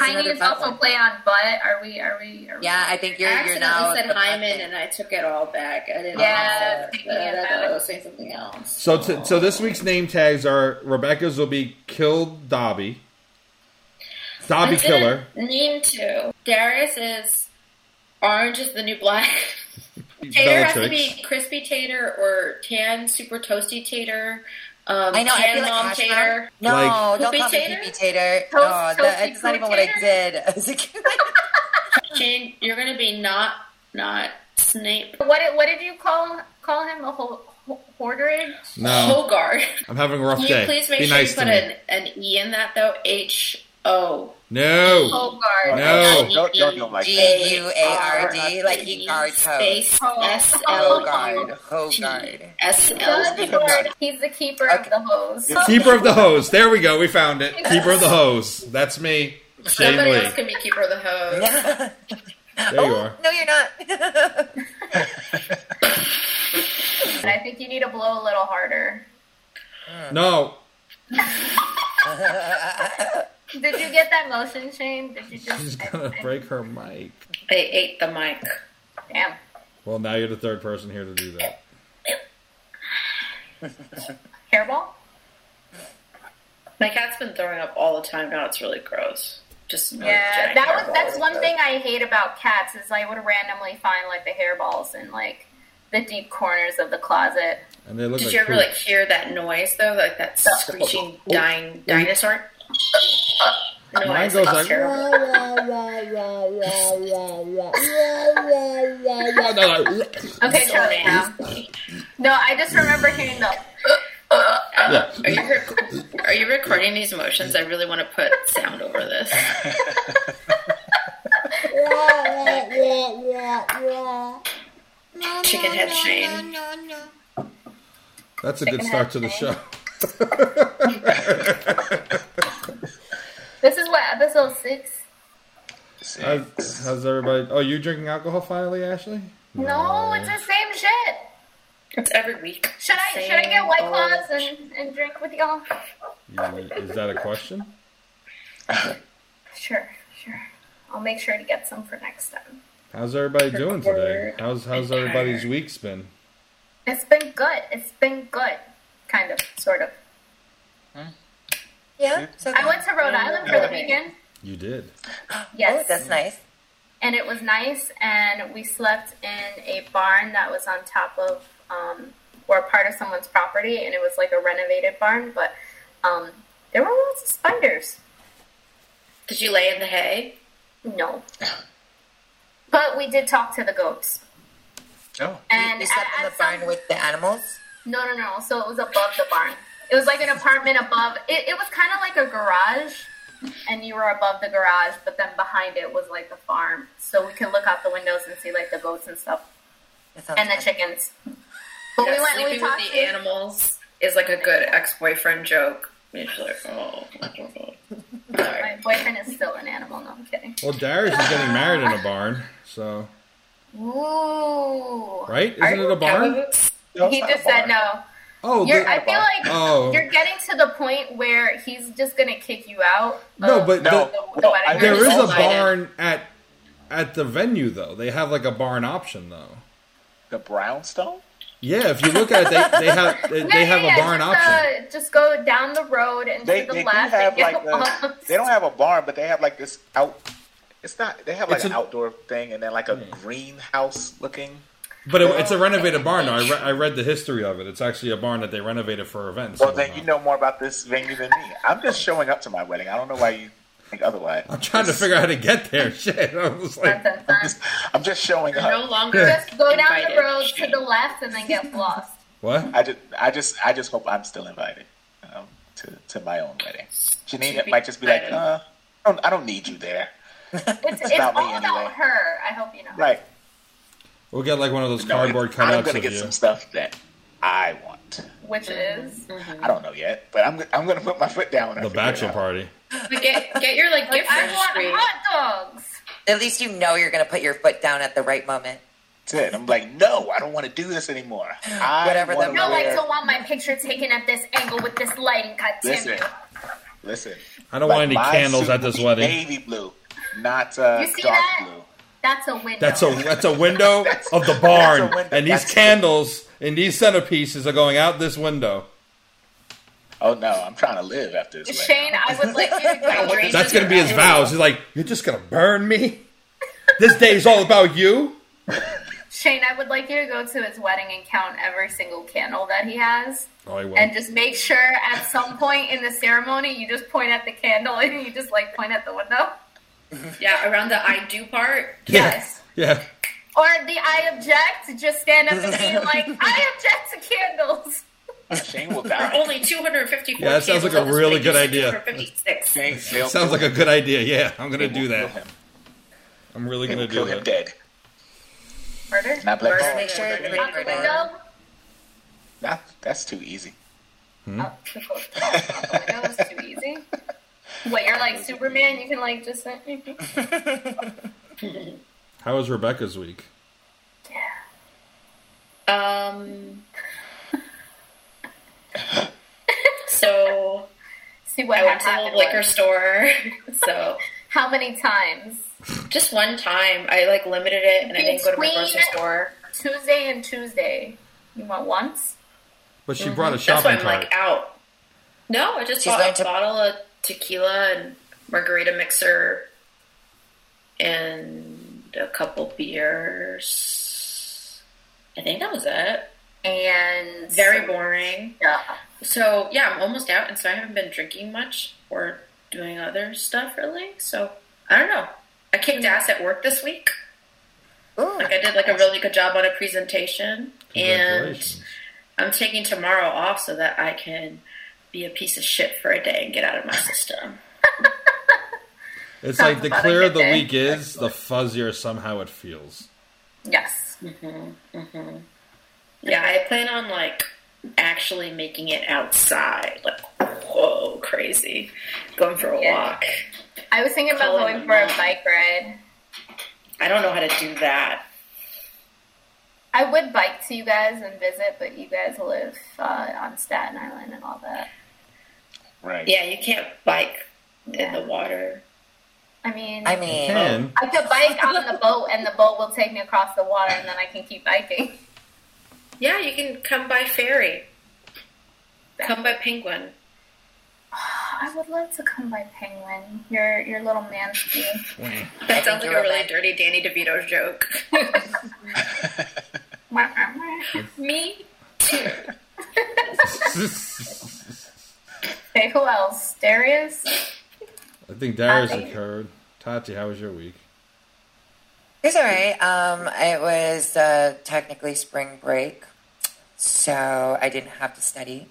That's Tiny another is also one. play on butt. Are we? Are we? Are we Yeah, I think you're I you're accidentally now. said the Hyman, and I took it all back. I didn't. Yeah, taking say it that. I thought. I was saying something else. So, t- so this week's name tags are Rebecca's will be killed Dobby, Dobby I Killer, didn't. Darius is orange is the new black. Tater has to be crispy tater or tan super toasty tater. Um, I know. I tan feel like mom hash tater. No, Like- don't Poopy call me tater? poopy tater. Toast- no, that, toasty not even what I tater? did. as a kid. Shane, you're gonna be not not Snape. What did, what did you call call him? A ho- ho- No, Hogard. I'm having a rough Can you day. please make Be sure nice you put an, an E in that though? H O. No, Hogard. No. Don't, don't do like that. G U A R D, like he guard code. Space Oh. S Oh L guard, U oh G guard. S He's L the U. keeper- He's the keeper of Okay. the hose. keeper of the hose. There we go. We found it. Keeper of the hose. That's me. Shane Somebody Lee. else can be keeper of the hose. There you oh, are. no, you're not. And I think you need to blow a little harder. No, Did you get that motion, Shane? Did you just? she's gonna I- I- break her mic. I ate the mic. Damn. Well, now you're the third person here to do that. Hairball. My cat's been throwing up all the time now. It's really gross. Just Yeah, that was that's one good. thing I hate about cats is I would randomly find like the hairballs in like the deep corners of the closet. And they look Did like you ever poop. like hear that noise though, like that screeching oh. dying dinosaur? Mine goes like. Okay, it. No, I just remember hearing the. Yeah. Are you rec- are you recording these motions? I really want to put sound over this. Chicken head Shane. That's a good start to the thing. show. This is what episode six. How's, how's everybody? Oh, you drinking alcohol finally, Ashley? No, it's the same shit. It's every week. Should I should I get white claws and, and drink with y'all? You- Is that a question? Sure, sure. I'll make sure to get some for next time. How's everybody doing today? How's how's everybody's week's been? It's been good. It's been good, kind of, sort of. Yeah, so I went to Rhode Island for the weekend. You did. Yes, Oh, that's nice. and it was nice. And we slept in a barn that was on top of um, or part of someone's property, and it was like a renovated barn. But um, there were lots of spiders. Did you lay in the hay? No, but we did talk to the goats. Oh. And You slept at- in the barn some- with the animals. No, no, no. So it was above the barn. It was like an apartment above. It, it was kind of like a garage, and you were above the garage, but then behind it was like the farm. So we could look out the windows and see like the goats and stuff, and the fun. chickens. But Yeah, we went and we sleeping with the to. animals is like a good ex-boyfriend joke. You're like, oh. My boyfriend is still an animal. No, I'm kidding. Well, Darius is getting married in a barn, so Ooh. right? Isn't it a barn? No, He just said no. Oh, You're, I feel like Oh. you're getting to the point where he's just gonna kick you out. No, of but No, the, the no, wedding. I- there is a Excited. barn at at the venue though. They have like a barn option though. The brownstone? Yeah, if you look at it, they, they have they, Yeah, they have yeah, a barn just, option. Uh, just go down the road and They, to the they left have and like lost. the, they don't have a barn, but they have like this out. It's not. They have like It's an an- outdoor thing, and then like a greenhouse looking. But it, it's a renovated barn. though. I, re- I read the history of it. It's actually a barn that they renovated for events. Well, and then you know more about this venue than me. I'm just showing up to my wedding. I don't know why you think otherwise. I'm trying to figure out how to get there. Shit, I was like, Dun, dun, dun. I'm just showing You're up. no longer Just go down the road to the left and then get lost. what? I just, I just, I just hope I'm still invited um, to to my own wedding. Janine be might just be like, uh, I don't, I don't need you there. It's, It's it's about me all about anyway. her. I hope you know. Right. We'll get like one of those No, cardboard it's- I'm cutouts gonna of get you. some stuff that I want. Which is I don't know yet, but I'm, I'm gonna put my foot down. when The figure bachelor party. But get get your like like gift I want registry. hot dogs. At least you know you're going to put your foot down at the right moment. That's it. I'm like, no, I don't want to do this anymore. I Whatever the You're like wear- to want my picture taken at this angle with this lighting. God damn Listen, you. Listen. I don't like, want any candles at this wedding. Navy blue, not uh, You see dark that? blue. That's a window. That's a that's a window That's- of the barn, and these That's- candles and these centerpieces are going out this window. Oh no, I'm trying to live after this. Shane, wedding. I would like you to go. That's gonna be his vows. He's like, "You're just gonna burn me. This day's all about you." Shane, I would like you to go to his wedding and count every single candle that he has. Oh, I will. And just make sure at some point in the ceremony you just point at the candle and you just like point at the window. Yeah, around the I do part. Yes. Yeah. Or the I object, just stand up and be like, I object to candles. Shane will die. only 254 Yeah, that sounds like a candles on this really good idea. 256. Shane, they'll Sounds like a good idea. Yeah, I'm gonna do that. I'm really They will gonna kill do him that. dead. Murder? Not black. Murder. Make sure it's Out the Out the murder. window? That, that's too easy. Out the window is too easy. What, you're like Superman? You can like just say, How was Rebecca's week? Um. so see what I went to happened. the liquor was. store. so How many times? just one time, I like limited it, and I didn't go to my grocery store. Tuesday and Tuesday. You went once? But she brought a shopping That's why shopping I'm cart. like out. No, I just She's bought a to- bottle of tequila and margarita mixer and a couple beers. I think that was it. And Very boring. Yeah. So yeah, I'm almost out, and so I haven't been drinking much or doing other stuff really. So I don't know. I kicked hmm. ass at work this week. Ooh. Like I did like a really good job on a presentation, and I'm taking tomorrow off so that I can be a piece of shit for a day and get out of my system. It's Sounds like the clearer the day. week is, the fuzzier somehow it feels. Yes. Yeah, I plan on like actually making it outside. Like, whoa, crazy. Going for a Yeah. walk. I was thinking about Calling going for a bike ride. I don't know how to do that. I would bike to you guys and visit, but you guys live uh, on Staten Island and all that. Right. Yeah, you can't bike in the water. I mean, I mean, Can I could bike on the boat, and the boat will take me across the water, and then I can keep biking. Yeah, you can come by ferry. Come by penguin. I would love to come by Penguin, your your little mansky. That sounds like a really right. dirty Danny DeVito joke. Me too. hey, who else? Darius? I think Darius Tati. occurred. Tati, how was your week? it's all right. Um, it was uh, technically spring break, so I didn't have to study.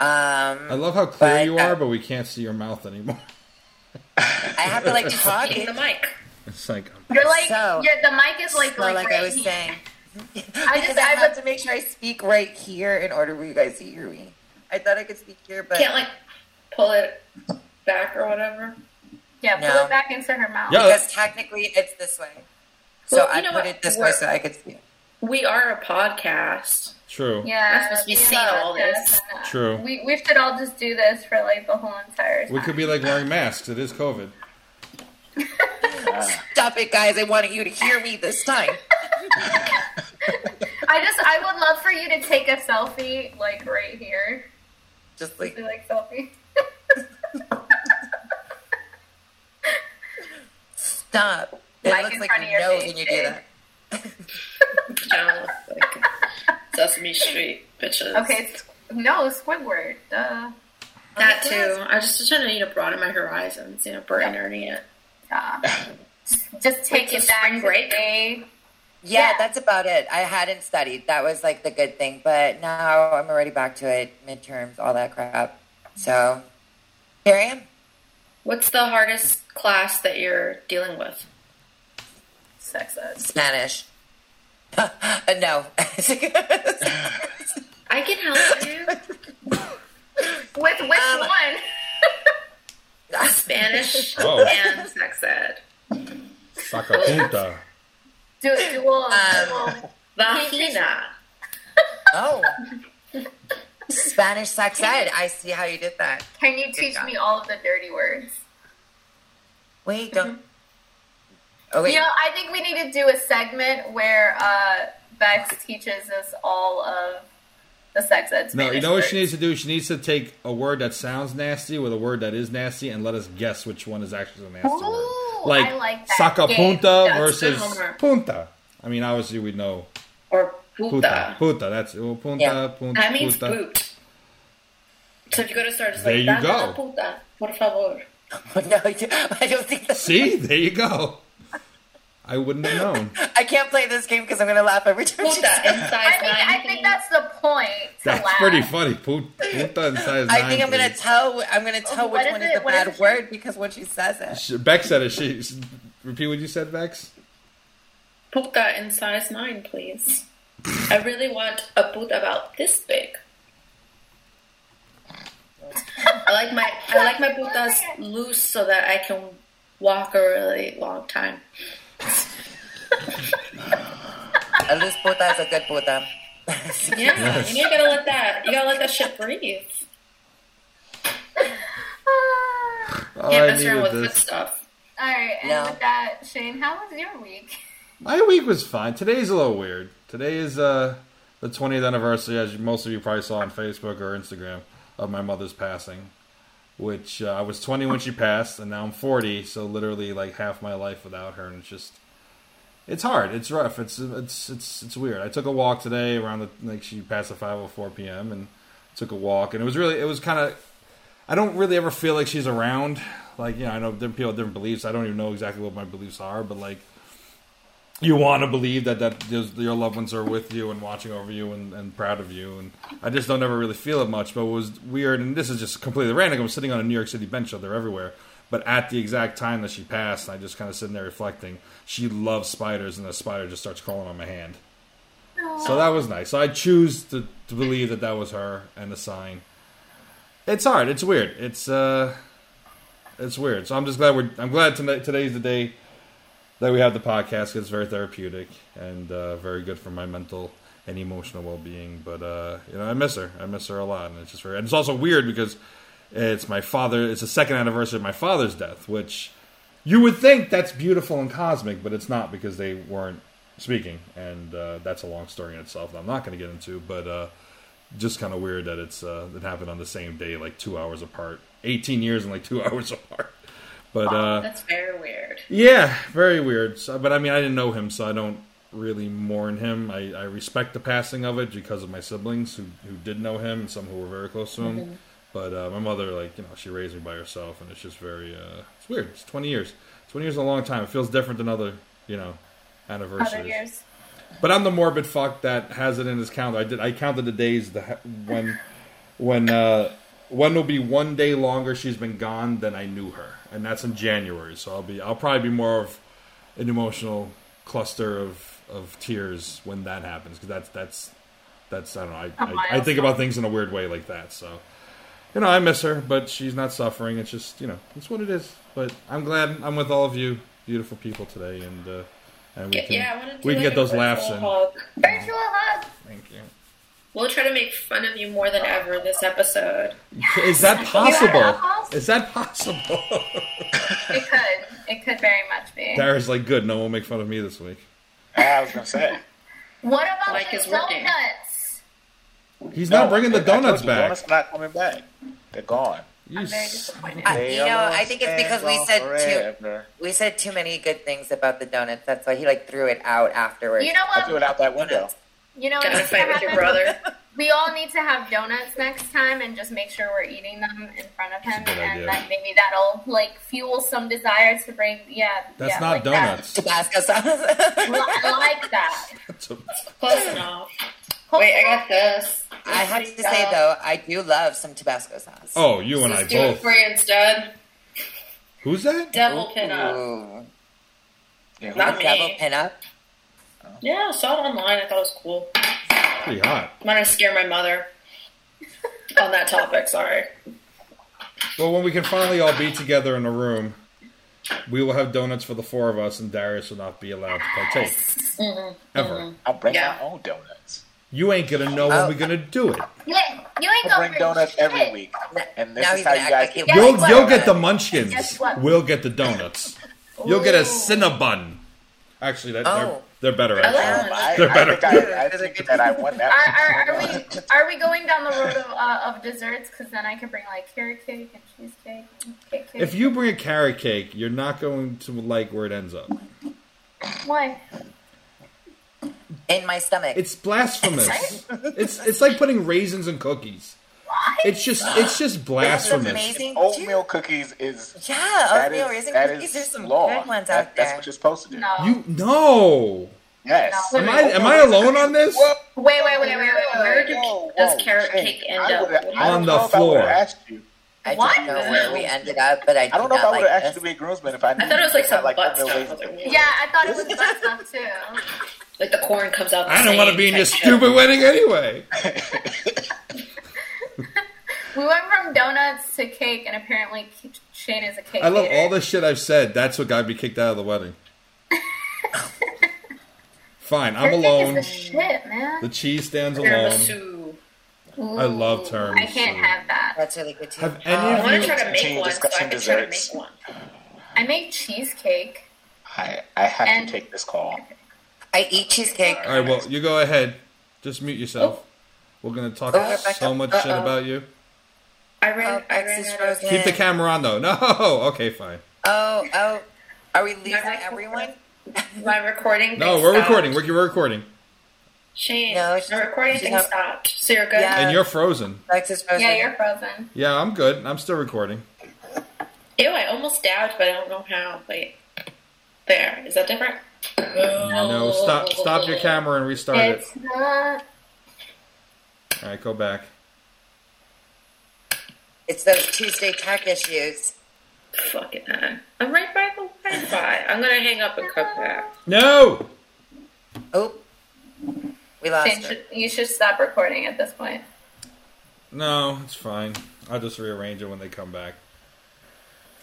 Um, I Um, love how clear But, you uh, are, but we can't see your mouth anymore. I have to like talk. Eating the mic. It's like You're like, So- you're, the mic is like, So, like, like right I was here. saying, I just, I I have would, to make sure I speak right here in order for you guys to hear me. I thought I could speak here, but Can't like pull it back or whatever. yeah, pull No. it back into her mouth. Yeah. because technically it's this way. So Well, you I know put what? it this way We're- so I could speak. We are a podcast. true. Yeah, We're supposed to be yeah, seeing all this. yes, uh, True. We we should all just do this for like the whole entire time. We could be like wearing masks. It is COVID. Stop it, guys! I wanted you to hear me this time. I just I would love for you to take a selfie like right here. Just like Be like selfie. stop. It Mic looks in like front of your your nose face, when you do that. Kind like Sesame Street bitches. Okay, s- no Squidward. Duh. That too. I just trying to you know broaden my horizons. You know, burning it. Uh, just take Wait, it so back spring to break? Day. Yeah, Yeah. that's about it. I hadn't studied. That was like the good thing. But now I'm already back to it. Midterms, all that crap. So here I am. What's the hardest class that you're dealing with? Sex ed. Spanish. Uh, no. I can help you. With which Um, one? Spanish Oh. and sex ed. Sacapunta. Do dual, Um. Vagina. oh. Spanish sex ed. I see how you did that. Can you teach me all of the dirty words? Wait, don't. Oh wait. You know, I think we need to do a segment where uh, Bex teaches us all of the sex ed. No, you know what words. she needs to do? She needs to take a word that sounds nasty with a word that is nasty and let us guess which one is actually a nasty Ooh, word. Like, I like that saca punta versus punta. I mean, obviously we know Or puta. puta. Puta, that's well, punta, Yeah. punta, That means puta. boot. So if you go to start, it's There like, you go. puta, por favor. no, I don't think that's. See, there you go. I wouldn't have known. I can't play this game because I'm gonna laugh every time she says in it. size I think, I think that's the point. That's laugh. pretty funny. Pu- Punta and size I nine, think I'm gonna tell. I'm gonna tell What which is one is it? the What is bad it? word because when she says it. She- Beck said it. She repeat what you said, Bex. Puta in size nine, please. I really want a puta about this big. I like my I like my putas loose so that I can walk a really long time. A loose puta is a good puta. Yeah, Yes. you gotta let that you gotta let that shit breathe. Ah. Can't mess around needed with good this. stuff. All right, and No. with that, Shane, how was your week? My week was fine. Today's a little weird. Today is uh, the 20th anniversary, as most of you probably saw on Facebook or Instagram, of my mother's passing. Which uh, I was 20 when she passed, and now I'm 40, so literally like half my life without her, and it's just, it's hard. It's rough. It's it's it's it's weird. I took a walk today around the like she passed at 5:04 p.m. and took a walk, and it was really it was kind of. I don't really ever feel like she's around. Like you know, I know different people have different beliefs. I don't even know exactly what my beliefs are, but like you want to believe that that your loved ones are with you and watching over you and, and proud of you. And I just don't ever really feel it much. But what was weird, and this is just completely random. I was sitting on a New York City bench, so they're everywhere. But at the exact time that she passed, I just kind of sitting there reflecting. She loves spiders, and the spider just starts crawling on my hand. So that was nice. So I choose to, to believe that that was her and a sign. It's hard. It's weird. It's uh, it's weird. So I'm just glad we're. I'm glad tonight. Today's the day that we have the podcast. It's very therapeutic and uh, very good for my mental and emotional well being. But uh, you know, I miss her. I miss her a lot, and it's just very. And it's also weird because it's my father. It's the second anniversary of my father's death, which you would think that's beautiful and cosmic, but it's not because they weren't speaking, and uh, that's a long story in itself that I'm not going to get into. But uh, just kind of weird that it's uh, it happened on the same day, like two hours apart, 18 years and like two hours apart. But uh, That's very weird. yeah, very weird. So, but I mean, I didn't know him, so I don't really mourn him. I, I respect the passing of it because of my siblings who, who did know him and some who were very close to him. But uh, my mother, like you know, she raised me by herself, and it's just very uh, it's weird. It's twenty years. Twenty years is a long time. It feels different than other you know anniversaries. But I'm the morbid fuck that has it in his calendar. I did. I counted the days the, when when uh, when will be one day longer she's been gone than I knew her, and that's in January. So I'll be I'll probably be more of an emotional cluster of of tears when that happens because that's that's that's I don't know. I, I, I think about things in a weird way like that. So you know I miss her, but she's not suffering. It's just you know it's what it is. But I'm glad I'm with all of you beautiful people today, and uh, and we can yeah, I to we can get those laughs virtual in. Virtual hug. Thank you. We'll try to make fun of you more than ever this episode. Is that possible? Is that possible? It could. It could very much be. Dara's like, good. No one will make fun of me this week. Ah, I was gonna say. What about Like the it's working. donuts? He's not bringing the donuts you, back. Donuts not coming back. They're gone. You I'm very disappointed. I- you know, I think it's because we gone said too. We said too many good things about the donuts. That's why he like threw it out afterwards. You know what? I threw it out that window. You know what Gotta needs to fight with your brother. We all need to have donuts next time and just make sure we're eating them in front of him, and then maybe that'll like fuel some desire to bring. Yeah, That's yeah, not like donuts. Tabasco sauce. That. I like that. Close enough. Wait, I got this. I have to say though, I do love some Tabasco sauce. oh, you and I Let's do it both. for you instead. Who's that? Devil pin up. Ooh. Yeah, Not me. Double pin up. Yeah, I saw it online. I thought it was cool. Pretty hot. I'm gonna scare my mother on that topic. Sorry. Well, when we can finally all be together in a room, we will have donuts for the four of us, and Darius will not be allowed to partake. Mm-hmm. Ever. I'll bring Yeah. my own donuts. You ain't gonna know when Oh. we're gonna do it. Yeah, you ain't I gonna bring donuts every week, and this Now is how gonna you guys act get. You'll what? you'll get the munchkins. We'll get the donuts. You'll get a Ooh. Cinnabon. Actually, that, Oh. They're, they're better. I like Actually. them. I, They're I better. think, I, I think that I won that. Are, are, are we are we going down the road of, uh, of desserts? Because then I can bring like carrot cake and cheesecake and cake cake. If you bring a carrot cake, you're not going to like where it ends up. why? In my stomach. It's blasphemous. It's it's like putting raisins in cookies. Why? It's just it's just It's blasphemous. amazing. Oatmeal cookies is Yeah, oatmeal is raisin cookies. is There's some law. good ones That- there. That's what you're supposed to do. no. You no. Yes. No. Am I am I alone on this? Whoa, wait, wait, wait, wait, wait, wait. Where do- whoa, does carrot Shane, cake end up? On the know if I floor. asked you. I What? don't know where we ended up, but I, do I don't know if I would have like asked you to be a groomsman if I knew I thought it was like you some had, butt oatmeal stuff. raisins. Yeah, I thought it was butt stuff too. Like the corn comes out. The I don't want to be in your stupid wedding anyway. We went from donuts to cake, and apparently Shane is a cake. I love hater. all the shit I've said. That's what got me kicked out of the wedding. Fine, I'm Carrot alone. Is the shit, man. The cheese stands alone. Tiramisu. I love Ooh, tiramisu. I can't have that. That's really good too. Have any I want you? to try to make one, so I discussing can try to make desserts. one. I make cheesecake. I, I have And- to take this call. I eat cheesecake. All right, well, you go ahead. Just mute yourself. Oh. We're gonna talk Oh, so much shit Uh-oh. about you. I ran. Oh, I Bex ran out of. Keep the camera on though. No, okay, fine. Oh, oh. Are we losing Never- everyone? My recording. No, we're stopped. recording. We're, we're recording, Shane, No, my she- recording she thing don't- stopped. So you're good. Yeah. and you're frozen. Lex is frozen. Yeah, you're frozen. Yeah, I'm good. I'm still recording. Ew, I almost dabbed, but I don't know how. Wait, there. Is that different? No, stop, stop your camera and restart it. It's not. All right, go back. It's those Tuesday tech issues. Fucking hell. I'm right by the Wi-Fi. I'm gonna hang up and come back. No. Oh, we lost Shane her. you should stop recording at this point. No, it's fine. I'll just rearrange it when they come back.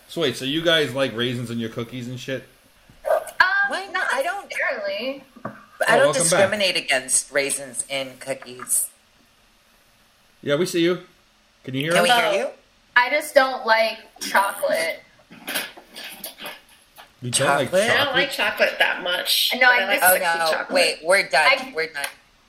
So wait, so you guys like raisins in your cookies and shit? Um, What? Not I don't- necessarily. Oh, I don't welcome back. discriminate against raisins in cookies. Yeah, we see you. Can you hear Can we hear you? I just don't like chocolate. You don't like Chocolate? I don't like chocolate that much. No, I but like just- Oh sexy no! chocolate. Wait, we're done. I- we're done.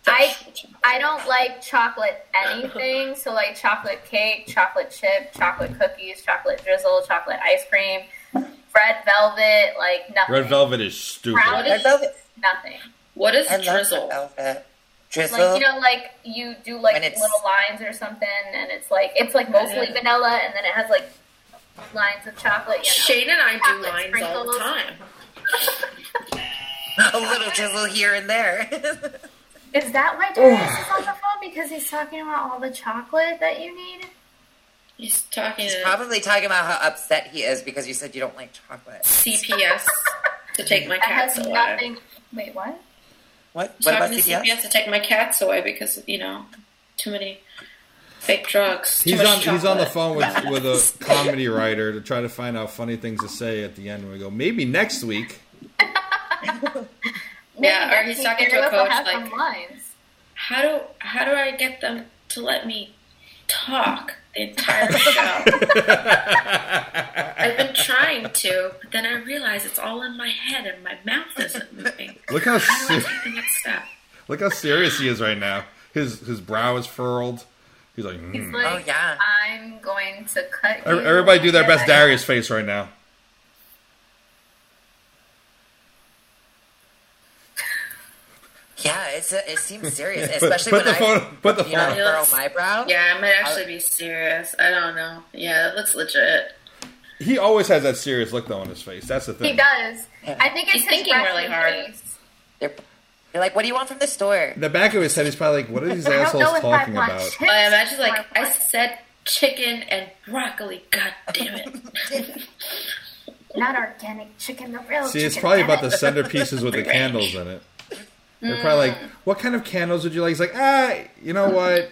I I don't like chocolate anything. So like chocolate cake, chocolate chip, chocolate cookies, chocolate drizzle, chocolate ice cream, red velvet, like nothing. Red velvet is stupid. Brown- Red velvet. Nothing. What is I love drizzle? Red. Drizzle. Like you know, like you do like little lines or something, and it's like it's like mostly Yeah. vanilla, and then it has like lines of chocolate. You know? Shane and I do Chocolate lines all the time. a little drizzle here and there. Is that why Darius is on the phone? Because he's talking about all the chocolate that you need? He's talking He's probably talking about how upset he is because you said you don't like chocolate. CPS to take my That has cats away. nothing. Wait, what? What? What about talking to CPS? CPS to take my cats away because you know too many fake drugs. He's much on. He's on the phone with with a comedy writer to try to find out funny things to say at the end. And we go, maybe next week. Yeah, or he's talking to a Darius will coach, like- some lines. How do how do I get them to let me talk the entire show? I've been trying to, but then I realize it's all in my head and my mouth isn't moving. Look how How do I se- take the next step? look how serious he is right now. His his brow is furled. He's like, He's hmm. like, Oh, yeah. I'm going to cut you. everybody do their best Darius face right now. Yeah, it's a, it seems serious, especially put when the I phone- put the you know, phone- curl my brow. Yeah, I might actually be serious. I don't know. Yeah, it looks legit. He always has that serious look though on his face. That's the thing. He does. I think it's He's his thinking really hard. face. They're, they're like, "What do you want from the store?" The back of his head, he's probably like, "What are these I don't know assholes if I talking about?" chips I imagine like I said chicken and broccoli. God damn it! not organic chicken, the real See, chicken. it's probably about it. the centerpieces with the candles in it. They're probably like, "What kind of candles would you like?" He's like, "Ah, you know what?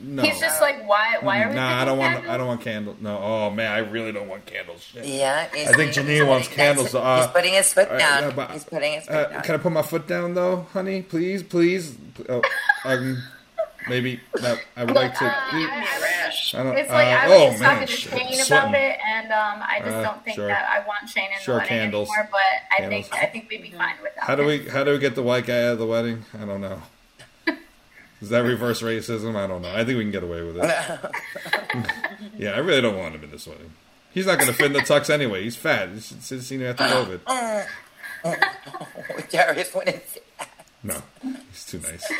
No. He's just like, why? Why are we? Nah, I don't want. candles? I don't want candles. No. Oh man, I really don't want candles. Shit. Yeah, I think Janine wants candles, He's uh, putting his foot uh, down. yeah, but- he's putting his foot Uh, down. can I put my foot down though, honey? Please, please. Oh, um, maybe. No, I would like to. uh, Give me rash. I don't, It's like uh, I oh, was just man, talking to shit, Shane about sweating. it, and um, I just Uh, don't think sure. that I want Shane in Sure, the wedding candles. anymore. But I Candles. think I think we'd be fine without. How do him. we how do we get the white guy out of the wedding? I don't know. Is that reverse racism? I don't know. I think we can get away with it. yeah, I really don't want him in this wedding. He's not going to fit in the tux anyway. He's fat. He's he's seen after COVID. Darius wouldn't say. No, he's too nice.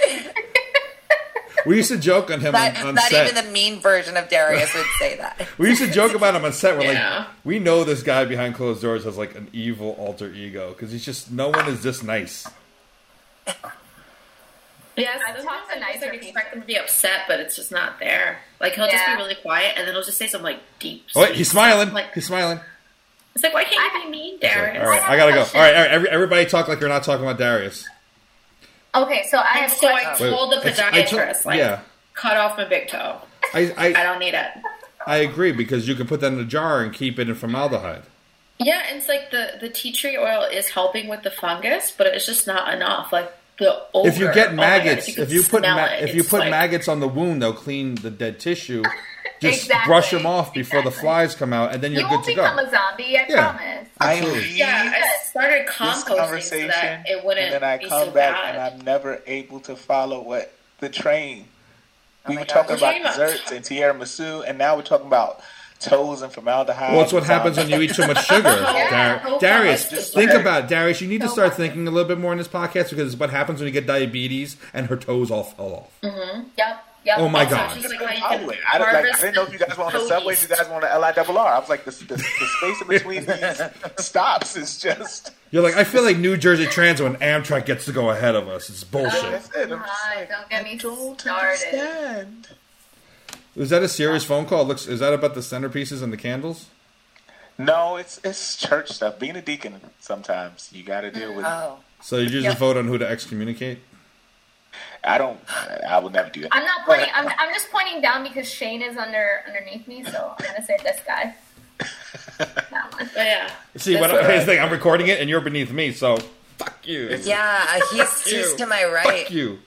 We used to joke on him Not, on, on not set. even the mean version of Darius would say that. We used to joke about him on set. We're Yeah. like, we know this guy behind closed doors has like an evil alter ego because he's just no one is this nice. Yes, I've talked to I nicer like expect them to be upset, but it's just not there. Like he'll just be really quiet, and then he'll just say some like deep. Oh, wait, he's smiling. Like He's smiling. it's like, why can't you be mean, Darius? All right, have I gotta go. All question. right, all right. Every, everybody talk like you're not talking about Darius. Okay, so I And have so I told the It's- podiatrist, like, yeah, cut off my big toe. I, I I don't need it. I agree because you can put that in a jar and keep it in formaldehyde. Yeah, and it's like the the tea tree oil is helping with the fungus, but it's just not enough. Like the odor, If you get oh God, maggots, you if you put ma- it, if you put like- maggots on the wound, they'll clean the dead tissue. Just Exactly. brush them off before the flies come out, and then you're you good won't to go. become a zombie. I Yeah. promise. I Absolutely. leave Yeah, I started this composting so conversation, that it wouldn't and then I be come so back bad. and I'm never able to follow what the train. Oh we my were God. talking What about you talking desserts and tiramisu, and now we're talking about toes and formaldehyde. Well, it's what happens when you eat too much sugar. Yeah, Dar- hope Darius, not. think about it. Darius. You need to start thinking a little bit more in this podcast because it's what happens when you get diabetes and her toes all fall off. Mm-hmm. Yep. Yep. Oh my Also, God. Just like I, can would. I, don't- like, I didn't know if you guys were on the subway, if you guys were on the L I double R. I was like, the, the, the space in between these stops is just. You're like, I feel like New Jersey Transit when Amtrak gets to go ahead of us. It's bullshit. That's it. I'm just like, don't get me don't started. understand. Is that a serious phone call? Looks, is that about the centerpieces and the candles? No, it's it's church stuff. Being a deacon, sometimes you got to deal with. Oh, So you just Yep. vote on who to excommunicate? I don't. I will never do that. I'm not pointing. I'm, I'm just pointing down because Shane is under underneath me, so I'm gonna say this guy. That one. But yeah, See, what, That's here's the thing. I'm recording it, and you're beneath me, so fuck you. yeah. uh, He's he's to my right. Fuck you.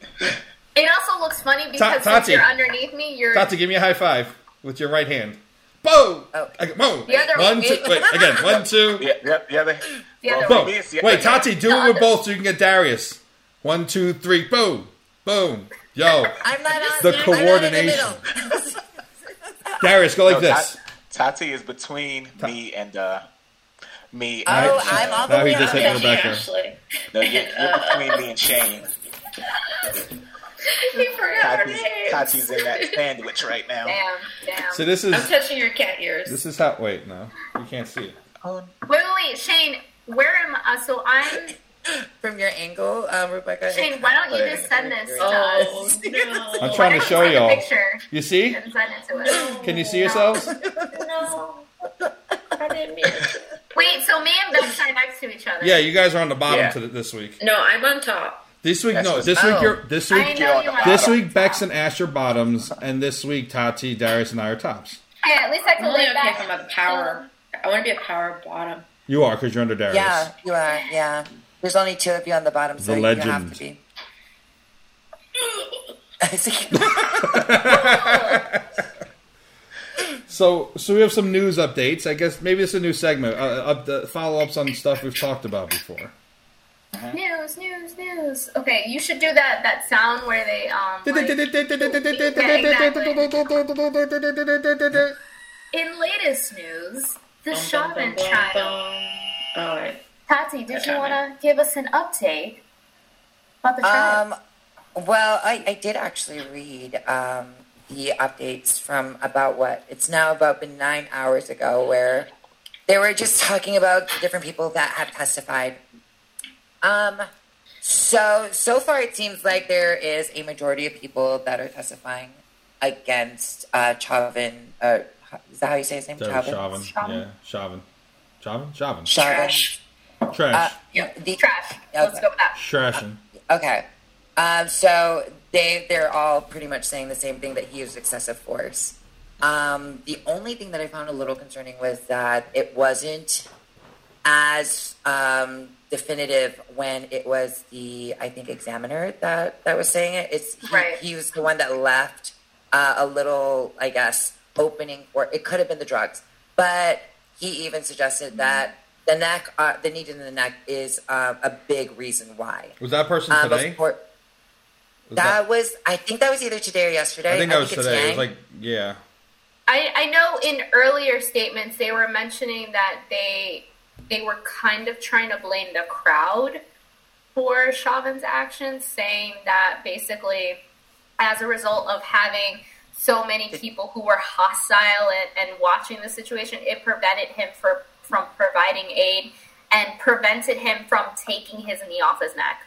It also looks funny because since Tati. you're underneath me, you're Tati, give me a high five with your right hand. Boom! Oh. Okay, boom! The other One, two, wait, again, one, two, Yeah, yeah, yeah. They, the other Boom. way. boom. Wait, Tati, do it with both so you can get Darius. One, two, three, boom! Boom! Yo, I'm not on The I'm not in coordination. Darius, go like No, this. Ta- Tati is between me and uh, me. Oh, and, I'm all the Now he way just hit Rebecca. Ashley. No, you're, you're between me and Shane. He forgot her Tati's, name. Tati's in that sandwich right now. Damn, damn. So this is I'm touching your cat ears. this is how. Wait, no, you can't see it. Oh, Wait, wait, wait, Shane. Where am I? Uh, so I'm From your angle, um, Rebecca. Shane. Why don't you just send this to oh us? no! I'm trying to show you y'all. Picture You see? send it to us. Can you see yourselves? No, I didn't mean it. Wait, so me and Bex are next to each other. Yeah, you guys are on the bottom Yeah. to the, this week. No, I'm on top. This week, That's no. what's- This week, Oh. you're this I week. know you are. This week, Bex and Ash are bottoms, and this week, Tati, Darius, and I are tops. Yeah, at least I I'm can only lay okay back. if I'm a power. I want to be a power bottom. You are because you're under Darius. Yeah, you are. Yeah. There's only two of you on the bottom, so The you legend. have to be. So, so we have some news updates. I guess maybe it's a new segment. Uh, up the follow ups on stuff we've talked about before. News, news, news. Okay, you should do that that sound where they um. like- in latest news, the Chauvin child. All right. Tati, did you want to give us an update about the child? Um, well, I, I did actually read um, the updates from about what it's now about been nine hours ago, where they were just talking about the different people that have testified. Um, so so far, it seems like there is a majority of people that are testifying against uh, Chauvin. Uh, is that how you say his name? Chauvin. Chauvin. Chauvin. Yeah, Chauvin. Chauvin? Chauvin. Chauvin. Trash. Trash. Uh, the, Trash. Let's go with that. Trashing. Okay. Um, so they they're all pretty much saying the same thing that he used excessive force. Um, the only thing that I found a little concerning was that it wasn't as um, definitive when it was the I think examiner that that was saying it. It's he, Right. he was the one that left uh, a little, I guess, opening for it. Could have been the drugs, but he even suggested that the neck, uh, the need in the neck, is uh, a big reason why. Was that person Um, today? of course, Was that was I think that was either today or yesterday. I think that was it's today. It was like, yeah. I, I know in earlier statements they were mentioning that they they were kind of trying to blame the crowd for Chauvin's actions, saying that basically as a result of having so many people who were hostile and, and watching the situation, it prevented him for, from providing aid and prevented him from taking his knee off his neck.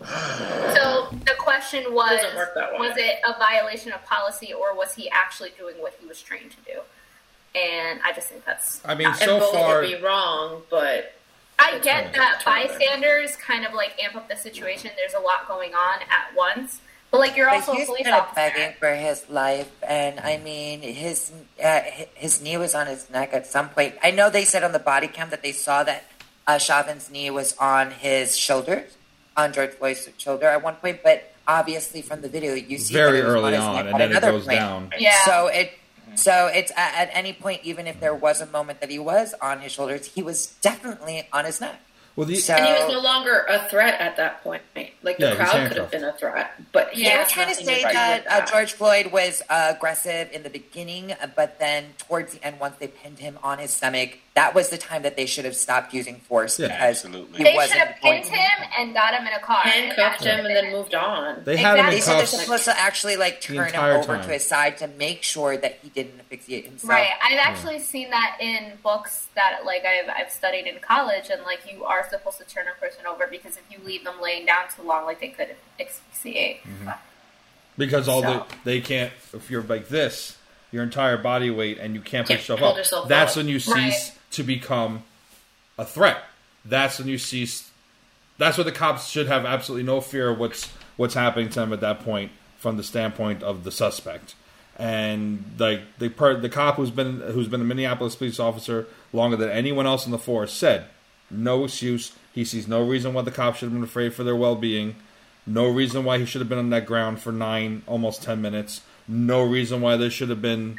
So the question was: Doesn't work that way. Was it a violation of policy, or was he actually doing what he was trained to do? And I just think that's. I mean, not- so and both far, would be wrong, but I get that bystanders kind of like amp up the situation. There's a lot going on at once, but like you're But also a police kind of officer. begging for his life, and I mean, his uh, his knee was on his neck at some point. I know they said on the body cam that they saw that uh, Chauvin's knee was on his shoulder, on George Floyd's shoulder at one point, but obviously from the video you see very that it was early his on, neck and at then it another goes point. down. Yeah. So it. So it's at, at any point, even if there was a moment that he was on his shoulders, he was definitely on his neck. Well, the, So- and he was no longer a threat at that point. Like the Yeah, crowd could have been a threat, but he They were has trying to say that uh. George Floyd was uh, aggressive in the beginning, but then towards the end, once they pinned him on his stomach, that was the time that they should have stopped using force Yeah. because Absolutely. he They should wasn't have pinned him and got him in a car, handcuffed him and then moved on. they had him They in said they're supposed to actually like turn him over time. to his side to make sure that he didn't asphyxiate himself. Right. I've actually seen that in books that like I've I've studied in college and like you are supposed to turn a person over because if you leave them laying down too long, like they could asphyxiate. Mm-hmm. because all So- the they can't. If you're like this, your entire body weight, and you can't push yourself up. yourself that's up. when you cease Right. to become a threat. That's when you cease. That's what the cops should have absolutely no fear of what's what's happening to them at that point from the standpoint of the suspect. And like the the cop who's been who's been a Minneapolis police officer longer than anyone else in the force said, no excuse. He sees no reason why the cops should have been afraid for their well being. No reason why he should have been on that ground for nine, almost ten minutes. No reason why there should have been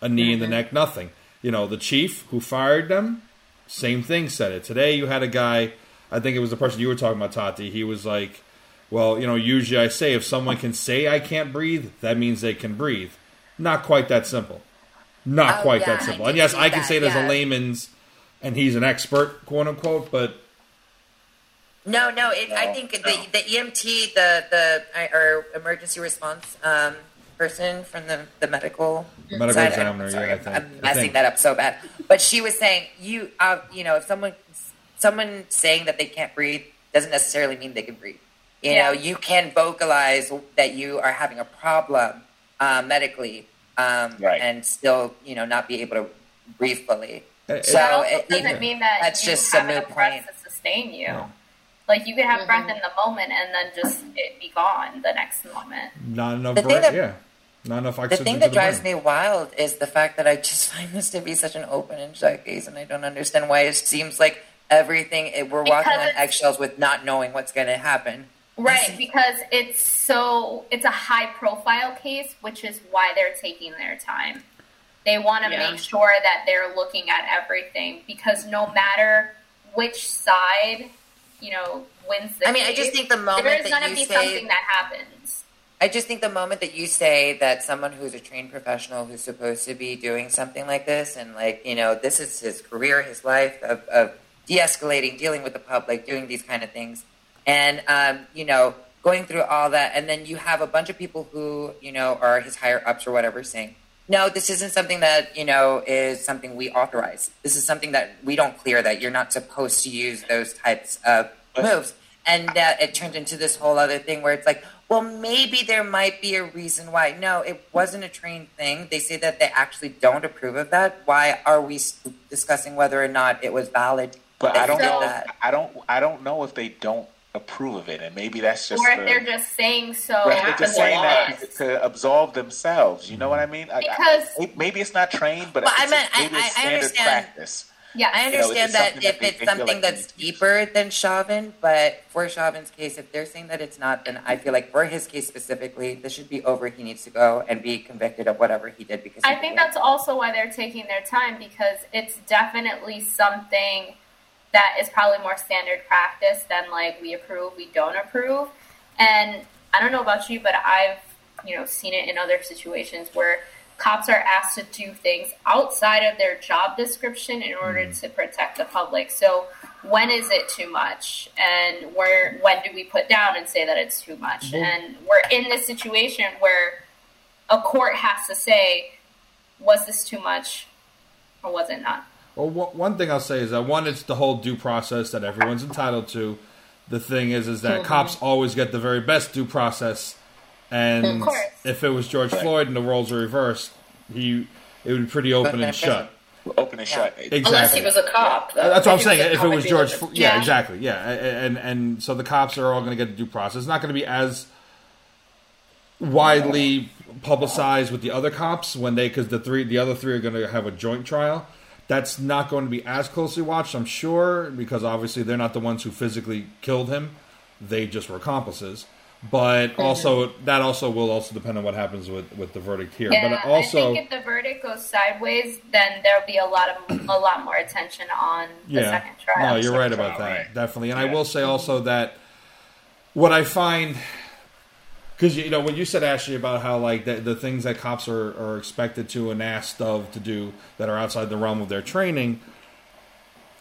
a knee in the neck. Nothing. You know, the chief who fired them, same thing said it. Today you had a guy, I think it was the person you were talking about, Tati. He was like, well, you know, usually I say if someone can say I can't breathe, that means they can breathe. Not quite that simple. Not Oh, quite yeah, that simple. And yes, I can that, say it as a layman's, and he's an expert, quote unquote, but No, no. It, I think no. the the EMT, the the or emergency response um, person from the the medical Medical side, examiner, I'm sorry, yeah, I think. I'm I messing think. that up so bad. But she was saying you, uh, you know, if someone someone saying that they can't breathe doesn't necessarily mean they can breathe. You Yeah. know, you can vocalize that you are having a problem uh, medically, um, Right. and still, you know, not be able to breathe fully. So that also it- doesn't even- mean that that's you just have a moot enough breath point. to sustain you. Yeah. Like you could have Mhm. breath in the moment and then just it be gone the next moment. not enough The thing brain. that- yeah. Not enough oxygen. The oxygen thing that the drives brain. me wild is the fact that I just find this to be such an open and shut case, and I don't understand why it seems like everything it, we're walking on eggshells with not knowing what's going to happen. Right, because it's so it's a high profile case, which is why they're taking their time. They want to Yeah. make sure that they're looking at everything because no matter which side, you know, wins the I mean, I just think the moment there's that going to be say- something that happens. I just think the moment that you say that someone who's a trained professional who's supposed to be doing something like this, and like you know, this is his career, his life of, of de-escalating, dealing with the public, doing these kind of things, and um, you know, going through all that, and then you have a bunch of people who you know are his higher ups or whatever saying, no, this isn't something that you know is something we authorize. This is something that we don't clear. That you're not supposed to use those types of moves, and that it turned into this whole other thing where it's like, well, maybe there might be a reason why. No, it wasn't a trained thing. They say that they actually don't approve of that. Why are we discussing whether or not it was valid? But I don't know. that? I don't. I don't know if they don't approve of it, and maybe that's just or if the- they're just saying so. Right, they're just saying that to, to absolve themselves. You know what I mean? I- I- Because- may- maybe it's not trained, but Well, I it's, meant- I- maybe it's I- I standard understand. practice. yeah, I know, it's understand that that if they- it's they something like that's need to do. deeper than Chauvin, but for Chauvin's case, if they're saying that it's not, then I feel like for his case specifically, this should be over. He needs to go and be convicted of whatever he did because I think did it. that's also why they're taking their time because it's definitely something that is probably more standard practice than like we approve, we don't approve. And I don't know about you, but I've you know seen it in other situations where cops are asked to do things outside of their job description in order mm. to protect the public. So when is it too much? And where when do we put down and say that it's too much? And we're in this situation where a court has to say, was this too much or was it not? Well, one one thing I'll say is that one, it's the whole due process that everyone's entitled to. The thing is, is that cops always get the very best due process, and Of course. if it was George Floyd and the roles were reversed, he it would be pretty open and shut. Open and shut. Exactly. Unless he was a cop. though. That's what I'm saying. If it was George, like, Flo- yeah, Yeah. exactly, yeah, and and so the cops are all going to get the due process. It's not going to be as widely publicized with the other cops when they because the three the other three are going to have a joint trial. That's not going to be as closely watched, I'm sure, because obviously they're not the ones who physically killed him; they just were accomplices. But also, that also will also depend on what happens with, with the verdict here. Yeah, but also, I think if the verdict goes sideways, then there'll be a lot of a lot more attention on the yeah, second trial. no, you're right about that, right. definitely. And I will say also that what I find because you know when you said Ashley about how like the, the things that cops are, are expected to and asked of to do that are outside the realm of their training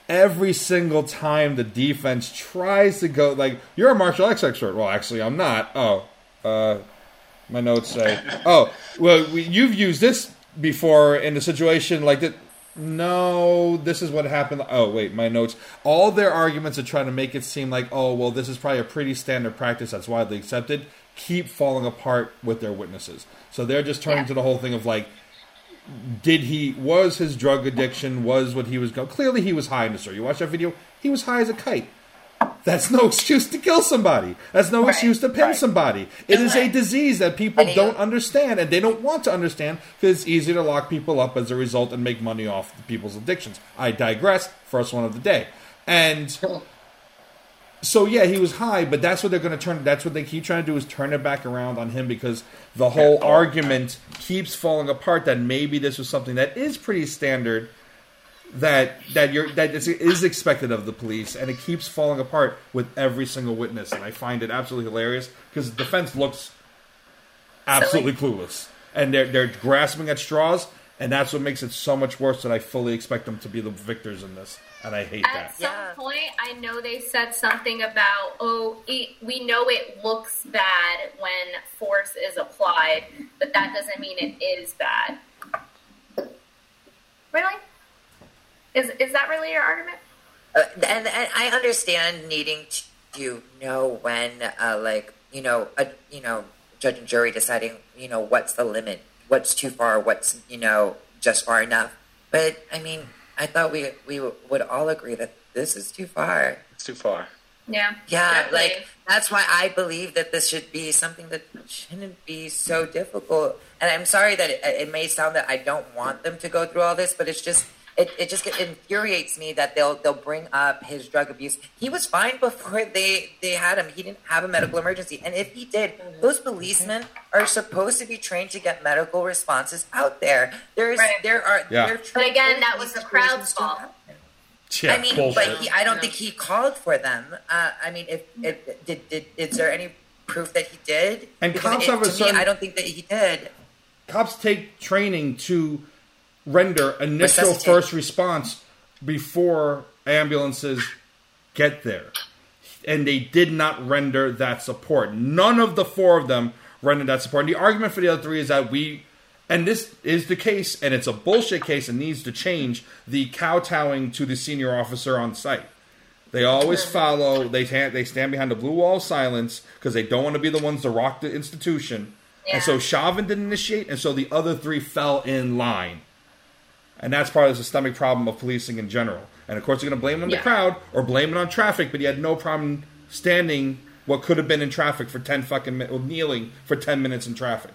every single time the defense tries to go like you're a martial arts expert. Well actually i'm not. Oh uh my notes say oh well we, you've used this before in a situation like that. No this is what happened. Oh wait my notes. All their arguments are trying to make it seem like oh well this is probably a pretty standard practice. That's widely accepted keep falling apart with their witnesses. So they're just turning Yeah. to the whole thing of like did he was his drug addiction was what he was going clearly he was high in the story you watch that video? He was high as a kite. That's no excuse to kill somebody. That's no Right. excuse to pin Right. somebody. It is a disease that people don't understand and they don't want to understand because it's easy to lock people up as a result and make money off people's addictions. I digress. First one of the day. And so yeah, he was high, but that's what they're going to turn. That's what they keep trying to do is turn it back around on him because the whole Yeah. argument keeps falling apart. That maybe this was something that is pretty standard, that that you're that is, is expected of the police, and it keeps falling apart with every single witness. And I find it absolutely hilarious because the defense looks absolutely clueless, and they're they're grasping at straws, and that's what makes it so much worse. That I fully expect them to be the victors in this, and I hate At that. At some Yeah. point, I know they said something about, oh, it, we know it looks bad when force is applied, but that doesn't mean it is bad. Really? Is is that really your argument? Uh, and, and I understand needing to know when, uh, like you know, a, you know, judge and jury deciding, you know, what's the limit, what's too far, what's you know just far enough. But I mean, I thought we we would all agree that this is too far. It's too far. Yeah. Yeah, definitely. like that's why I believe that this should be something that shouldn't be so difficult. And I'm sorry that it, it may sound that I don't want them to go through all this, but it's just it, it just it infuriates me that they'll they'll bring up his drug abuse. He was fine before they they had him. He didn't have a medical emergency, and if he did, those policemen are supposed to be trained to get medical responses out there. There's Right. there are Yeah. there But again, that was the crowd's situations fault. Yeah, I mean, bullshit. but he, I don't think he called for them. Uh, I mean, if, if did, did is there any proof that he did? And Because cops it- have a certain- me, I don't think that he did. cops take training to render initial first response before ambulances get there. And they did not render that support. None of the four of them rendered that support. And the argument for the other three is that we, and this is the case, and it's a bullshit case and needs to change the kowtowing to the senior officer on site. They always follow. They stand. They stand behind the blue wall of silence because they don't want to be the ones to rock the institution. Yeah. And so Chauvin didn't initiate, and so the other three fell in line. And that's part of the systemic problem of policing in general. And of course, you're going to blame it on the Yeah. crowd or blame it on traffic, but you had no problem standing what could have been in traffic for ten fucking minutes, kneeling for ten minutes in traffic,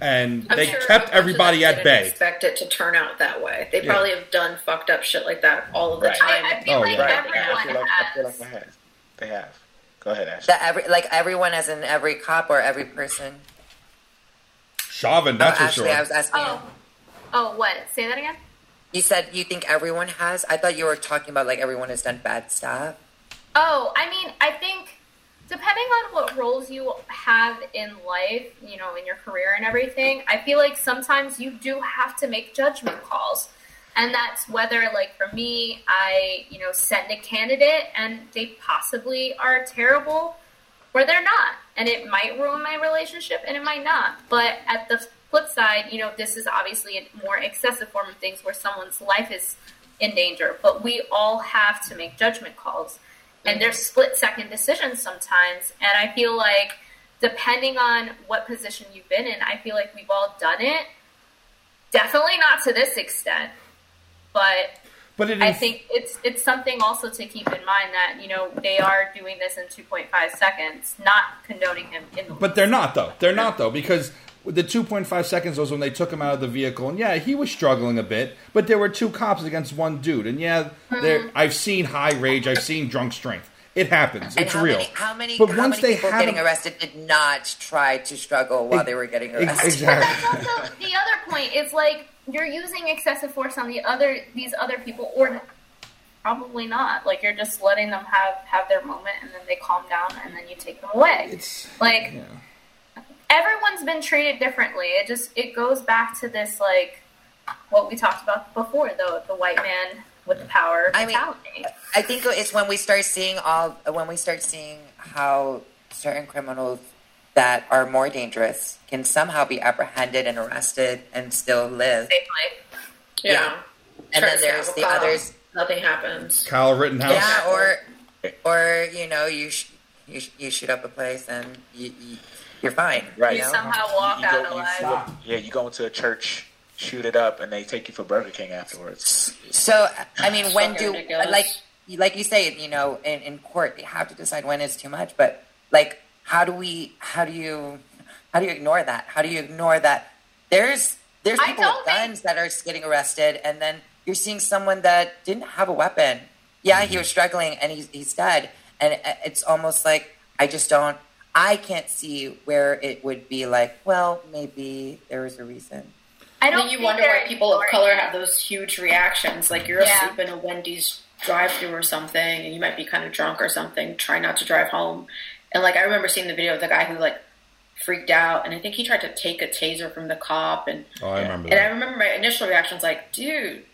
and I'm they sure kept everybody at didn't bay. Expect it to turn out that way. They Yeah. probably have done fucked up shit like that all of the Right. time. I, I feel Oh, like yeah. Right. I everyone feel like, I feel has. like they have. They have. Go ahead, Ash. That every like everyone, as in every cop or every person. Chauvin, that's oh, for actually, sure. I was asking. Oh. you. Oh, oh, what? Say that again. You said you think everyone has. I thought you were talking about like everyone has done bad stuff. Oh, I mean, I think depending on what roles you have in life, you know, in your career and everything, I feel like sometimes you do have to make judgment calls. And that's whether, like, for me, I, you know, send a candidate and they possibly are terrible or they're not. And it might ruin my relationship and it might not. But at the flip side, you know, this is obviously a more excessive form of things where someone's life is in danger. But we all have to make judgment calls. And there's split second decisions sometimes. And I feel like depending on what position you've been in, I feel like we've all done it. Definitely not to this extent. But but it is, I think it's it's something also to keep in mind that you know they are doing this in 2.5 seconds, not condoning him in the. But they're not though. They're not though because the 2.5 seconds was when they took him out of the vehicle, and yeah, he was struggling a bit. But there were two cops against one dude, and yeah, there. Mm-hmm. I've seen high rage. I've seen drunk strength. It happens. And it's how real. Many, how many? But how once many they people getting him- arrested did not try to struggle while they were getting arrested? exactly. That's also the other point. Is like you're using excessive force on the other these other people, or probably not. Like you're just letting them have have their moment, and then they calm down, and then you take them away. It's like yeah. Everyone's been treated differently. It just it goes back to this like what we talked about before, though the white man with the power I mean. I think it's when we start seeing all when we start seeing how certain criminals that are more dangerous can somehow be apprehended and arrested and still live. Safely. Yeah. Yeah. And Try then there's the a others. Nothing happens. Kyle Rittenhouse. Yeah, or or you know you sh- you, sh- you shoot up a place and you, you you're fine. Right. You somehow walk You out go- you- alive. Yeah, you go into a church, shoot it up, and they take you for Burger King afterwards. So I mean, when do like like you say, you know, in, in court they have to decide when is too much. But like, how do we? How do you? How do you ignore that? How do you ignore that? There's there's people don't with think- guns that are getting arrested, and then you're seeing someone that didn't have a weapon. Yeah, he mm-hmm. was struggling, and he's he's dead. And uh, it's almost like I just don't. I can't see where it would be like. Well, maybe there was a reason. I I don't. think you wonder why people of color have those huge reactions. Like you're Yeah. asleep in a Wendy's drive-through or something, and you might be kind of drunk or something. Try not to drive home. And like I remember seeing the video of the guy who like freaked out, and I think he tried to take a taser from the cop. And Oh, I remember and I remember my initial reaction was like, dude,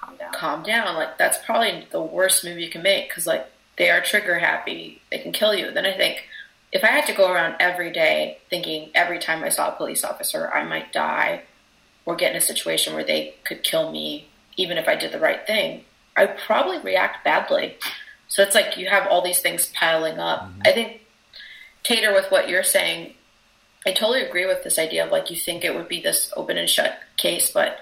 Calm down. calm down. Like that's probably the worst move you can make because like they are trigger happy. They can kill you. Then I think if I had to go around every day thinking every time I saw a police officer I might die or get in a situation where they could kill me, even if I did the right thing, I'd probably react badly. So it's like you have all these things piling up. Mm-hmm. I think Tater, with what you're saying, I totally agree with this idea of like you think it would be this open and shut case, but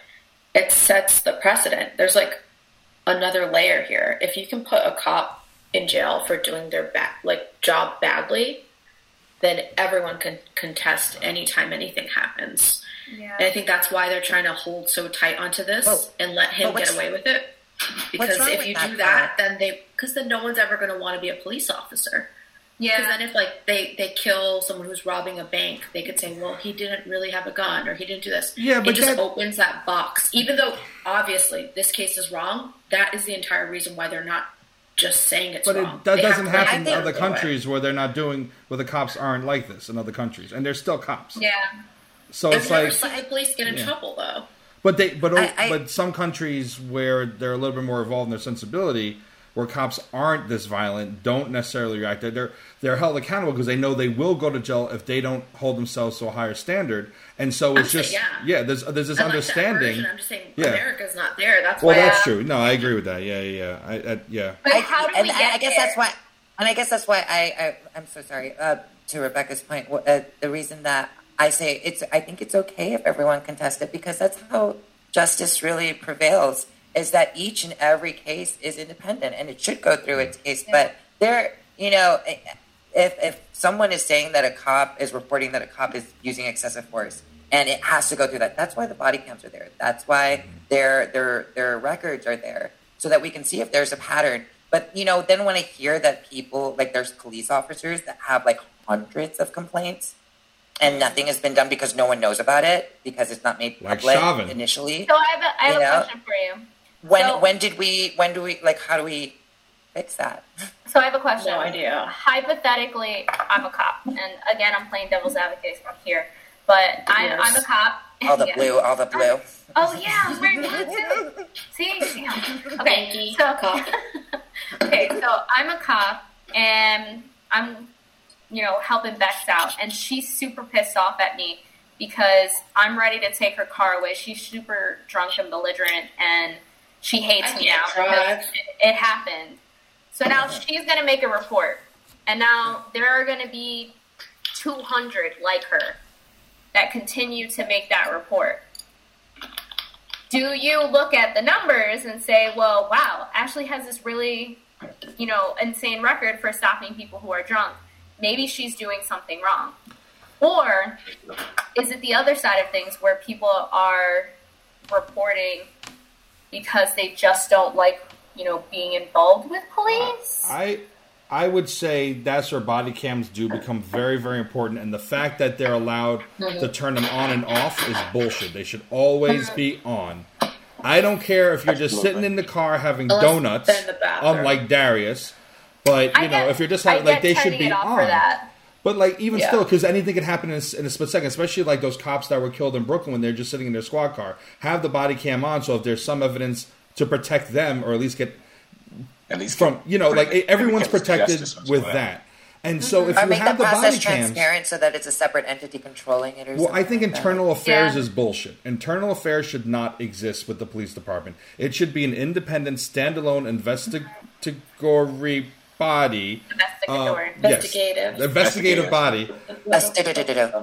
it sets the precedent. There's like another layer here. If you can put a cop in jail for doing their ba- like job badly, then everyone can contest anytime anything happens. Yeah. And I think that's why they're trying to hold so tight onto this Oh. and let him get away with it. Because if you that, do that, then they because then no one's ever going to want to be a police officer. Yeah. Because then if like they they kill someone who's robbing a bank, they could say, well, he didn't really have a gun or he didn't do this. Yeah, but it just that- opens that box. Even though obviously this case is wrong, that is the entire reason why they're not just saying it's not. But it, that They doesn't to happen in other countries where they're not doing where the cops aren't like this in other countries, and they're still cops. yeah. So I've it's never like, seen the police get in Yeah. trouble though. but they, but I- I- but some countries where they're a little bit more evolved in their sensibility, where cops aren't this violent, don't necessarily react. They're they're, they're held accountable because they know they will go to jail if they don't hold themselves to a higher standard, and so it's I'm just saying, yeah. There's there's this I like understanding. version. I'm just saying Yeah. America's not there. That's well, why that's I- true. No, I agree with that. Yeah, yeah, yeah. I, I, yeah. But how do we I, get I guess there? that's why, and I guess that's why I, I I'm so sorry. Uh, to Rebecca's point, uh, the reason that I say it's, I think it's okay if everyone contests it because that's how justice really prevails. Is that each and every case is independent and it should go through its mm-hmm. case, but there you know, eh, eh, if if someone is saying that a cop is reporting that a cop is using excessive force, and it has to go through that, that's why the body cams are there. That's why mm-hmm. their their their records are there, so that we can see if there's a pattern. But you know, then when I hear that people like there's police officers that have like hundreds of complaints and nothing has been done because no one knows about it because it's not made Like public Chauvin. initially. So I have a, I have a know? question for you. When So- when did we when do we like how do we fix that? So I have a question. No idea. Hypothetically, I'm a cop, and again, I'm playing devil's advocate here, but I'm, I'm a cop. All the Yeah. blue, all the blue. Oh yeah, I'm wearing blue too. See, damn. Okay, Yankee so cop. okay, so I'm a cop, and I'm, you know, helping Bex out, and she's super pissed off at me because I'm ready to take her car away. She's super drunk and belligerent, and she hates I me now. It, it happened. So now she's going to make a report, and now there are going to be 200 like her that continue to make that report. Do you look at the numbers and say, well, wow, Ashley has this really, you know, insane record for stopping people who are drunk. Maybe she's doing something wrong. Or is it the other side of things where people are reporting because they just don't like, you know, being involved with police? I I would say that's where body cams do become very, very important, and the fact that they're allowed to mm-hmm. turn them on and off is bullshit. They should always be on. I don't care if you're just Absolutely. sitting in the car having Unless donuts, they're in the bathroom. unlike Darius. But you I know, get- if you're just I having, like they should be it off on. For that. But like even Yeah. still, because anything could happen in a, s- in a split second, especially like those cops that were killed in Brooklyn when they're just sitting in their squad car. Have the body cam on, so if there's some evidence to protect them, or at least get At least from you know, like everyone's protected with well. that. And so mm-hmm. if Or you make the have the process body cams, transparent so that it's a separate entity controlling it or well, I think like that. internal affairs Yeah. is bullshit. Internal affairs should not exist with the police department. It should be an independent, standalone mm-hmm. investigatory body. Investigatory. uh, yes, Investigative. investigative body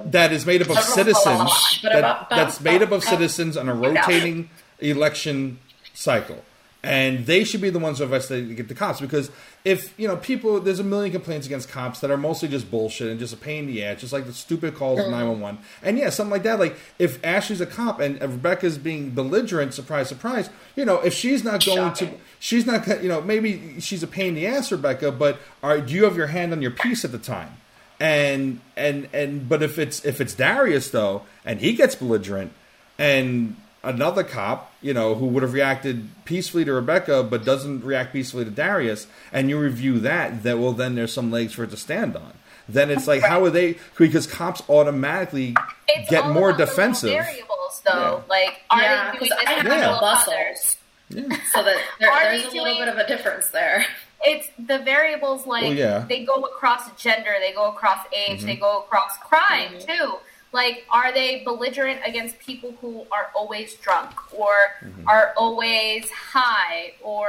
that is made up of citizens that, that's made up of citizens on a rotating election cycle and they should be the ones who investigate to get the cops. Because if you know people there's a million complaints against cops that are mostly just bullshit and just a pain in the ass just like the stupid calls of 911 and yeah something like that like if ashley's a cop and rebecca's being belligerent surprise surprise you know if she's not going to she's not you know maybe she's a pain in the ass rebecca but are, do you have your hand on your piece at the time? And and and but if it's if it's Darius though, and he gets belligerent, and another cop, you know, who would have reacted peacefully to Rebecca but doesn't react peacefully to Darius, and you review that, that well then there's some legs for it to stand on. Then it's like how are they? Because cops automatically It's get all more about the defensive. variables, though. Yeah. Like, are yeah, they because doing I this have to Yeah. no help muscles, others? Yeah. so that there, there's they a little bit of a difference there. It's the variables like Well, yeah. they go across gender, they go across age, Mm-hmm. they go across crime too. Like, are they belligerent against people who are always drunk or Mm-hmm. are always high or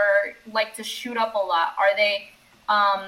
like to shoot up a lot? Are they um,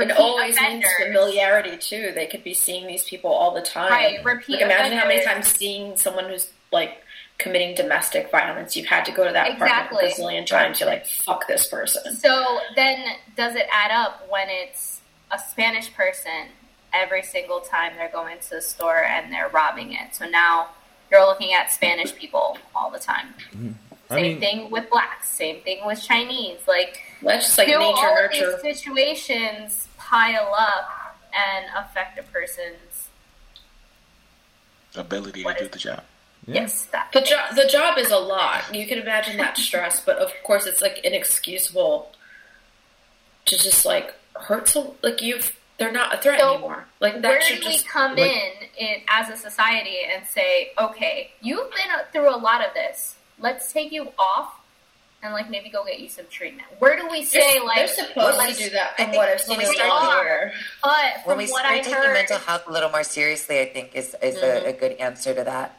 It always offenders? means familiarity too. They could be seeing these people all the time. Right, repeat Like imagine how many times seeing someone who's like committing domestic violence, you've had to go to that Exactly. apartment a gazillion times. You're like, fuck this person. So then, does it add up when it's a Spanish person every single time they're going to the store and they're robbing it? So now you're looking at Spanish people all the time. Mm-hmm. I Same mean, thing with blacks. Same thing with Chinese. Like, That's just like do nature all of nurture. these situations pile up and affect a person's ability to do is- the job. Yeah. yes that The job, the job is a lot. You can imagine that stress, but of course, it's like inexcusable to just like hurt some. Like you've, they're not a threat So, anymore. Like that Where should do we just come like- in, in as a society and say, okay, you've been through a lot of this. Let's take you off and like maybe go get you some treatment. Where do we say They're, like they're supposed like, to do that I from think what I've when seen we in start the doing- year. But when from we what start I taking heard, mental health a little more seriously, I think is is a, a good answer to that.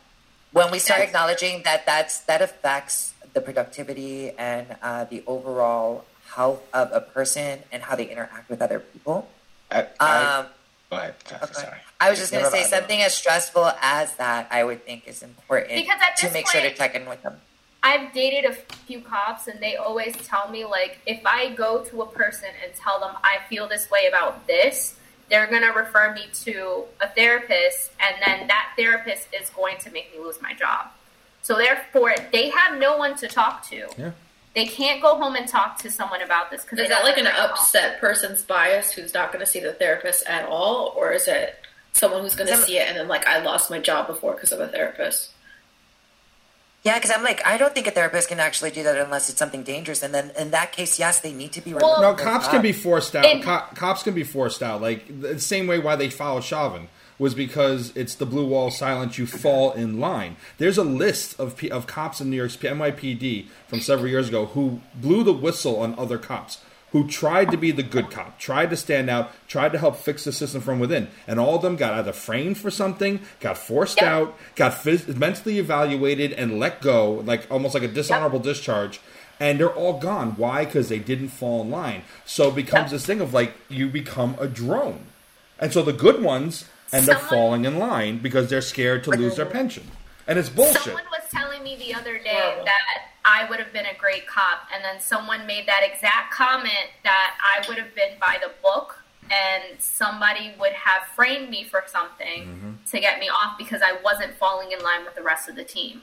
When we start Yes. acknowledging that that's that affects the productivity and uh, the overall health of a person and how they interact with other people. I, I, Um, go ahead. Okay. Sorry. I was just going to Never say mind. something as stressful as that. I would think is important Because at to this make sure to check in with them. I've dated a few cops, and they always tell me like, if I go to a person and tell them I feel this way about this, they're gonna refer me to a therapist, and then that therapist is going to make me lose my job. So therefore, they have no one to talk to. Yeah. They can't go home and talk to someone about this because Is that like an upset person's bias who's not going to see the therapist at all, or is it someone who's going to see it and then like I lost my job before because of a therapist? Yeah, because I'm like, I don't think a therapist can actually do that unless it's something dangerous. And then in that case, yes, they need to be. Well- No, cops can be forced out. And- Co- cops can be forced out. Like the same way why they follow Chauvin was because it's the blue wall of silence. You fall in line. There's a list of P- of cops in New York's NYPD from several years ago who blew the whistle on other cops. Who tried to be the good cop, tried to stand out, tried to help fix the system from within, and all of them got either framed for something, got forced Yep. out, got phys- mentally evaluated, and let go, like almost like a dishonorable discharge and they're all gone. Why? Because they didn't fall in line. So it becomes this thing of like you become a drone, and so the good ones end up Someone- falling in line because they're scared to lose their pension, and it's bullshit. Someone was telling me the other day Horrible. that I would have been a great cop, and then someone made that exact comment that I would have been by the book, and somebody would have framed me for something Mm-hmm. to get me off because I wasn't falling in line with the rest of the team.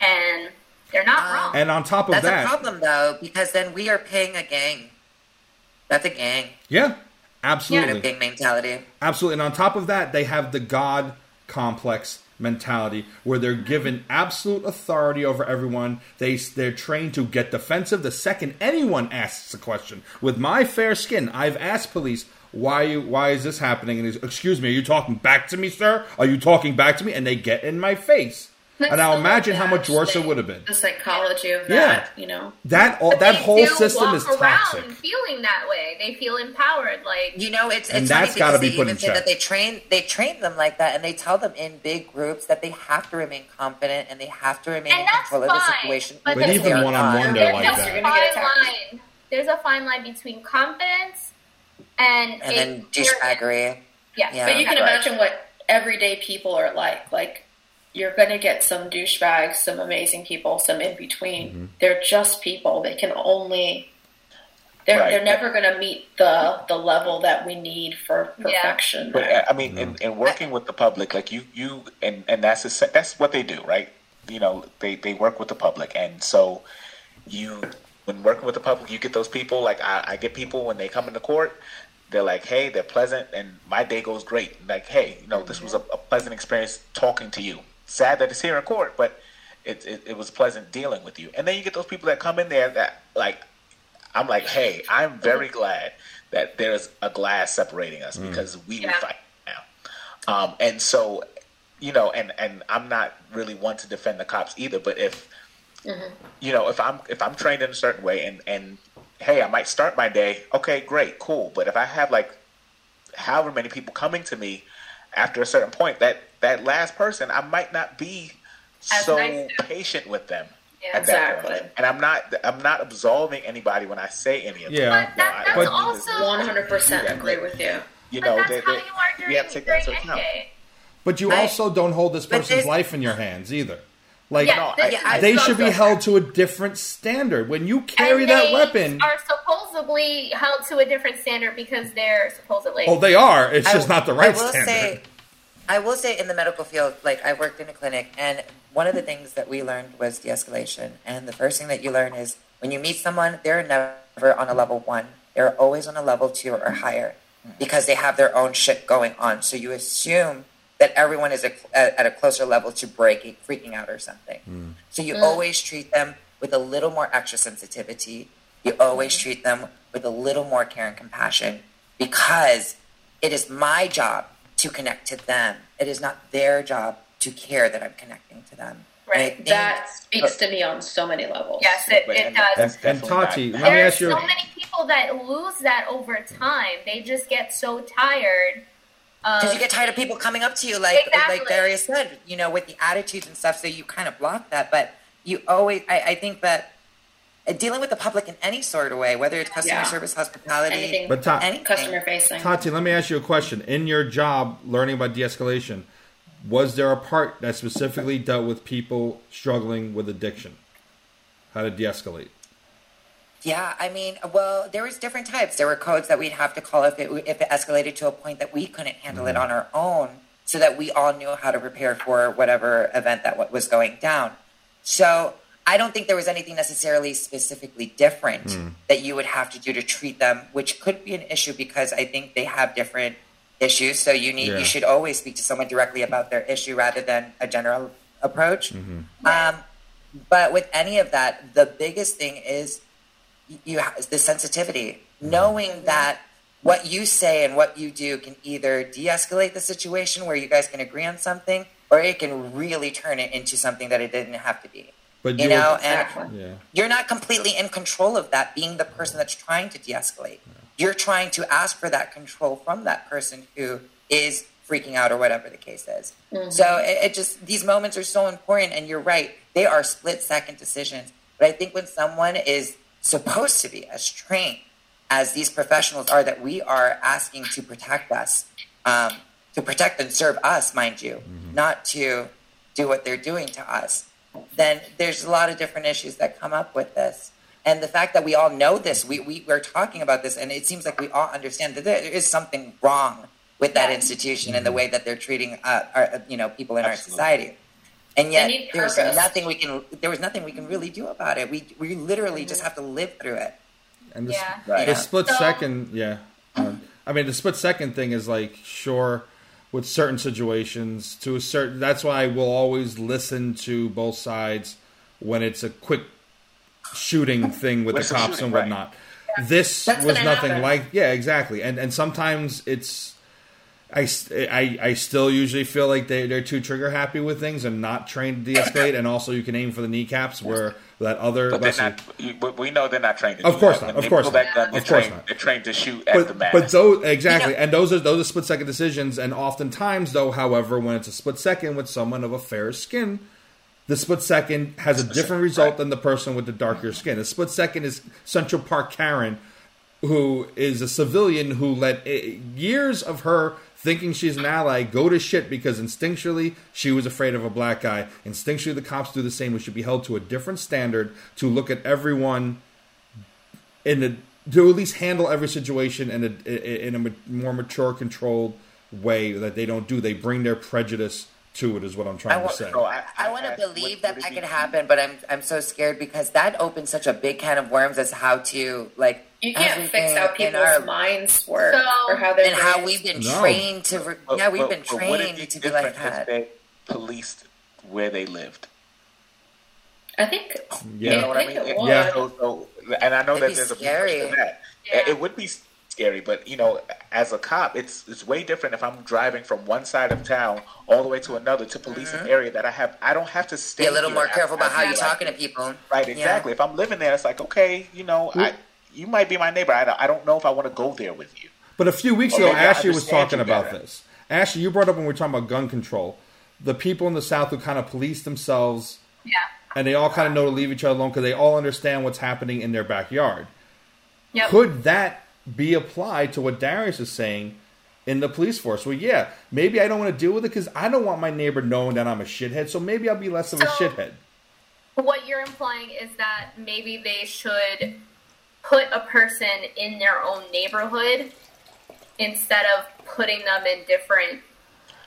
And they're not Um, wrong. And on top of That's that, a problem though, because then we are paying a gang. That's a gang. yeah, And a absolutely, mentality. absolutely. And on top of that, they have the God complex mentality where they're given absolute authority over everyone. They they're trained to get defensive the second anyone asks a question. With my fair skin, I've asked police. Why you? Why is this happening? And he's, excuse me, are you talking back to me, sir? Are you talking back to me? And they get in my face. That's and now imagine how much worse it would have been. The psychology of Yeah. you know. That all, that they whole system walk is around toxic. feeling that way. They feel empowered. Like You know, it's And it's that's funny gotta because be they put even in say check. that they train they train them like that, and they tell them in big groups that they have to remain confident and they have to remain in And that's control of the fine, situation. but even But even one-on-one, they're there's like a that. You're gonna get fine attacked. line. There's a fine line between confidence and And then douchebaggery. Yeah, Yeah. But you can Right. imagine what everyday people are like. Like you're going to get some douchebags, some amazing people, some in between. Mm-hmm. They're just people. They can only. They're, Right. they're never going to meet the the level that we need for Yeah. perfection. But uh, I mean, in, in working with the public, like you, you, and and that's a, that's what they do, right? You know, they they work with the public, and so you, when working with the public, you get those people. Like I, I get people when they come into court, they're like, hey, they're pleasant, and my day goes great. Like, hey, you know, this was a, a pleasant experience talking to you. Sad that it's here in court, but it, it it was pleasant dealing with you. And then you get those people that come in there that like I'm like, hey, I'm very glad that there's a glass separating us because we will Yeah. fight now. Um, and so, you know, and and I'm not really one to defend the cops either. But if you know, if I'm if I'm trained in a certain way, and and hey, I might start my day, okay, great, cool. But if I have like however many people coming to me after a certain point, that that last person, I might not be As so nice patient with them. Yeah. at that point. Exactly. And I'm not I'm not absolving anybody when I say any of Yeah. them. But that, that's I- I But- don't do this. also. One hundred percent agree with you. you But know, that's they, how they, you are during, we have to take that during into account. But you I- also don't hold this person's this- life in your hands either. Like Yeah, No, this- I- I- they so- should be so- held to a different standard. When you carry and that weapon, Are supposedly held to a different standard because they're supposedly. oh, they are. It's I- just not the right I will standard. Say, I will say in the medical field, like I worked in a clinic, and one of the things that we learned was de-escalation. And the first thing that you learn is when you meet someone, they're never on a level one. They're always on a level two or higher because they have their own shit going on. So you assume that everyone is a, at at a closer level to breaking, freaking out or something. Mm. So you mm. always treat them with a little more extra sensitivity. You always treat them with a little more care and compassion because it is my job to connect to them. It is not their job to care that I'm connecting to them. Right. think- That speaks to me on so many levels. yes, it, it does. that's And Tati, let me ask you- so many people that lose that over time. They just get so tired. Because Of, you um, get tired of people coming up to you, like Exactly. like Darius said, you know, with the attitudes and stuff. So you kind of block that. But you always, I, I think that dealing with the public in any sort of way, whether it's customer Yeah. service, hospitality, Anything But Ta- anything, customer facing. Tati, let me ask you a question. In your job learning about de-escalation, was there a part that specifically dealt with people struggling with addiction? how to de-escalate. Yeah, I mean, well, there was different types. There were codes that we'd have to call if it if it escalated to a point that we couldn't handle it mm-hmm. on our own, so that we all knew how to prepare for whatever event that wa- was going down. So I don't think there was anything necessarily specifically different mm. that you would have to do to treat them, which could be an issue because I think they have different issues. So you need Yeah. you should always speak to someone directly about their issue rather than a general approach. Mm-hmm. Um, but with any of that, the biggest thing is you have the sensitivity, mm-hmm. knowing that what you say and what you do can either de-escalate the situation where you guys can agree on something, or it can really turn it into something that it didn't have to be. But You know, and yeah. you're not completely in control of that being the person that's trying to de-escalate. You're trying to ask for that control from that person who is freaking out or whatever the case is. Mm-hmm. So it, it just these moments are so important and you're right they are split second decisions. But i think when someone is supposed to be as trained as these professionals are that we are asking to protect us um, to protect and serve us mind you not to do what they're doing to us then there's a lot of different issues that come up with this. And the fact that we all know this, we, we, we're talking about this, and it seems like we all understand that there is something wrong with that Yeah. institution and the way that they're treating uh, our, you know, people in our society. And yet, need there's purpose. nothing we can. There was nothing we can really do about it. We we literally just have to live through it. And the, Yeah. Right. the Yeah. split So- second, yeah. Uh, I mean, the split second thing is like sure with certain situations to a certain. That's why we'll always listen to both sides when it's a quick shooting thing with When the it's a cops shooting, and right. whatnot. This That's was nothing happen. like yeah, exactly. And and sometimes it's. I, I, I still usually feel like they, they're too trigger happy with things and not trained to de-escalate and also you can aim for the kneecaps where that other But they're not. We know they're not trained. To Of course not, of course not. gun, Of they're course trained. not. They're trained to shoot at but, the man. but those exactly, You know- and those are those are split second decisions. And oftentimes, though, however, when it's a split second with someone of a fair skin, the split second has a different result right. than the person with the darker skin. A split second is Central Park Karen, who is a civilian who let eh, years of her thinking she's an ally go to shit because instinctually she was afraid of a black guy. Instinctually, the cops do the same. We should be held to a different standard to look at everyone in a to at least handle every situation in a in a more mature, controlled way that they don't do. They bring their prejudice to it. Is what I'm trying I wa- to say. So I, I want to asked, believe would- that would it that be- could happen, but I'm I'm so scared because that opens such a big can of worms as how to like You can't fix how people's our- minds work So- or how they're and how raised. we've been No. trained to re- But- yeah we've but- been but would it trained be to be like that. They policed where they lived. I think. Yeah. You know what I think mean? it would. Yeah. So, so, and I know It'd that be there's a scary. push for that. Yeah. It would be scary, but you know, as a cop, it's it's way different if I'm driving from one side of town all the way to another to police an mm-hmm. area that I have. I don't have to stay. Be a little here. more careful I- about I how you're like- talking to people. Right, Yeah. exactly. If I'm living there, it's like okay, you know, I you might be my neighbor. I don't, I don't know if I want to go there with you. But a few weeks Or ago, Ashley was talking about this. Ashley, you brought up when we were talking about gun control. The people in the South who kind of police themselves Yeah. and they all kind of know to leave each other alone because they all understand what's happening in their backyard. Yep. Could that be applied to what Darius is saying in the police force? Well, yeah, maybe I don't want to deal with it because I don't want my neighbor knowing that I'm a shithead, so maybe I'll be less of a So- shithead. What you're implying is that maybe they should put a person in their own neighborhood instead of putting them in different.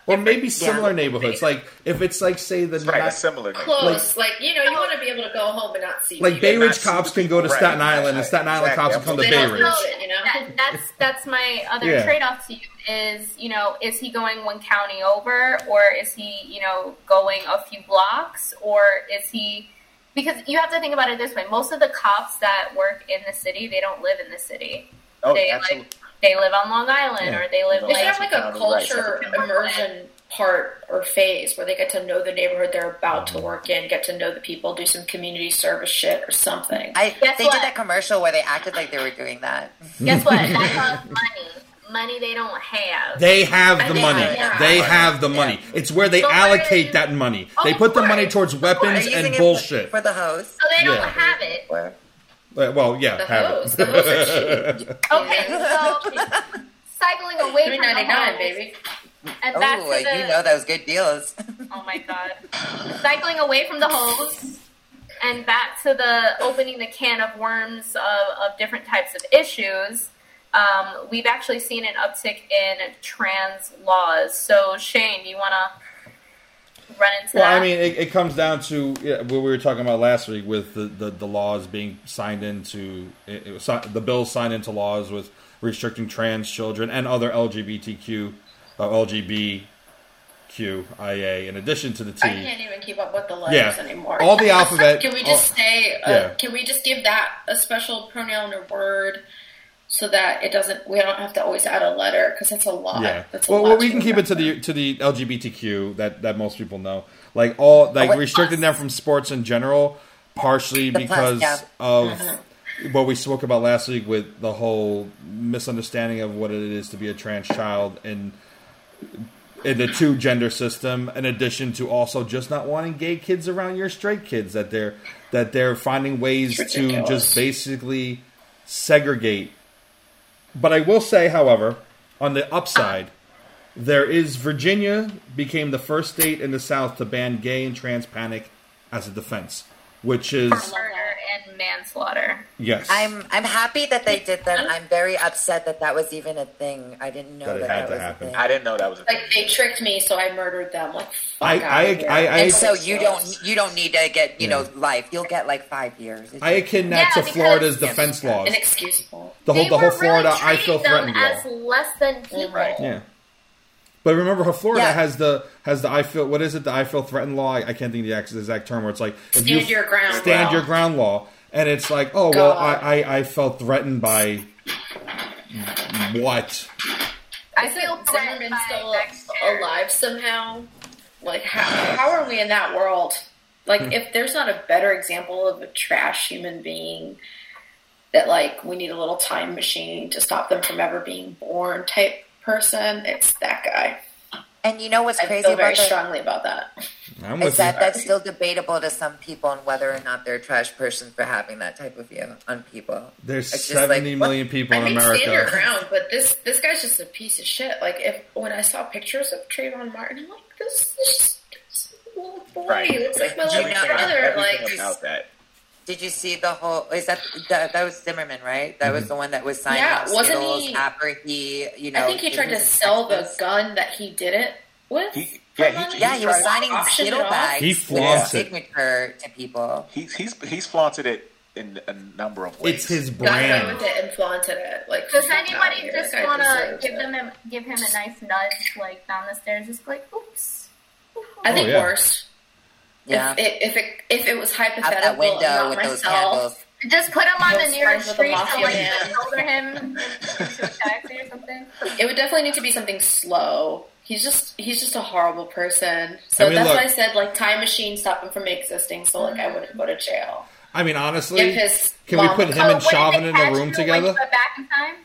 Or maybe yeah. similar neighborhoods. Like, if it's like, say, the Right, not- similar. Close, like, you know, you want to be able to go home and not see like people. Bay Ridge cops can go to people, Staten right, Island, and Staten Island exactly. cops can come to They Bay Ridge. it, you know. That, that's that's my other Yeah. trade-off to you is you know is he going one county over or is he you know going a few blocks or is he because you have to think about it this way most of the cops that work in the city they don't live in the city Oh, they absolutely. like they live on Long Island Yeah. or they live Is Is like there like a culture right. immersion part or phase where they get to know the neighborhood they're about to work in, get to know the people, do some community service shit or something? I Guess they what? did that commercial where they acted like they were doing that. guess what that costs money money they don't have They have the they money. have They have the money. It's where they So why are allocate they- that money. Of They put the money towards Of course. They're weapons and bullshit. for the hose. so they don't Yeah. have it Or- Uh, Well, yeah, the have hose. it. The hose okay so cycling away Three from the ninety nine, baby. and back Oh, to the you know those good deals. Oh my god. Cycling away from the hose and back to the opening the can of worms of, of different types of issues. Um, we've actually seen an uptick in trans laws. So, Shane, you want to run into Well, that? I mean, it, it comes down to yeah, what we were talking about last week with the, the, the laws being signed into it, it was, the bills signed into laws with restricting trans children and other LGBTQ, uh, LGBTQIA, in addition to the T. I can't even keep up with the letters Yeah. anymore. All the alphabet- Can we just all- say? Uh, Yeah. Can we just give that a special pronoun or word so that it doesn't? We don't have to always add a letter because that's a lot. Yeah. That's a Well, lot we can keep it to the to the LGBTQ that that most people know. Like all like wait, restricting us. them from sports in general, partially The plus, because yeah. of Mm-hmm. what we spoke about last week with the whole misunderstanding of what it is to be a trans child and in the two gender system in addition to also just not wanting gay kids around your straight kids that they're that they're finding ways to just basically segregate but i will say however on the upside there is virginia became the first state in the south to ban gay and trans panic as a defense which is and manslaughter. yes I'm I'm happy that they did that. I'm very upset that that was even a thing. I didn't know That it that, had that to was happen. a thing. I didn't know that was a Like they tricked me, so I murdered them. Like fuck I- outta I- I- I- and so you don't you don't need to get you Yeah. know life. You'll get like five years. It's i akin that Yeah, to florida's defense laws inexcusable. the whole They the whole florida really i feel treating them threatened law as less than people. Right. Yeah. But remember, how Florida Yeah. has the has the I feel what is it the I feel threatened law? I, I can't think of the exact, exact term where it's like if Stand your ground stand law. your ground law, and it's like oh well I, I I felt threatened by what? I feel threatened Zimmerman by still alive somehow? Like how how are we in that world? Like hmm. if there's not a better example of a trash human being that like we need a little time machine to stop them from ever being born type person, it's that guy. And you know what's I crazy feel about very that? strongly about that. I'm Is that you. that's still debatable to some people on whether or not they're a trash person for having that type of view on people. There's It's just like, seventy what- million people I in may stand your America. ground, but this this guy's just a piece of shit. Like if when I saw pictures of Trayvon Martin, I'm like, this this, this little boy right. looks like my little brother. Like about that. Did you see the whole? Is that that, that was Zimmerman, right? That was mm-hmm. the one that was signing Yeah, wasn't Skittles he- after he, you know. I think he tried to was sell the gun that he did it with. He- yeah, he- money. Yeah, he was signing Skittle bags He with his signature to people. He's he's he's flaunted it in a number of ways. It's his Got away brand. with it and flaunted it. Like, Does anybody just want to give them a, give him a nice nudge, like down the stairs, just like oops? I think Oh, yeah. worse. Yeah, If it if it if it was out hypothetical, that window not with those candles. Just put him on Most the nearest friends with street to like shoulder him into a taxi or something. It would definitely need to be something slow. He's just he's just a horrible person. So I mean, that's look- why I said like time machine stop him from existing. So like I wouldn't go to jail. I mean, honestly, can we put him Oh, and what Chauvin in a room together? back in time?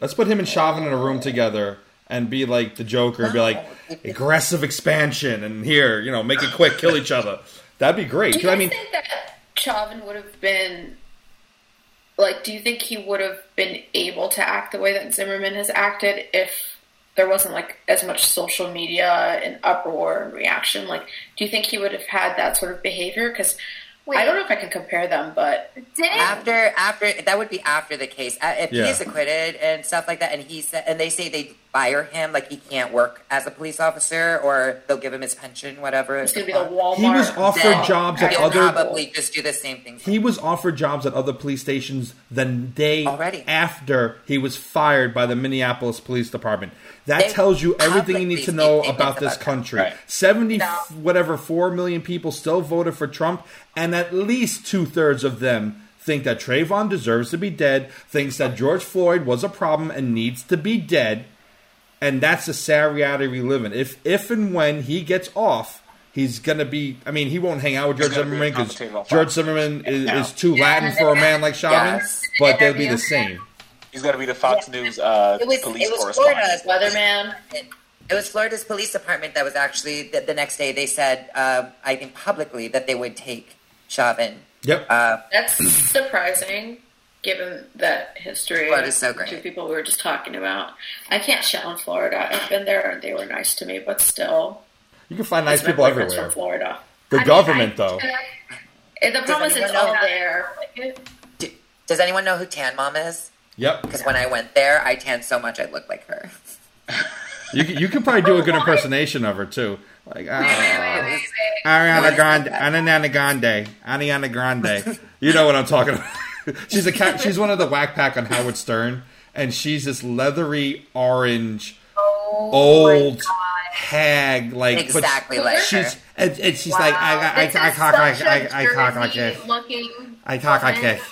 Let's put him and Chauvin in a room together and be like the Joker and be like aggressive expansion and here, you know, make it quick, kill each other. That'd be great. Do you 'Cause, guys I mean, think that Chauvin would have been like? Do you think he would have been able to act the way that Zimmerman has acted if there wasn't like as much social media and uproar and reaction? Like, do you think he would have had that sort of behavior? Because I don't know if I can compare them, but Didn't after after that would be after the case Uh, if Yeah. he is acquitted and stuff like that and he said and they say they fire him like he can't work as a police officer or they'll give him his pension whatever it's going to be the Walmart. he was offered then jobs at he'll other probably just do the same thing he was offered jobs at other police stations the day Already. after he was fired by the Minneapolis Police Department. That They tells you everything you need to know about this about country. Right. 70 No. whatever 4 million people still voted for Trump and at least two-thirds of them think that Trayvon deserves to be dead, thinks that George Floyd was a problem and needs to be dead. And that's the sad reality we live in. If if and when he gets off, he's gonna be. I mean, he won't hang out with George He's gonna be Zimmerman because George Zimmerman is, Yeah. is too Latin for a man like Chauvin. Yes. But they'll be the same. He's going to be the Fox News uh, it was police it was correspondent. Florida's weatherman. It was Florida's police department that was actually the, the next day. They said, uh, I think publicly, that they would take Chauvin. Yep. Uh, That's surprising, given that history. Florida's so great. Two people we were just talking about. I can't shit on Florida. I've been there and they were nice to me, but still, you can find nice people everywhere. from Florida. The I mean, government, I- though. And the problem is anyone it's know? all there. Do, does anyone know who Tan Mom is? Yep. Because when I went there, I tanned so much I looked like her. You could, you could probably do a good impersonation of her too. Like uh, Ariana Grande, Ariana Grande, Ariana Grande. You know what I'm talking about. she's a cat. She's one of the Wack Pack on Howard Stern, and she's this leathery orange, Oh, old hag. Like Exactly like She's her. and, and she's Wow. like I, I, I, cock. I is talk like such I, a I talk like this. I talk like this.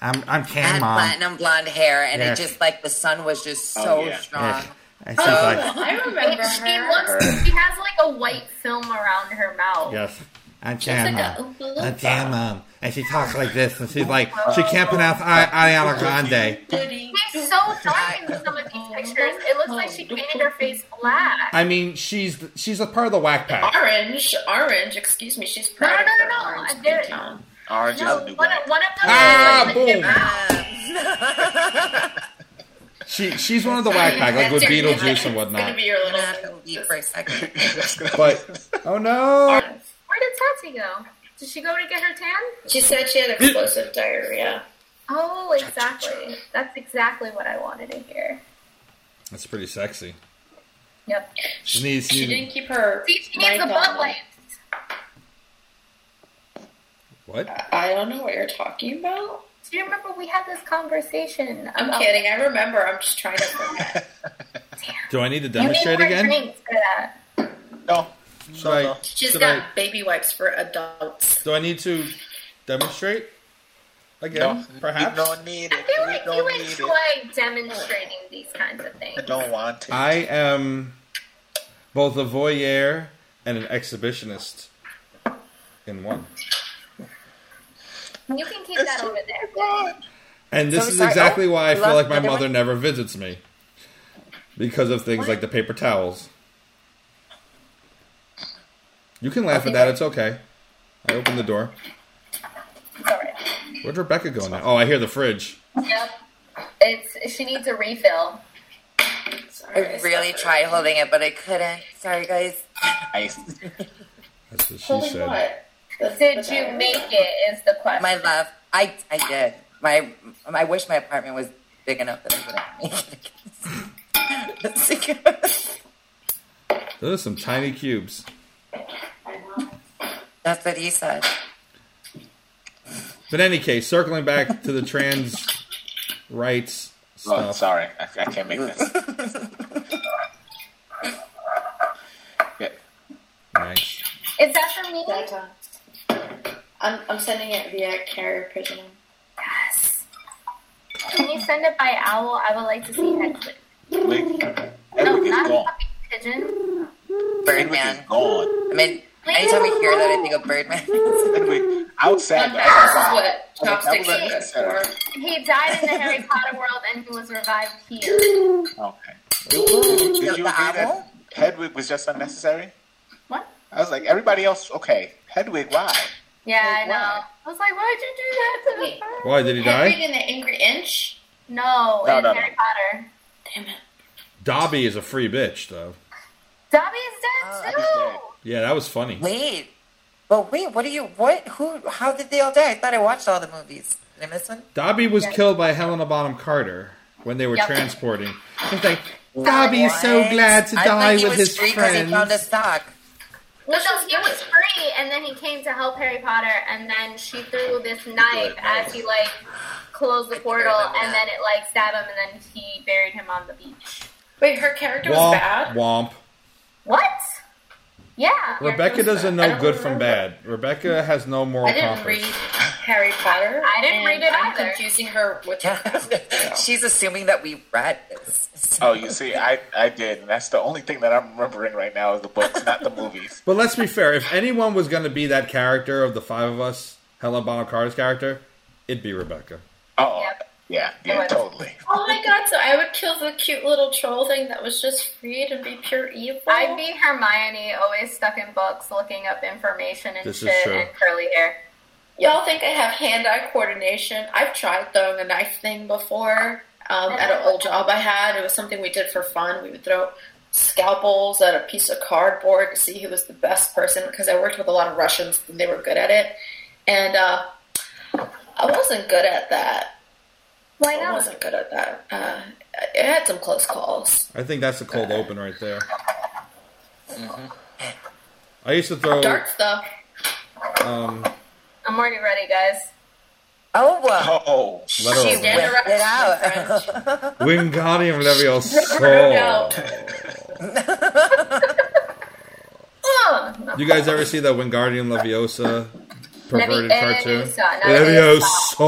I'm I'm I Tan Mom. platinum blonde hair, and Yes. it just like the sun was just Oh, so yeah. strong. Yes. And she's Oh, like I remember She her. looks. She has like a white film around her mouth. yes. I'm She's like a Mom. Oompa I'm Loompa. And she talks like this, and she's like she can't pronounce I, Ariana Grande. She's so dark in some of these pictures. It looks like she painted her face black. I mean, she's she's a part of the Wack Pack. Orange, orange. Excuse me, she's No, proud no, of no, no, orange there- skin tone. Orange is no, the new one, black. of- one of them Ah, is boom. She she's one of the Wack Pack, like with Beetlejuice and It's gonna be your little. gonna have to leave for a second. But oh no, Where did Tati go? Did she go to get her tan? She said she had explosive diarrhea. Oh, exactly. That's exactly what I wanted to hear. that's pretty sexy. Yep. She needs She she, didn't keep her. See, she needs mic a butt lift. what? I don't know what you're talking about. Do you remember we had this conversation? I'm about- kidding. I remember. I'm just trying to forget. Do I need to You need demonstrate more again? drinks for that. no, Should no, I? no. She's should got I- baby wipes for adults. Do I need to demonstrate again? No, Perhaps. we don't need it. I feel we like don't you need enjoy it. demonstrating these kinds of things. I don't want it. I am both a voyeur and an exhibitionist in one. You can keep that over there. And this So is sorry. exactly Oh, why I you feel like my mother one? never visits me. Because of things like the paper towels. You can laugh at that, it's okay. I opened the door. It's all right. Where'd Rebecca go now? Oh, I hear the fridge. Yep. It's she needs a refill. I really tried holding it, but I couldn't. Sorry, guys. I, That's what she Holy said. what? Did you make it? Is the question. My love, I I did. My I wish my apartment was big enough that I would make it. Those are some tiny cubes. That's what he said. But in any case, circling back to the trans rights oh, stuff. sorry, I, I can't make this. yeah. Nice. Is that for me? That, uh, I'm, I'm sending it via carrier pigeon. Yes. Can you send it by owl? I would like to see Hedwig. Hedwig, No, is not gone. puppy pigeon. Hedwig is Birdman. gone. I mean, anytime I hear that, I think of Birdman. Hedwig outside. Fun fact, this is what chopsticks was are good unnecessary. for. He died in the Harry Potter world and he was revived here. Okay. Did you The agree that Hedwig was just unnecessary? What? I was like, everybody else, okay. Hedwig, why? Yeah, I know. why? I was like, why'd you do that to the Wait. Why did he Hedwig die? in the Angry Inch? No, No, in no, no. Harry Potter. Damn it. Dobby is a free bitch, though. Dobby is dead Oh, too. He's dead. Yeah, that was funny. Wait, but wait, what are you? What? Who? How did they all die? I thought I watched all the movies. Did I miss one? Dobby was Yeah. killed by Helena Bonham Carter when they were Yep. transporting. It's like Dobby is so glad to I die thought he with was his free 'cause He found a friends. sock. Well, no, he was free, and then he came to help Harry Potter, and then she threw this knife as he like closed the portal, and then it like stabbed him, and then he buried him on the beach. Wait, her character was bad? womp. What? Yeah. Rebecca doesn't know good from bad. Rebecca has no moral I didn't compass. read Harry Potter. I didn't and read it I'm either. confusing her with She's assuming that we read this. Oh, you see, I, I did. And that's the only thing that I'm remembering right now is the books, not the movies. But let's be fair. If anyone was going to be that character of the five of us, Helena Bonham Carter's character, it'd be Rebecca. Oh, Yep. Yeah, yeah, What? totally. Oh my god, so I would kill the cute little troll thing that was just freed and be pure evil? I'd be Hermione, always stuck in books, looking up information and This is shit, true. and curly hair. Y'all think I have hand-eye coordination? I've tried throwing a knife thing before um, at an old job I had. It was something we did for fun. We would throw scalpels at a piece of cardboard to see who was the best person because I worked with a lot of Russians and they were good at it. and uh, I wasn't good at that. Why I wasn't good at that. Uh, I had some close calls. I think that's a cold open right there. I used to throw. Darts though. Um, I'm already ready, guys. Oh, well. Oh, let her She open. Whipped it out. Wingardium Leviosa. Ugh. You guys ever see that Wingardium Leviosa perverted Leviosa, cartoon? not Leviosa.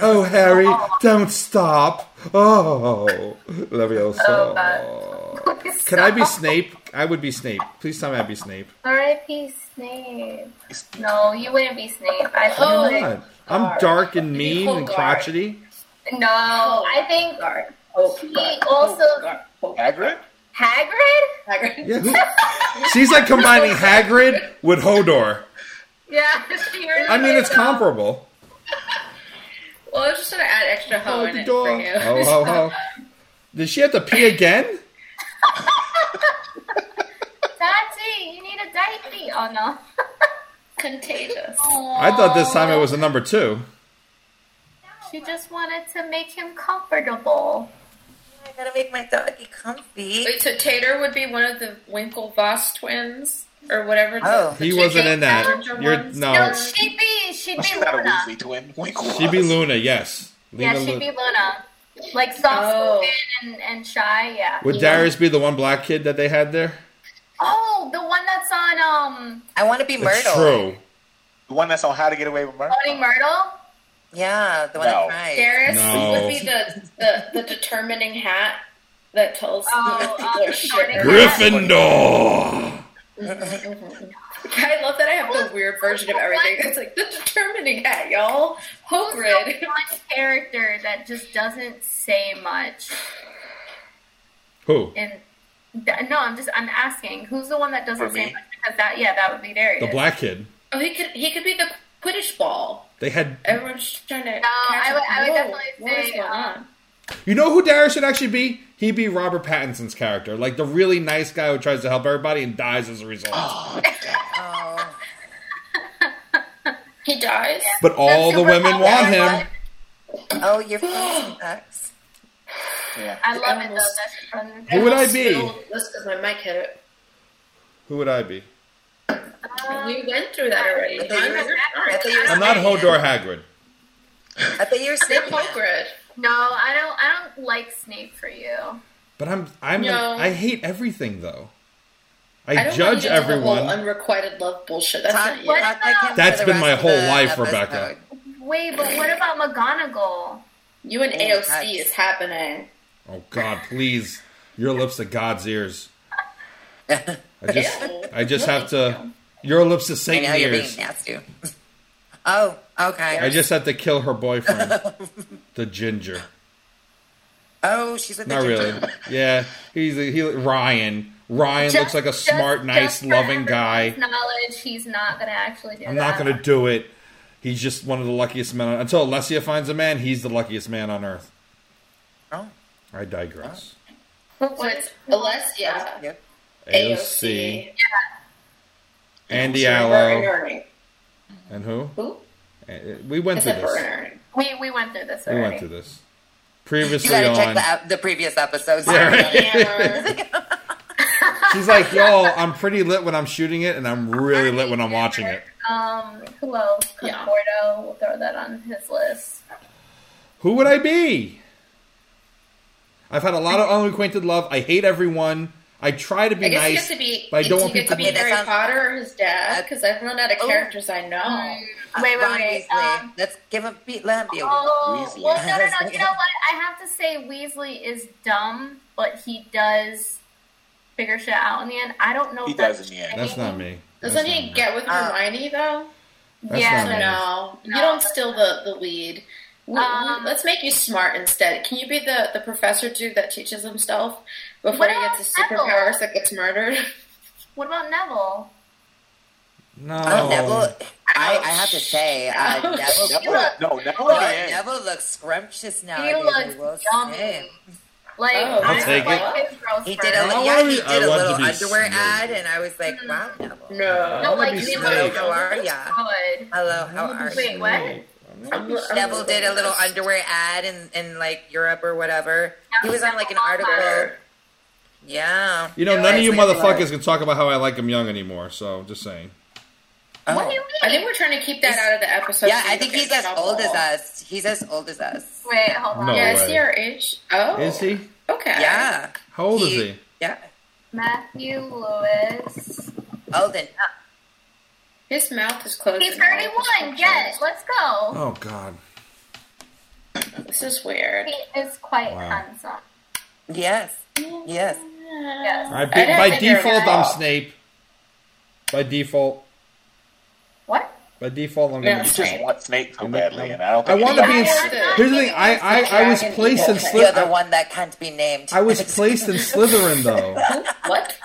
Oh, Harry, don't stop. Oh, Leviosa. Oh, God. Can I be. Snape? I would be Snape. Please tell me I'd be Snape. R.I.P. Snape. No, you wouldn't be Snape. I Oh, think. God. I'm dark and mean and crotchety. No, I think Guard. Hope He oh, guard. also- oh, Hope guard. Hope oh, Hagrid. Hagrid. Hagrid. Yeah, who- She's like combining Hagrid with Hodor. Yeah, she really I mean, it's is, comparable. Well, I was just gonna add extra ho Oh, in the it door. for you. Ho, ho, ho. Did she have to pee again? Tati, you need a diaper. Oh no. Contagious. I thought this time it was a number two. She just wanted to make him comfortable. I gotta make my doggy comfy. Wait, so Tater would be one of the Winklevoss twins, or whatever. Oh. He wasn't in that. You're ones? No, no. she'd be she'd be she's a Luna. Twin. She'd be. Luna. Yes. Yeah, she'd Lu- be Luna. Like soft Oh. spoken and, and shy, yeah. Would Darius be the one black kid that they had there? Oh, the one that's on um I want to be That's Myrtle. true. The one that's on How to Get Away with Murder. Owning Myrtle. Yeah, the one No. that cried. Darius No. would be the, the, the determining hat that tells Oh, people um, are the shit. sorting Gryffindor. I love that I have the weird version of everything. It's like the determining hat, y'all. Who's the one character that just doesn't say much? Who? And th- no, I'm just I'm asking who's the one that doesn't For say me? much because that yeah that would be Darius. The black kid. Oh, he could he could be the Quidditch ball. They had. Everyone's trying to. No, catch I would- up. I would Whoa, definitely what is say, going um, on? You know who Darius should actually be? He'd be Robert Pattinson's character, like the really nice guy who tries to help everybody and dies as a result. Oh, He dies. But all the women popular, want him. oh, you're feeling X. Yeah. I love it though. That's fun. Who would I be? This because my mic hit it. Who would I be? Um, we went through that already. I thought you were- I'm- thought you were I'm not Hodor Hagrid. I thought you were Snape Snape. Hogrid. No, I don't. I don't like Snape for you. But I'm I'm No. I hate everything though. I, I judge want you the whole everyone. unrequited love bullshit. That's Talk, not you. What? talk like him for That's the been my whole life. Rebecca. Wait, but what about McGonagall? You and Oh, AOC nice. is happening. Oh God, please! Your lips to God's ears. I just I just have to. Your lips to I Satan know you're being ears. nasty. Oh, okay. I just have to kill her boyfriend, the ginger. oh, she's a the Not ginger. really. Yeah, he's a, he Ryan. Ryan looks like a smart, just- nice, just loving guy. Knowledge, he's not gonna actually do I'm that. not gonna do it. He's just one of the luckiest men. On, until Alessia finds a man, he's the luckiest man on earth. Oh, I digress. What So it's Alessia, yep. AOC, Andy Bert and Allo, Ernie. and who? Who? Uh, We went I through said Bert and this. Ernie. We we went through this We went through this You previously gotta check on. the, the previous episodes. Yeah, right. She's like, "Y'all, I'm pretty lit when I'm shooting it, and I'm really lit when I'm watching it." Um, who else? Yeah. Conforto. We'll throw that on his list. Who would I be? I've had a lot of unacquainted love. I hate everyone. I try to be I guess you nice. to be. but I don't do want you get to people be to- Okay, Harry sounds- Potter or his dad because I've run out of Oh. characters I know. Wait, Uh, wait, Ron wait. Um, Let's give him beat let him be Oh, Weasley. well, no, no, no. You know what? I have to say Weasley is dumb, but he does figure shit out in the end. I don't know. He does in the end. That's not me. Doesn't That's he me. get with Uh, Hermione though? That's yeah, not me. No, you No. don't steal the the lead. We- we- Um, let's make you smart instead. Can you be the, the professor dude that teaches himself before he gets his about Neville? superpowers that gets murdered? What about Neville? No. Oh, Neville. I, I have to say, uh, Neville, Neville, look- no, Neville Boy, at the end. Neville looks scrumptious now. He looks will dummy. say. Like Oh, I I'll take like it. He spurt. did a I yeah, he did a little underwear Snake. ad, and I was like, wow, Neville. No, No. like be he Snake. Hello, how are ya? good. Hello, how are you? Wait, what? I'm- I'm- Neville did a little underwear ad in, in like Europe or whatever. He was on like an Neville article. Longbottom. Yeah. You know, Yeah, none of you motherfuckers can talk about how I like him young anymore. So just saying. Oh. What do you I think we're trying to keep that out of the episode. Yeah, so I think he's as in old as us. He's as old as us. Wait, hold on. No Yeah, way. is he our age? Oh, Is he? Okay. Yeah. How old is He- he? Yeah. Matthew Lewis. Olden. His mouth is closed. He's 31. his Yes, let's go. Oh God. This is weird. He is quite Wow. handsome. Yes. Yes. Yes. I, I didn't by think you were default, I'm Snape. By default, What? by default, I'm Yeah, gonna You be just Snape. want Snake so I'm badly, and I don't I want to be. In, Yeah, yeah, here's the thing. I I, I was placed in evil You're the one that can't be named. I was placed in Slytherin though. What?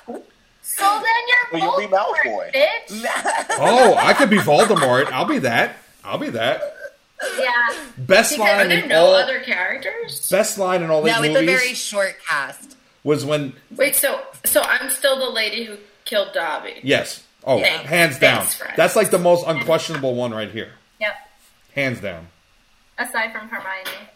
So then you're Well, you'll be Malfoy. bitch. Oh, I could be Voldemort. I'll be that. I'll be that. Yeah. Best Because line in no all. other characters? Best line in all eight no, it's a very short cast. Was when Wait, so so I'm still the lady who killed Dobby. yes. Oh, Thanks. hands down. Thanks. That's like the most unquestionable one right here. Yep. Hands down. Aside from Hermione.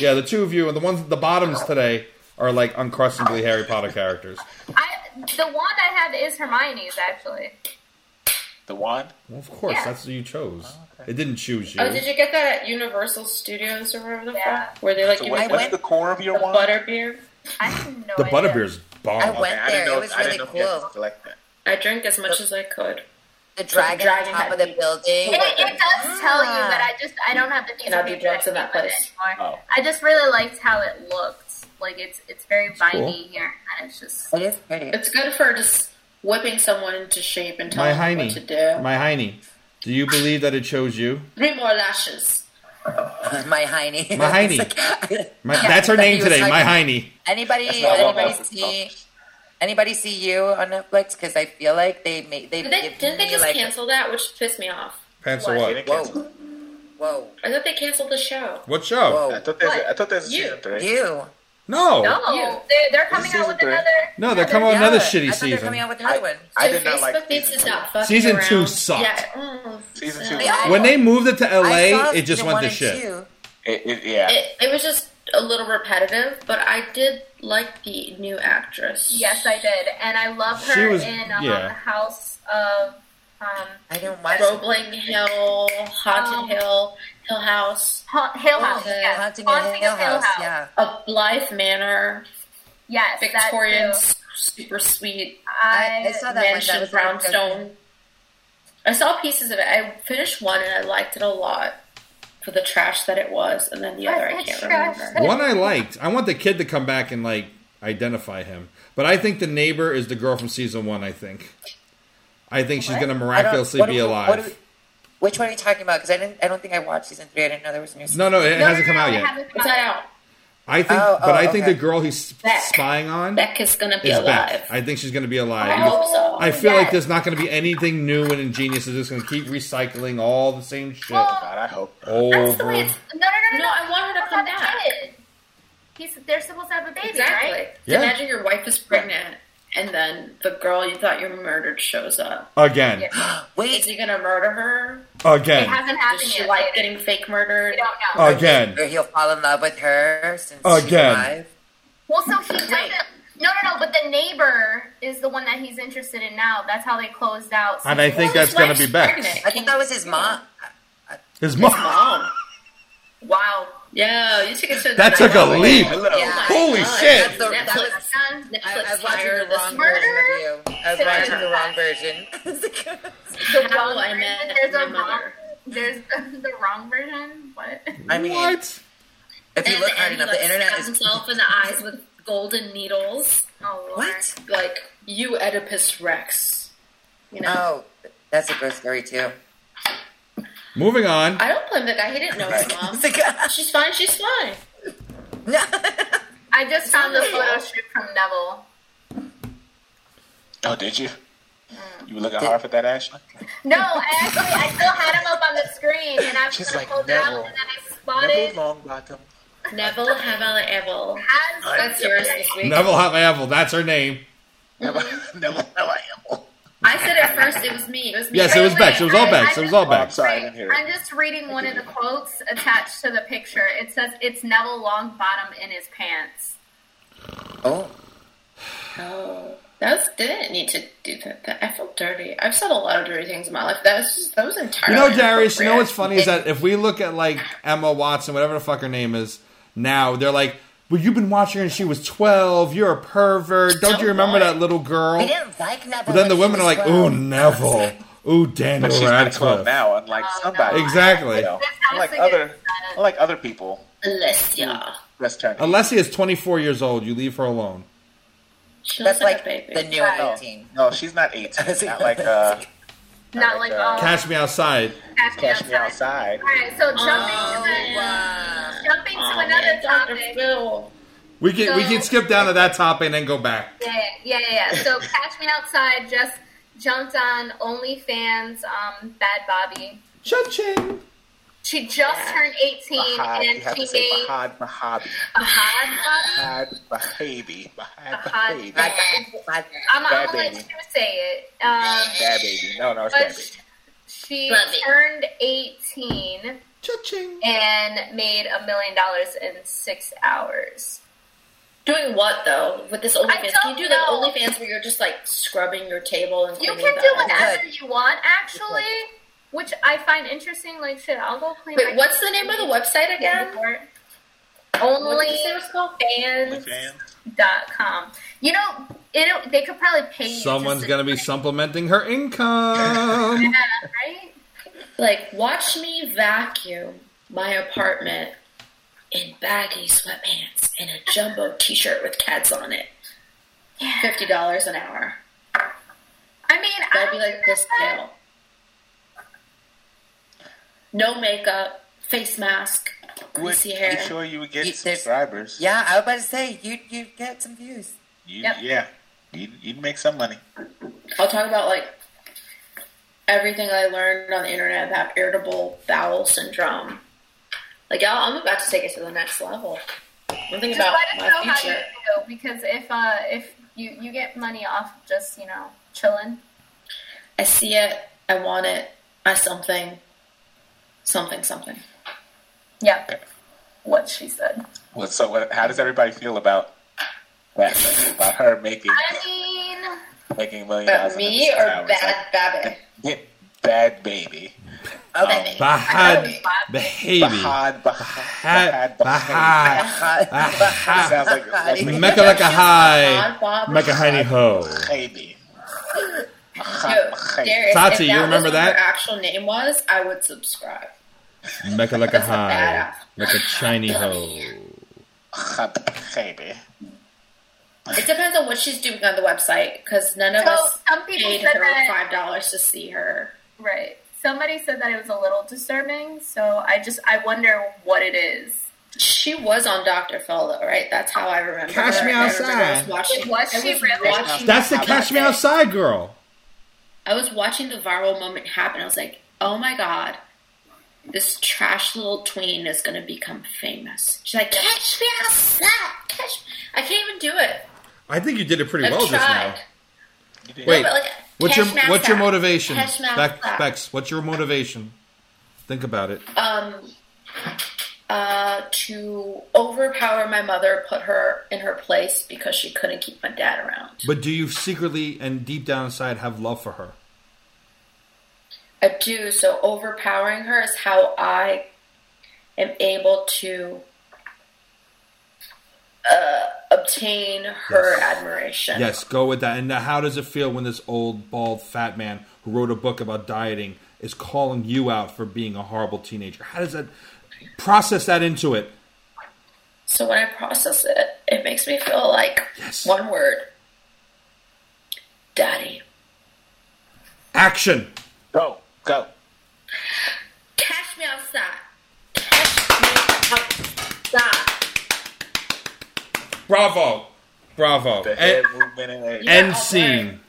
Yeah, the two of you and the ones at the bottoms today are like unquestionably Harry Potter characters. I, the wand I have is Hermione's, actually. the wand. Well, of course, Yeah. that's what you chose. Oh, it didn't choose oh, you. Oh, did you get that at Universal Studios or wherever the Yeah. fuck? Where they like So give what, you I what's the core of your the wand? butterbeer? I have no the idea. Butterbeer's bomb. I went I didn't there. know. It was I really didn't know cool. to that. I drank as much as I could. The dragon, dragon on top of the me. building. It, it does tell you, Ah. but I just I don't have the Cannot do drugs in that place. anymore. Oh. I just really liked how it looked. Like it's it's very cool. viney here, and it's just It is pretty. It's good for just whipping someone into shape and My telling them Heine. what to do. My Heine. Do you believe that it chose you? Three more lashes. my Heine. My Heine. Like- My, Yeah, that's her name he today, like- my Heine. anybody? That's not one Anybody see? Anybody see you on Netflix? Because I feel like they made they did they, didn't they just like cancel that, which pissed me off? Cancel What? what? Whoa, whoa, I thought they canceled the show. What show? whoa. I thought there's. What? I thought there's a You. season three. You? No. no. They're, they're coming out with three. another. No, they're yeah, coming out with Yeah, another I shitty thought they're season. coming out with another one. I So did not like season two. stop Season two around. sucked. Yeah. mm, Season two. They When they moved it to LA, it just went to shit. It, it, yeah. It, it was just a little repetitive, but I did like the new actress. Yes, I did, and I love her She was- in um, yeah. House of. Um, I don't watch. Roebling Hill, Haunted Um, Hill, Hill House, Ha- Hill Oh, House. the yes. Haunting of Hill House. Yeah. a Bly Manor, Yes, Victorian, That too. s- super sweet I, I, I saw that one. That was very good. brownstone. I saw pieces of it. I finished one and I liked it a lot for the trash that it was, and then the other I That's can't remember. One I liked. I want the kid to come back and like identify him. But I think the neighbor is the girl from season one. I think. I think she's gonna miraculously be do- alive. What do- which one are you talking about? Because I didn't. I don't think I watched season three. I didn't know there was a new. Season. no, no, it No, hasn't no, come no, out it yet. hasn't come It's not out. I think, Oh, but oh, I think the girl he's Beck. spying on Beck is gonna be is alive. Beck. I think she's gonna be alive. I hope so. I feel Yes. like there's not going to be anything new and ingenious. They're just going to keep recycling all the same shit Well, oh, God, I hope. Oh, that's the way it's. No, no, no, no. No, I want her to That's come back. kid. He's. They're supposed to have a baby, Exactly. right? Yeah. Imagine your wife is pregnant, and then the girl you thought you murdered shows up. Again, Is Wait, is he gonna murder her? It again, hasn't happened Does she yet. like They- getting fake murdered? We don't know. again. or he'll fall in love with her since she's Again. alive. Well, so he doesn't. No, no, no. But the neighbor is the one that he's interested in now. That's how they closed out. And I think that's going to be Beck. I think that was his mom. His mom. Mom. Wow. Yeah, you took it to That took a leap. Oh yeah. Holy God. shit. That's the- that Netflix. was- Netflix I, I was watching the wrong version of you. I was Should I watching the wrong version. The How wrong I version. met There's my a wrong. There's the, the wrong version. What? I mean, What? if you And look at hard enough, he, the internet is. himself in the eyes with golden needles, Oh Lord. What? like you Oedipus Rex. You know. Oh, that's a good story too. Moving on. I don't blame the guy. He didn't know his mom. She's fine. She's fine. I just found the photo shoot from Neville. Oh, did you? Mm. You were looking hard for that, Ashley? No, I actually I still had him up on the screen, and I was She's gonna like, pull it out, Neville. and then I Neville spotted. Longbottom. Neville Havel Evel. Has That's some- yours this week. Neville Hot Apple. That's her name. Mm-hmm. Neville never, never am. I said at first. It was me. It was me. Yes, it was Wait, Bex. It was all I- Bex. It was all Oh, I'm Bex. sorry, I didn't hear it. I'm just reading one of the quotes attached to the picture. It says, "It's Neville Longbottom in his pants." Oh, Oh, that didn't need to do that. that. I felt dirty. I've said a lot of dirty things in my life. That was just, that was entirely. You know, Darius, you know what's funny is that if we look at like Emma Watson, whatever the fuck her name is, now they're like, well, you've been watching her and she was 12. You're a pervert. Don't you remember that little girl? we didn't like Neville. But then the women are like, oh, Neville. Ooh, Daniel But she's not 12 Radcliffe. now, unlike Oh, somebody. no. Exactly. You know, unlike other, is unlike other people. Alessia. That's turning. Alessia is 24 years old. You leave her alone. She That's looks like like a baby. the new Right. 18. No, she's not 18. Not like uh, Not like uh, oh, Catch me outside. Catch Me Cash Me Outside. Outside. All right, so jumping Oh, to the, wow. jumping to Oh, another man, topic. Phil. We can we can skip down to that topic and then go back. Yeah, yeah, yeah. yeah. So Catch Me Outside just jumped on OnlyFans. Um, Bad Bobby. Cha-ching. She just Yeah. turned 18 Bahad. You and have she to say made Bahad Mahabi. Bahad Bobby. Bahad Mahabi. Bahad Bahad. Mahabi. Bad, bad, I'm, I'm gonna let you say it. Um, Bad baby. No, no, it's bad baby. she Love it. turned 18 Cha-ching. and made a million dollars in six hours. Doing what though with this OnlyFans? Can you don't like know. OnlyFans where you're just like scrubbing your table and You can do whatever you want, actually, which I find interesting. Like, shit, I'll go clean. Wait, my what's the name of the website again? What did you say it called? OnlyFans.com. You know, it, they could probably pay you. Someone's just gonna be supplementing her income. Yeah, right? Like, watch me vacuum my apartment in baggy sweatpants and a jumbo T-shirt with cats on it. Fifty dollars an hour. I mean, I That'd be like this think scale. No makeup, face mask, Would, greasy hair. you sure you would get You- subscribers? Yeah, I was about to say you you get some views. You, Yep. Yeah. You'd, you'd make some money. I'll talk about like everything I learned on the internet about irritable bowel syndrome. Like, y'all, I'm about to take it to the next level. I'm thinking Just about let us know my how you future. do because if uh if you you get money off just you know chilling. I see it. I want it. I something, something, something. Yeah, what she said. Well, so what, how does everybody feel about that? About her making I mean, making a million But dollars in me six or hours? bad Babbitt? Get bad baby. Okay. Bahad. Baby. Bahad, Bahad, Bahad. Bahad, Bahad. Bahad. Sounds like that's like Mecca like a high. Odd Bob. Mecca hiney ho. baby. Yo, Bahad, Darius, Tati, if you remember was what that? Her actual name was. I would subscribe. Mecca like a high. badass. Like a shiny ho. Bahad, baby. It depends on what she's doing on the website because none of So, us some people paid said her that- five dollars to see her. right. Somebody said that it was a little disturbing, so I just I wonder what it is. She was on Dr. Phil, though, right? That's how I remember. Catch her. Me I I Outside. was watching. Was I she really? watching That's the how Catch Me that- Outside girl. I was watching the viral moment happen. I was like, "Oh my god, this trash little tween is going to become famous." She's like, "Catch me outside, catch." Me. I can't even do it. I think you did it pretty I've well just now. Wait, No, but, like, What's your what's your motivation? Bex. Bex, what's your motivation? Think about it. um, uh, to overpower my mother, put her in her place because she couldn't keep my dad around. But do you secretly and deep down inside have love for her? I do. So overpowering her is how I am able to uh, obtain her Yes. admiration. Yes, go with that. And now how does it feel when this old, bald, fat man who wrote a book about dieting is calling you out for being a horrible teenager? How does that process that into it? So when I process it, it makes me feel like Yes. one word, daddy. Action. Go, go. Catch me outside. Catch me outside. Bravo. Bravo. The eh. head End, movement and everything. Yeah, scene. learn.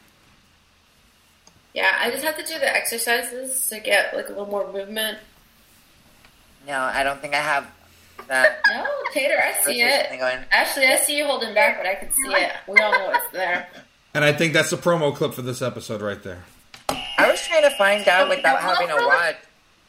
Yeah, I just have to do the exercises to get like a little more movement. No, I don't think I have that No, Tater, I see it. thing going. Actually, I see you holding back, but I can see it. We all know it's there. And I think that's the promo clip for this episode right there. I was trying to find out oh, Okay, without having to watch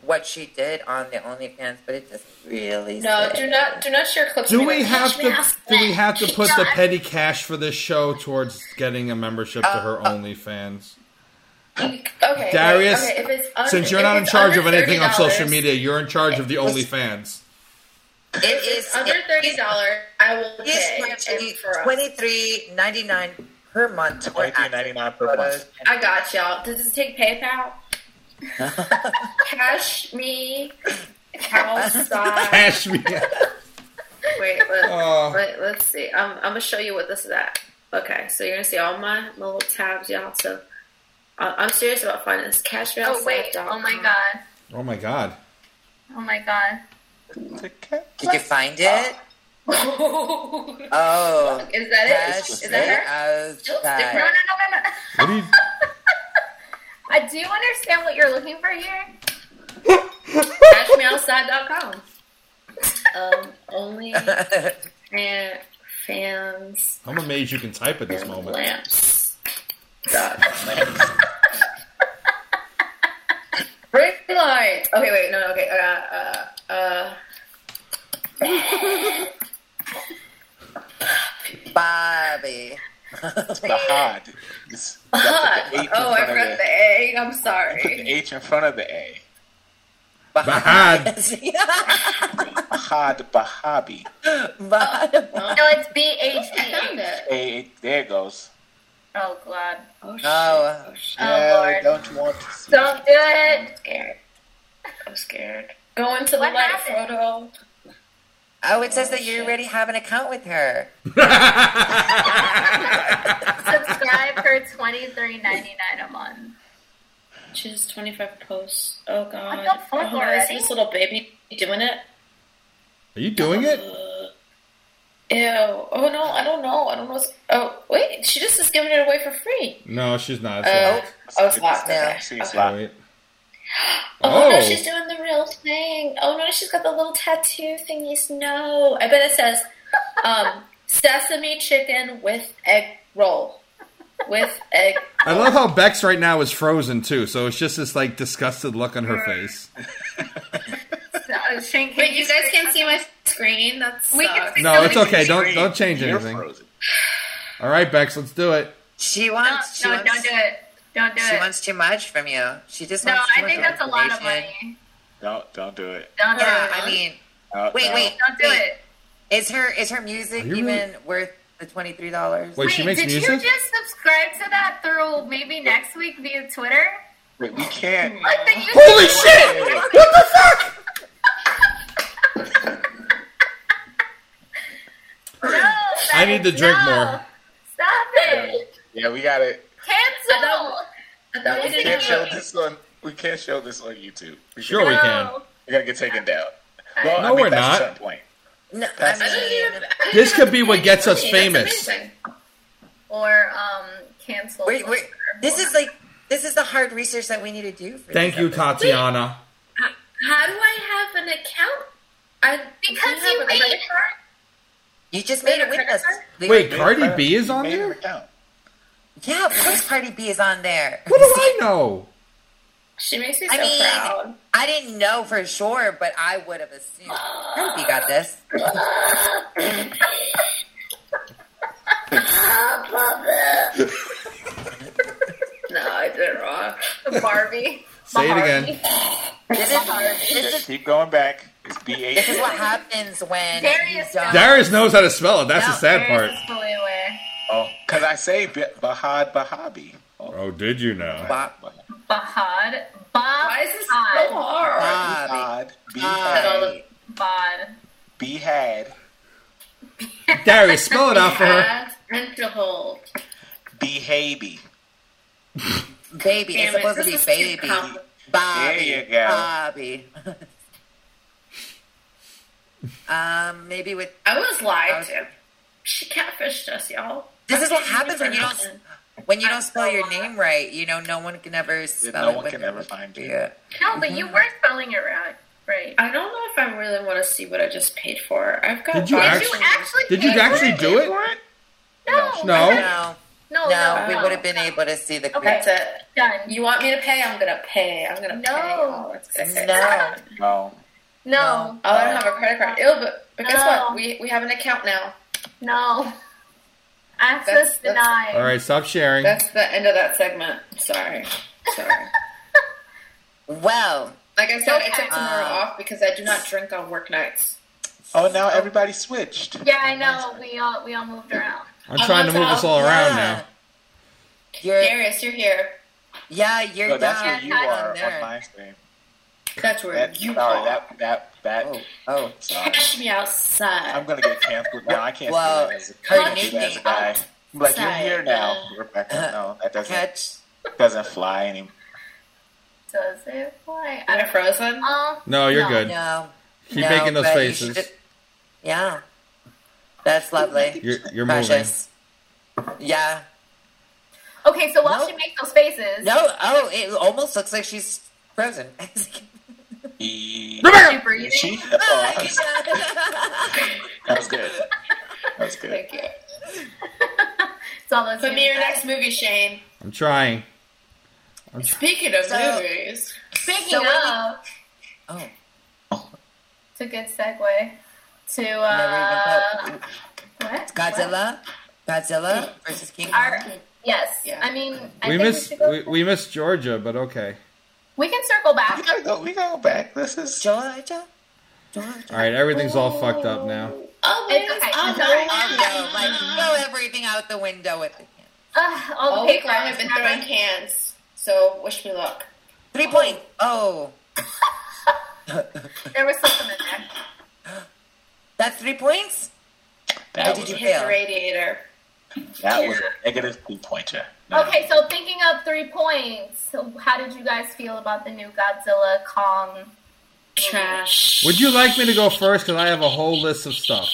what she did on the OnlyFans, but it doesn't really. No, say. do not, do not share clips. Do we like, have to? Do we have to put the petty cash for this show towards getting a membership to uh, her uh, OnlyFans? Okay, Darius, okay, if it's under, Since you're not in charge of anything on social media, you're in charge of the OnlyFans. It If it's under thirty dollars, I will pay It's and for us. twenty three ninety nine per month. for Twenty three ninety nine per month. I got y'all. Does it take PayPal? Cash me outside. Cash me. Wait, let, Oh. let, let's see. I'm, I'm gonna show you what this is at. Okay, so you're gonna see all my, my little tabs, y'all. So I- I'm serious about finding this. Cash me Oh outside. wait! Oh my god! Oh my god. Oh my god! Did you find it? god. Oh, is that cash it? Is that her? her? No, no, no, no, no. What do you? I do understand what you're looking for here. CashMeOutside.com. Um, only fan, fans I'm amazed you can type at this moment. lamps. Dot. Brick light. Okay, wait, no, no, okay. Uh, uh, uh. Bobby. Bahad. It's got Hot. the H in Oh, I front forgot the- the A. I'm sorry. Put the. H in front of the A. Bahad. Bahad Bahabi. Bahad. No, it's B H I found it. A, there it goes. Oh god! Oh, shit. Oh. Oh, shit. Oh, yeah, Lord. don't want to see? Don't do it. I'm scared. I'm scared. Go into the What light happened? photo. Oh, it says that you oh, already have an account with her. Subscribe for twenty three ninety nine a month. She has 25 posts. Oh, God. What the fuck oh, is this little baby doing it? Are you doing it? Uh, Ew. Oh, no, I don't know. I don't know. Oh, wait. She just is giving it away for free. No, she's not. Uh, So- oh, it's locked. Yeah. Okay. See, it's Okay. locked. wait. Oh, no, Oh. she's doing the real thing. Oh, no, she's got the little tattoo thingies. No. I bet it says um, sesame chicken with egg roll. With egg. I love how Bex right now is frozen too, so it's just this like disgusted look on her face. So, Shane, can Wait, you guys can't see my screen? That's We can see No, it's okay. Don't don't change You're anything. frozen. All right, Bex, let's do it. She No, wants. she no, wants, don't do it. Don't do She it. She wants too much from you. She just no, too I think that's a lot of money. Don't don't do it. Don't do Yeah, it. I mean, No, wait, no. wait. Don't do wait. it. Is her is her music even really- worth the twenty three dollars? Wait, she makes did music? you just subscribe to that through maybe next week via Twitter? Wait, we can't. Like the Holy shit! What the fuck? No, I need to drink no. more. Stop it. Yeah, we got it. Cancel. I thought we We can't show this on. We can't show this on YouTube. We Sure we No. can. We're gonna get taken down. Well, No, I mean, we're that's not. A certain point. No, I That's- I mean, even- I didn't This could be what gets us famous. Or um, cancel. wait, wait. This is like this is the hard research that we need to do. For Thank you, episode. Tatiana. How, how do I have an account? I Because do you have made credit it. card. You just Wait, made it with us. card? Wait, Cardi B is on there? Yeah, of course Cardi B is on there. What do I know? She makes me so I mean, proud. I didn't know for sure, but I would have assumed. Cardi B got this. No, I did it wrong. Barbie. Say it Barbie. again. This is, this Just is, keep going back. It's B A. this is what happens when Darius don't. Darius knows how to spell it. That's the No, sad part. Is fully aware. Oh, because I say B- Bahad Bahabi. Oh, Oh, did you know? Ba- Bahad. Bob. Why is this so hard? Bobby. Bahad. Behad. Bod. Behad. Darius, spell it out for her. Add and. Behaby. Baby. Damn it's it, supposed to be baby. Bobby. There you go. Bobby. um, maybe with. I was lied to. She catfished us, y'all. This is what happens when you remember don't when you don't spell your name right. You know, no one can ever spell No it. one can ever find you. Yeah. No, but you were spelling it right. Right. I don't know if I really want to see what I just paid for. I've got. Did you boxes. Did you actually- actually? Did you actually do it? It? No. No. I- No, No. no, we would have been able to see the. That's it. Done. You want me to pay? I'm gonna pay. I'm gonna No. pay. Oh, it's gonna pay. No, No. No. Oh, I don't have a credit card. Ew, but, but guess No. what? We we have an account now. No. Access That's- that's- denied. All right, stop sharing. That's the end of that segment. Sorry. Sorry. well, Like I said, I took tomorrow Uh, off because I do not drink on work nights. Oh, now everybody switched. Yeah, I know. We all we all moved around. I'm trying to move us all around yeah. now. You're, Darius, you're here. yeah, you're No, that's where you Yeah, are on there. my screen. That's where That, you sorry, are. that that that. Oh, oh, Sorry. Catch me outside. I'm gonna get canceled now. I can't Well, do that as a, her do that as a nickname- guy. I'm like you're here outside, now, uh, Rebecca. No, that doesn't catch. doesn't fly anymore. Does it fly? Am I frozen? Uh, No, you're No. good. No, Keep no, making those faces. should- Yeah, that's lovely. You're, you're moving. Yeah. okay, so while No. she makes those faces, No. Oh, it almost looks like she's frozen. E- is she? She? Oh, that, was, that was good. That was good. Thank you. It's all those Put me your next movie, Shane. I'm trying. I'm Speaking of So- movies, Speaking So when of, oh, it's a good segue to uh, even thought. what? Godzilla. Godzilla versus King Kong. Yes, Yeah. I mean, I We think missed we, should we, we missed Georgia, but okay. We can circle back. We back. gotta go. We gotta go back. This is Georgia. Georgia. All right, everything's all fucked up now. oh, oh It's okay. oh, It's all right. Oh, like throw everything out the window with the can. Ugh, all the all week paper. I've been throwing cans, so wish me luck. Three point. Oh, There was something in there. that's three points. that How was did you Hit fail? the radiator. that was a negative two pointer. No. Okay, so thinking of three points, how did you guys feel about the new Godzilla Kong? Trash. Would you like me to go first? Because I have a whole list of stuff,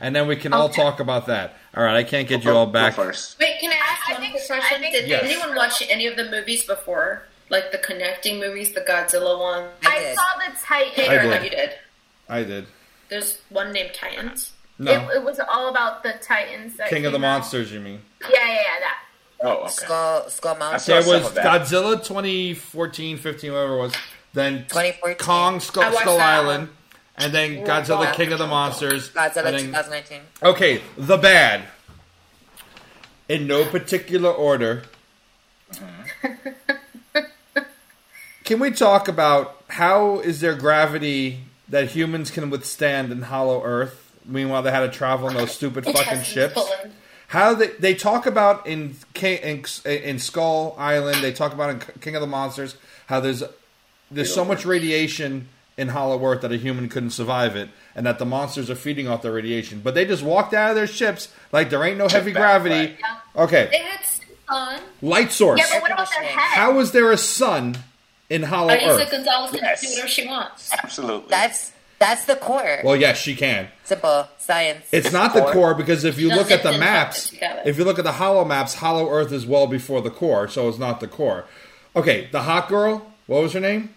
and then we can all talk about that. All right, I can't get you all Go back. first. Wait, can I ask I one think- quick I question? think- Did Yes. anyone watch any of the movies before? Like the connecting movies, the Godzilla one? I I, did. saw the Titan. I did. you did. I did. There's one named Titans. No, It, it was all about the Titans. That King of the out. Monsters. You mean? Yeah, yeah, yeah, that. Oh, okay. Skull, Skull I Mountain. saw There some was. Godzilla 2014, 15, whatever it was. Then 2014. Kong, I Skull, Skull that Island, and then Godzilla, Yeah. King of the Monsters. Godzilla and then- 2019. Okay, the bad. In no particular order. Mm-hmm. Can we talk about how is there gravity that humans can withstand in Hollow Earth? Meanwhile, they had to travel in those stupid fucking ships. pulling. How they they talk about in King, in, in Skull Island, they talk about in King of the Monsters how there's there's so much radiation in Hollow Earth that a human couldn't survive it, and that the monsters are feeding off the radiation. But they just walked out of their ships like there ain't no heavy back, gravity. Okay, They had sun. light source. Yeah, but what about their conditioning. head? How is there a sun in Hollow Elisa Earth? Gonzalez can Yes. do whatever she wants. Absolutely. That's that's the core. Well, yes, she can. Simple science. It's not the core. core because if you She look at the maps, put it together. if you look at the hollow maps, hollow Earth is well before the core, so it's not the core. Okay, the hot girl, what was her name?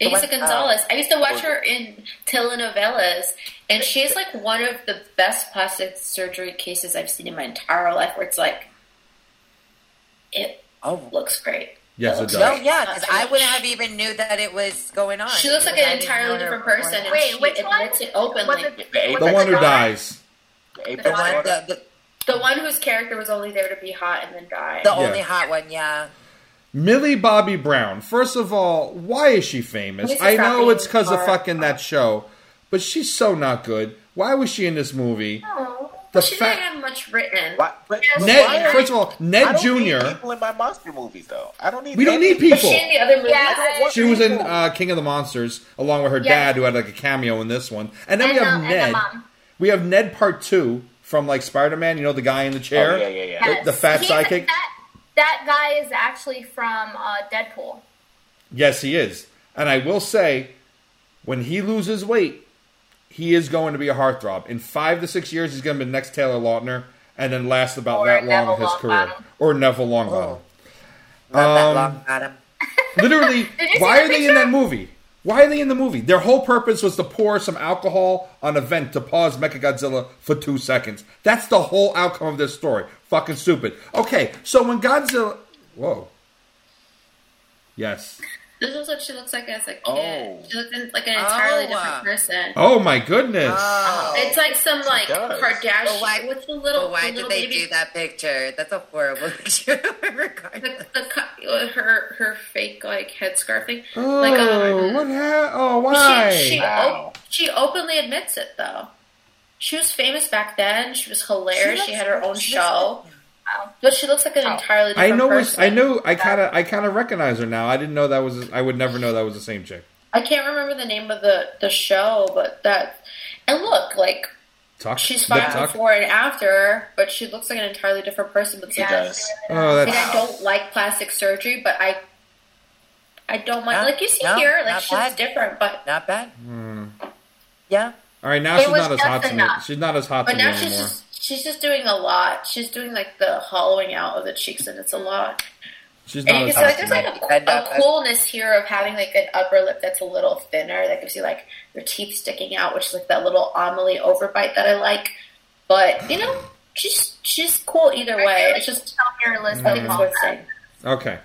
Elisa one- uh, Gonzalez. I used to watch her in telenovelas, and she's like one of the best plastic surgery cases I've seen in my entire life. Where it's like, it oh looks great. Yes, it does. no, yeah, because uh, I wouldn't have even knew that it was going on. She looks like an entirely different person, and Wait, she which one? it openly. Was it, The The one who dies. The The one, the, the, The one whose character was only there to be hot and then die. the Yeah. only hot one, yeah. Millie Bobby Brown. First of all, why is she famous? Mrs. I know it's because of fucking that show, but she's so not good. Why was she in this movie? Oh. The she fact didn't have much written. Why, but, Yes, but Ned, why- first of all, I Ned don't need Jr. people in my monster movies, though. I don't need. We don't need people. She in the other movies? Yeah, She was in uh, King of the Monsters along with her Yeah. dad, who had like a cameo in this one. And then And we have the- Ned. We have Ned Part Two from like Spider Man. You know the guy in the chair, Oh, yeah, yeah, yeah. The- the fat He's- sidekick? That, that guy is actually from uh, Deadpool. Yes, he is. And I will say, when he loses weight, he is going to be a heartthrob. In five to six years, he's going to be the next Taylor Lautner, and then last about Or that long Neville in his career, Longbottom. or Neville Longbottom. Oh. Not Um, that long, Adam. Literally, Did you see why are they in that movie? Why are they in the movie? Their whole purpose was to pour some alcohol on a vent to pause Mechagodzilla for two seconds. That's the whole outcome of this story. Fucking stupid. Okay, so when Godzilla. Whoa. Yes. This is what she looks like as a kid. Oh. She looks like an entirely Oh, different person. Oh my goodness. Oh. It's like some like does. Kardashian But why- with the little. But why the did they baby, do that picture? That's a horrible picture. The, Regardless. the, her her fake like headscarf thing. oh, like um, what ha- Oh, why? She she, Wow. op- she openly admits it though. She was famous back then. She was hilarious. She, looks- had her own show, looks- but she looks like an entirely different I know. person. I know. I kind of. I kind of recognize her now. I didn't know that was. I would never know that was the same chick. I can't remember the name of the the show, but that and look like Talk. she's Lip fine talk? before and after, but she looks like an entirely different person. But She like, does. Oh, I mean. I don't like plastic surgery, but I I don't mind. No, like you see no, here, like she's bad. different, but Not bad. Hmm. Yeah. All right, now It she's not as just hot to me. She's not as hot but to me she's anymore. just she's just doing a lot. She's doing like the hollowing out of the cheeks, and it's a lot. She's And not you can see like there's like a, a coolness here of having like an upper lip that's a little thinner that gives you like your teeth sticking out, which is like that little Amelie overbite that I like. But you know, she's she's cool either way. It's just Tell your list I think it's worth saying. Okay.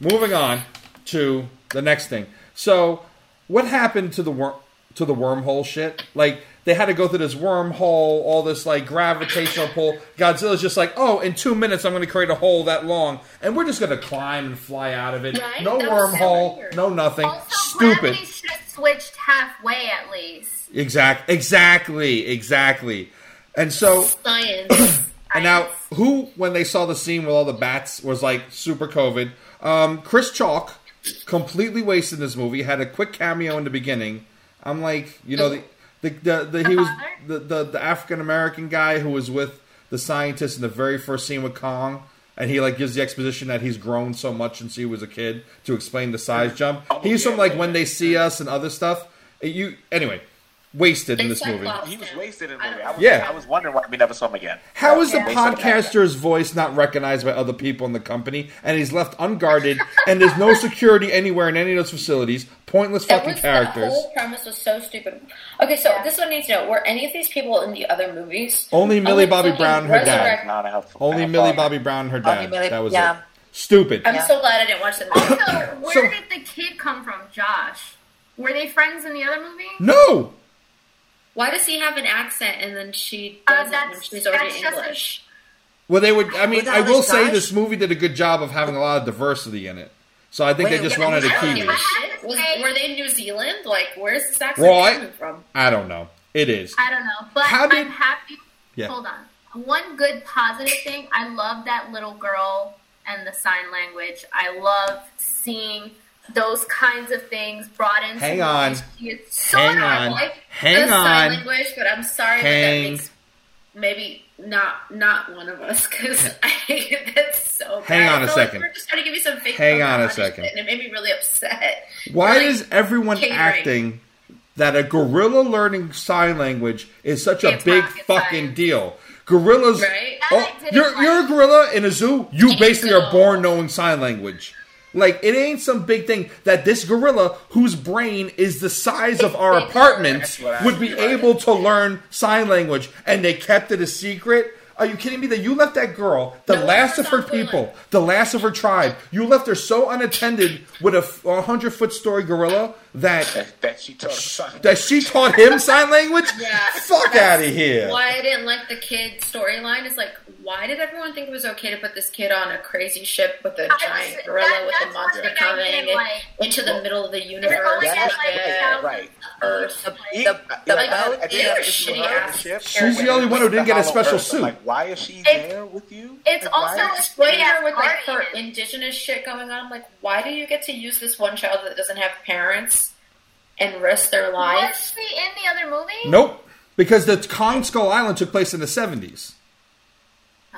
Moving on to the next thing. So, what happened to the wor- to the wormhole shit? Like they had to go through this wormhole, all this like gravitational pull. Godzilla's just like, "Oh, in 2 minutes I'm going to create a hole that long and we're just going to climb and fly out of it. Right? No That was so wormhole, no nothing. Also, Stupid." Should switched halfway at least. Exact exactly, exactly. And so Science. And now, who, when they saw the scene with all the bats, was like super COVID? Um, Chris Chalk, completely wasted this movie, had a quick cameo in the beginning. I'm like, you know, the the, the, the he was the the, the African American guy who was with the scientist in the very first scene with Kong, and he like gives the exposition that he's grown so much since he was a kid to explain the size jump. Oh, he's from like when they see us and other stuff. You anyway, wasted in this movie. Cyclops. He was wasted in the movie. I was, Yeah. I was wondering why we never saw him again. How is the podcaster's voice not recognized by other people in the company, and he's left unguarded, and there's no security anywhere in any of those facilities? Pointless That fucking was characters. the whole premise was so stupid. Okay, so Yeah. this one needs to know: Were any of these people in the other movies? Only Millie Only Bobby fucking Brown, her dad. Resurrect- Not a help- Only Millie Bobby Brown, and her dad. Millie- that was yeah. it. Stupid. I'm Yeah. so glad I didn't watch the Also, movie. where So- did the kid come from, Josh? Were they friends in the other movie? No, Why does he have an accent and then she Uh, doesn't that's- when she's already that's just a- English? well they would. I mean, I will say Josh? this movie did a good job of having a lot of diversity in it. So I think Wait, they just yeah, wanted a I don't give Kiwi. Was, were they in New Zealand? Like, where's this accent Well, coming from? I don't know. It is. I don't know, but How did- I'm happy. Yeah. Hold on. One good positive thing. I love that little girl and the sign language. I love seeing those kinds of things brought in. Hang on. It's so Hang on. Like Hang on. language, but I'm sorry Hang. that that makes maybe not not one of us because I that's so. Bad. Hang on a feel like second. we're just trying to give you some fake. Hang on a second. and it made me really upset. Why Like, is everyone catering. acting that a gorilla learning sign language is such a big fucking science. deal? Gorillas. Right? Oh, you're you're a gorilla in a zoo. You basically are born knowing sign language. Like it ain't some big thing that this gorilla, whose brain is the size of our apartments, That's what I would be able to learn sign language, and they kept it a secret. Are you kidding me? That you left that girl, the No, last of her people, the last of her tribe. You left her so unattended with a, a hundred foot story gorilla that That, that she told son. that she taught him sign language. Yeah, Fuck out of here. Why I didn't like the kid storyline is like, why did everyone think it was okay to put this kid on a crazy ship with a giant was- gorilla that- with a that's one monster coming didn't like. into the middle of the universe? going That- at, like, yeah, thousands right. Earth. The, He- the, the like, boat the These end are of the shitty ship, ass She's the only one who didn't get a special Earth, suit. Like, why is she It's- there with you? it's Like, also- explaining her with like her indigenous shit going on. I'm like, why do you get to use this one child that doesn't have parents and risk their lives. Was she in the other movie? Nope. Because the Kong Skull Island took place in the seventies.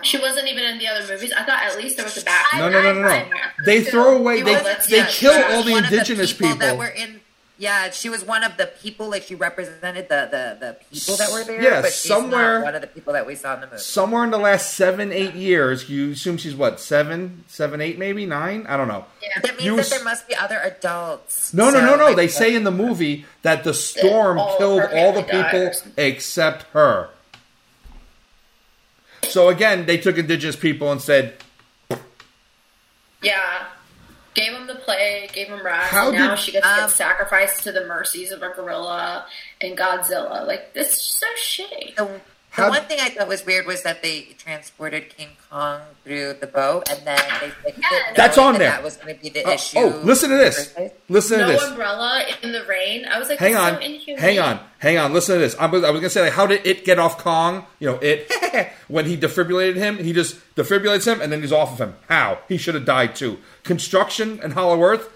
She wasn't even in the other movies. I thought at least there was a back. No, no, no, no, no. They throw away. They they kill all the indigenous people, people. that were in. Yeah, she was one of the people. Like she represented the the, the people that were there. Yeah, but she's somewhere- one of the people that we saw in the movie. Somewhere in the last seven, eight years, you assume she's what seven, seven, eight, maybe nine. I don't know. Yeah. That means You that there must be other adults. No, no, no, no. like, They say in the movie that the storm all killed all the people except her. So again, they took indigenous people and said, Yeah. Gave him the plague, gave him rats, How and now did- she gets to um, get sacrificed to the mercies of a gorilla and Godzilla. Like, this is so shitty. The, the How- one thing I thought was weird was that they transported King Kong through the boat, and then they fixed it. Yes. That's on that there. That was going to be the oh, issue. oh, listen to this. in the first place. Listen to this. No umbrella in the rain. I was like, Hang on, so hang on, hang on. Listen to this. I was, I was gonna say, like, how did it get off Kong? You know, it when he defibrillated him, he just defibrillates him and then he's off of him. How? He should have died too. Construction and Hollow Earth.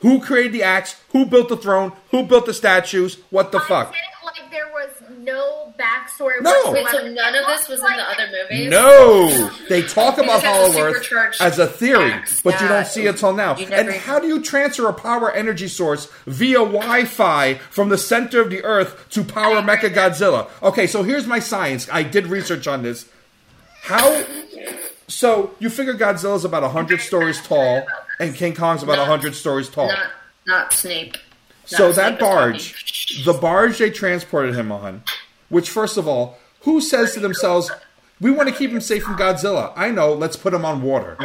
Who created the axe? Who built the throne? Who built the statues? What the I fuck? did it like there was no backstory. No. Wait, so none of this looked was in the other movies? No, they talk about Because Hollow Earth as a theory, axe. but you don't see it till now. And never- how do you transfer a power energy source via Wi-Fi from the center of the Earth to power Mecha Godzilla? Okay, so here's my science. I did research on this. How? So you figure Godzilla's about hundred stories tall, and King Kong's about Not- hundred stories tall. Not, not Snape. So Not that Snape is barge, the barge they transported him on, which first of all, who says to themselves, "We want to keep him safe from Godzilla"? I know. Let's put him on water.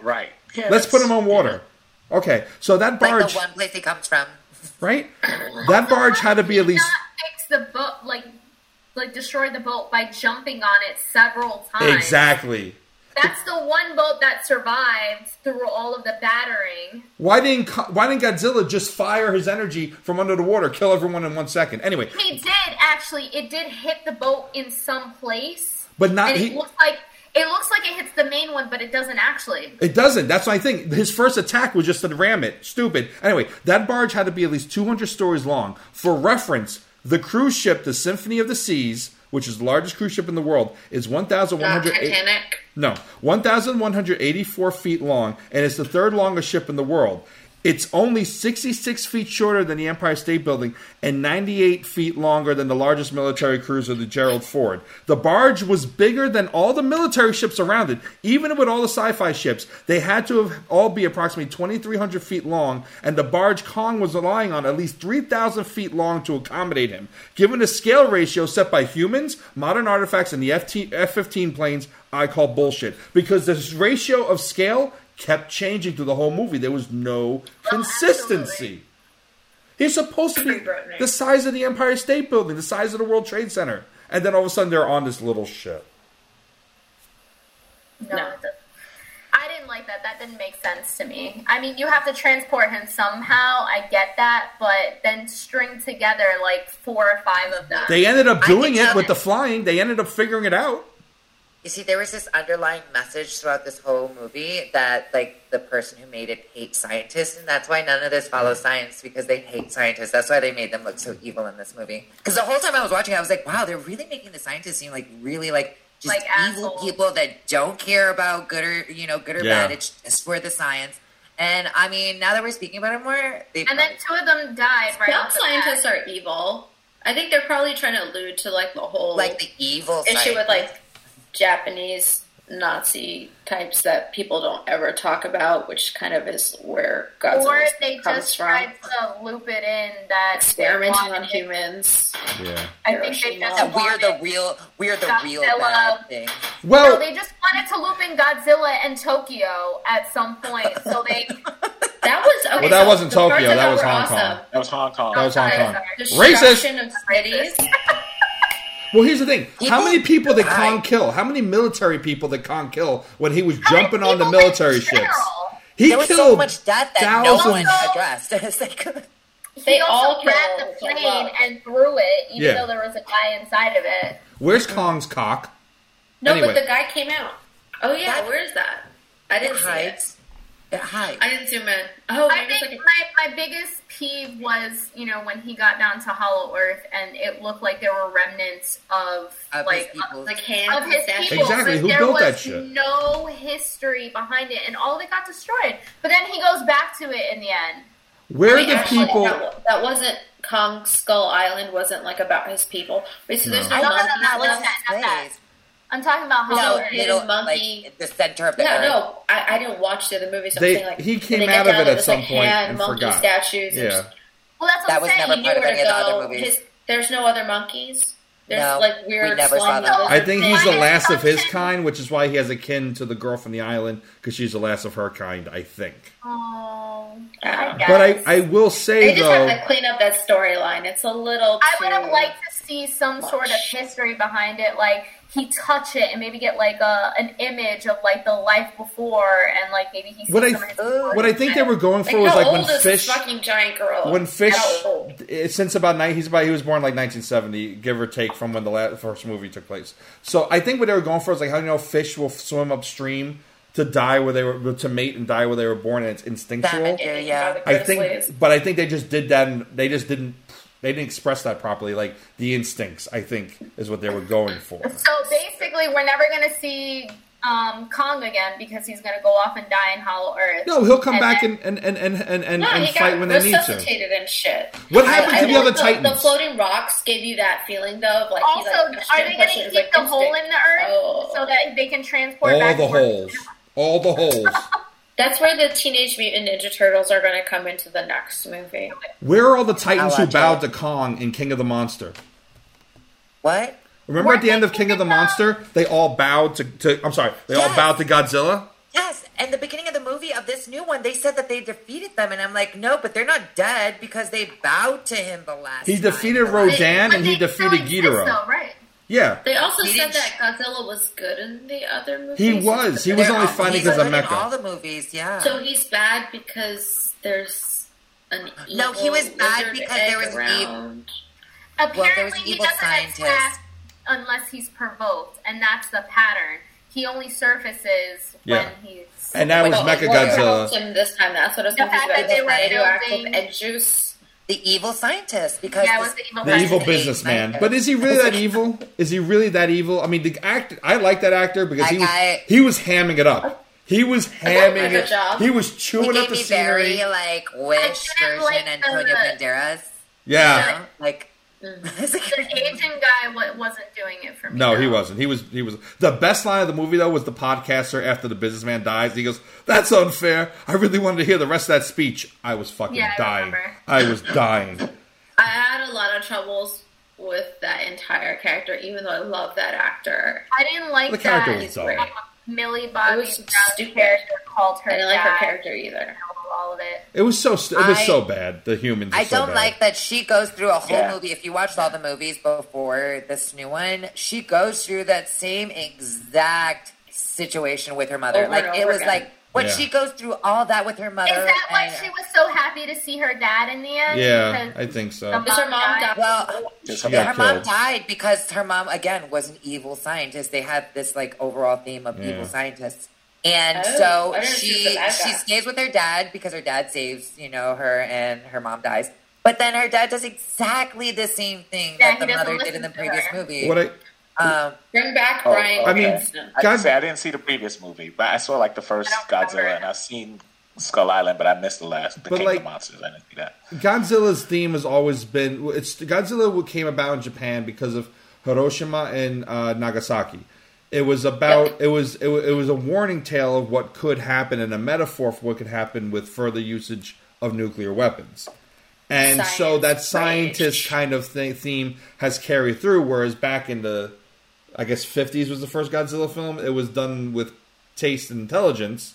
Right. Let's put him on water. Okay, so that barge. Like barge, the one place he comes from. right? That barge had to be at least. not fix the boat, like, like destroy the boat by jumping on it several times. Exactly. That's the one boat that survived through all of the battering. Why didn't Why didn't Godzilla just fire his energy from under the water, kill everyone in one second? Anyway, He did actually. It did hit the boat in some place, but not and he. it looks like it looks like it hits the main one, but it doesn't actually. It doesn't. That's my thing. His first attack was just to ram it. Stupid. Anyway, that barge had to be at least 200 stories long. For reference, the cruise ship, the Symphony of the Seas, which is the largest cruise ship in the world, is Not 1,108. No, 1,184 feet long, and it's the third longest ship in the world. It's only 66 feet shorter than the Empire State Building and 98 feet longer than the largest military cruiser, the Gerald Ford. The barge was bigger than all the military ships around it, even with all the sci fi ships. They had to have all be approximately 2,300 feet long, and the barge Kong was relying on at least 3,000 feet long to accommodate him. Given the scale ratio set by humans, modern artifacts, and the F 15 planes, I call bullshit. Because this ratio of scale kept changing through the whole movie. There was no oh, consistency. absolutely. He's supposed to be the size of the Empire State Building, the size of the World Trade Center. And then all of a sudden they're on this little ship. No, No. I didn't like that. That didn't make sense to me. I mean, you have to transport him somehow. I get that, but then string together like four or five of them. They ended up doing it so. with the flying. They ended up figuring it out. You see, there was this underlying message throughout this whole movie that, like, the person who made it hates scientists, and that's why none of this follows mm-hmm. science because they hate scientists. That's why they made them look so evil in this movie. Because the whole time I was watching, I was like, wow, they're really making the scientists seem like really like just Like evil assholes. people that don't care about good or you know good or Yeah. bad. It's just for the science. And I mean, now that we're speaking about it more, they and then two of them died right Some the scientists are evil. I think they're probably trying to allude to like the whole like the evil issue with like Japanese Nazi types that people don't ever talk about, which kind of is where Godzilla Or they comes just from. tried to loop it in that Experimenting on humans. Yeah. I think they Hiroshima. just that we're the wanted- real, we're the real Godzilla. bad thing. No, Well, they just wanted to loop in Godzilla and Tokyo at some point, so they. That was okay. Well, that so wasn't Tokyo, that was Hong awesome. Kong. That was Hong Kong. That was Hong Kong. sorry. Destruction of cities. Well, here's the thing. How many people did died. Kong kill? How many military people did Kong kill when he was jumping on the military ships? general? He there was killed so much death that no thousands. one addressed. It's like, They all grabbed the plane love. and threw it, even Yeah. though there was a guy inside of it. Where's Kong's cock? No, Anyway. but the guy came out. Oh yeah, That- where is that? I didn't see it. Hides. It hides. I didn't zoom in. Oh, I think like a my, my biggest peeve was, you know, when he got down to Hollow Earth and it looked like there were remnants of, Of his like people. like hands of his statues. people. Exactly, who there built was that shit? no history behind it, and all of it got destroyed. But then he goes back to it in the end. Where I mean, the actually, people? that, that wasn't Kong Skull Island. Wasn't like about his people. Wait, so there's No. no, No, no, no, monkeys that now? wasn't that, not that. Place. I'm talking about No, Hollow No, Earth. little monkey. like the center of the Yeah, earth. no, I, I didn't watch the other movies. I'm They- saying, like, he came they out of it at was, some like, point hand and monkey forgot. statues. and Yeah. just- Well, that's what That I'm was saying. never part of any to of the go. other movies. His, there's no other monkeys. There's No, like we never saw slum them. I think he's the last of his kind, which is why he has a kin to the girl from the island because she's the last of her kind. I think. Oh, Yeah. I guess. But I, I will say They just though, have to clean up that storyline. It's a little. I would have too- liked to see some sort of history behind it, like he touch it and maybe get like a an image of like the life before, and like maybe he. What I- some of his Ooh. what I think they were going Like, for was how like old when is fish. this fucking giant gorilla? when fish How old? since about nine he's about he was born like 1970 give or take from when the last, first movie took place so i think what they were going for is like how you know fish will swim upstream to die where they were to mate and die where they were born and it's instinctual That Yeah, yeah. i think ways. but i think they just did that and they just didn't they didn't express that properly. Like the instincts i think is what they were going for. So basically, we're never gonna see um, Kong again because he's gonna go off and die in Hollow Earth. no he'll come And back then- and and and and, and, No, and fight when they need to. resuscitated and shit. what happened I to the other the, titans? The floating rocks give you that feeling though of like Also, he's like are they gonna pushing, keep like, the hole in the earth Oh. so that they can transport all back the holes. All the holes That's where the Teenage Mutant Ninja Turtles are going to come into the next movie. where are all the titans who bowed it. to kong in king of the monster What? Remember at the end of King of the Monster, they all bowed to, to I'm sorry, they all bowed to Godzilla? Yes, and the beginning of the movie of this new one, they said that they defeated them, and I'm like, no, but they're not dead because they bowed to him the last. He defeated The last- Rodan But and he they still defeated exist, Ghidorah. though, right? Yeah. They also He said that Godzilla was good in the other movies. He was. He was only all- fighting he's because of good in Mecha. All the movies, yeah. So he's bad because there's an evil No, he was bad because there was ev- around. Apparently, there was he evil doesn't scientists. attack unless he's provoked, and that's the pattern. He only surfaces Yeah. when he's. And that was But, Mecha Godzilla. this time. That's what I was The confused fact that they were radioactive building- egg juice. The evil scientist because Yeah, it was the evil The evil businessman. But is he really that evil? Is he really that evil? I mean, the actor, I like that actor because he was, That he was hamming it up. He was hamming it. job. He was he chewing gave up the me scenery. very like Wish version like Antonio the- Banderas. Yeah. You know? Like Mm. The Asian guy wasn't doing it for me. No, he wasn't. He was. He was. The best line of the movie though was the podcaster after the businessman dies. He goes, "That's unfair. I really wanted to hear the rest of that speech. I was fucking Yeah, I dying. remember. I was dying." I had a lot of troubles with that entire character, even though I love that actor. I didn't like The character that. was dull. Millie Bobby Brown's stupid. character called her I didn't like her character either. And All of it. It was so. st- It was I- so bad. The humans. Are I so don't bad. like that she goes through a whole Yeah. movie. If you watched all the movies before this new one, she goes through that same exact situation with her mother. Over like it was again. like what Yeah. she goes through all that with her mother. Is that why she was so happy to see her dad in the end? Yeah, I think so. Because her mom died? died. Well, Just She about- got her mom died because her mom again was an evil scientist. They had this like overall theme of Yeah. evil scientists. And Oh, so I didn't see she she stays with her dad because her dad saves, you know, her and her mom dies. But then her dad does exactly the same thing Yeah, that the mother did in the previous her. movie. What I um, Bring back Oh, Brian I mean, Cranston. I, God- can say I didn't see the previous movie, but I saw like the first I remember. Godzilla, and I've seen Skull Island, but I missed the last, the But, King like- of Monsters. I didn't see that. Godzilla's theme has always been it's Godzilla came about in Japan because of Hiroshima and uh, Nagasaki. It was about it was it, it was a warning tale of what could happen and a metaphor for what could happen with further usage of nuclear weapons. And so that scientist rage. kind of thing, theme has carried through. Whereas back in the, I guess fifties was the first Godzilla film. It was done with taste and intelligence,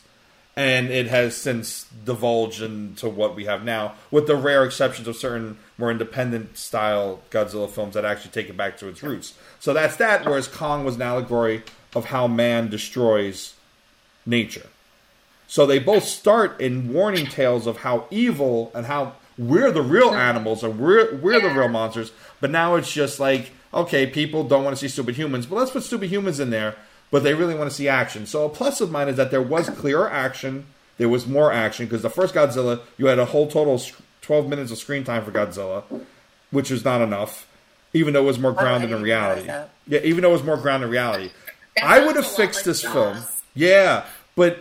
and it has since divulged into what we have now, with the rare exceptions of certain more independent style Godzilla films that actually take it back to its roots. So that's that. Whereas Kong was an allegory of how man destroys nature. So they both start in warning tales of how evil and how we're the real animals and we're we're the real monsters. But now it's just like, okay, people don't want to see stupid humans, but let's put stupid humans in there, but they really want to see action. So a plus of mine is that there was clearer action, there was more action, because the first Godzilla, you had a whole total twelve minutes of screen time for Godzilla, which was not enough, even though it was more grounded in reality. Yeah, even though it was more grounded in reality. I would have fixed this film. Yeah, but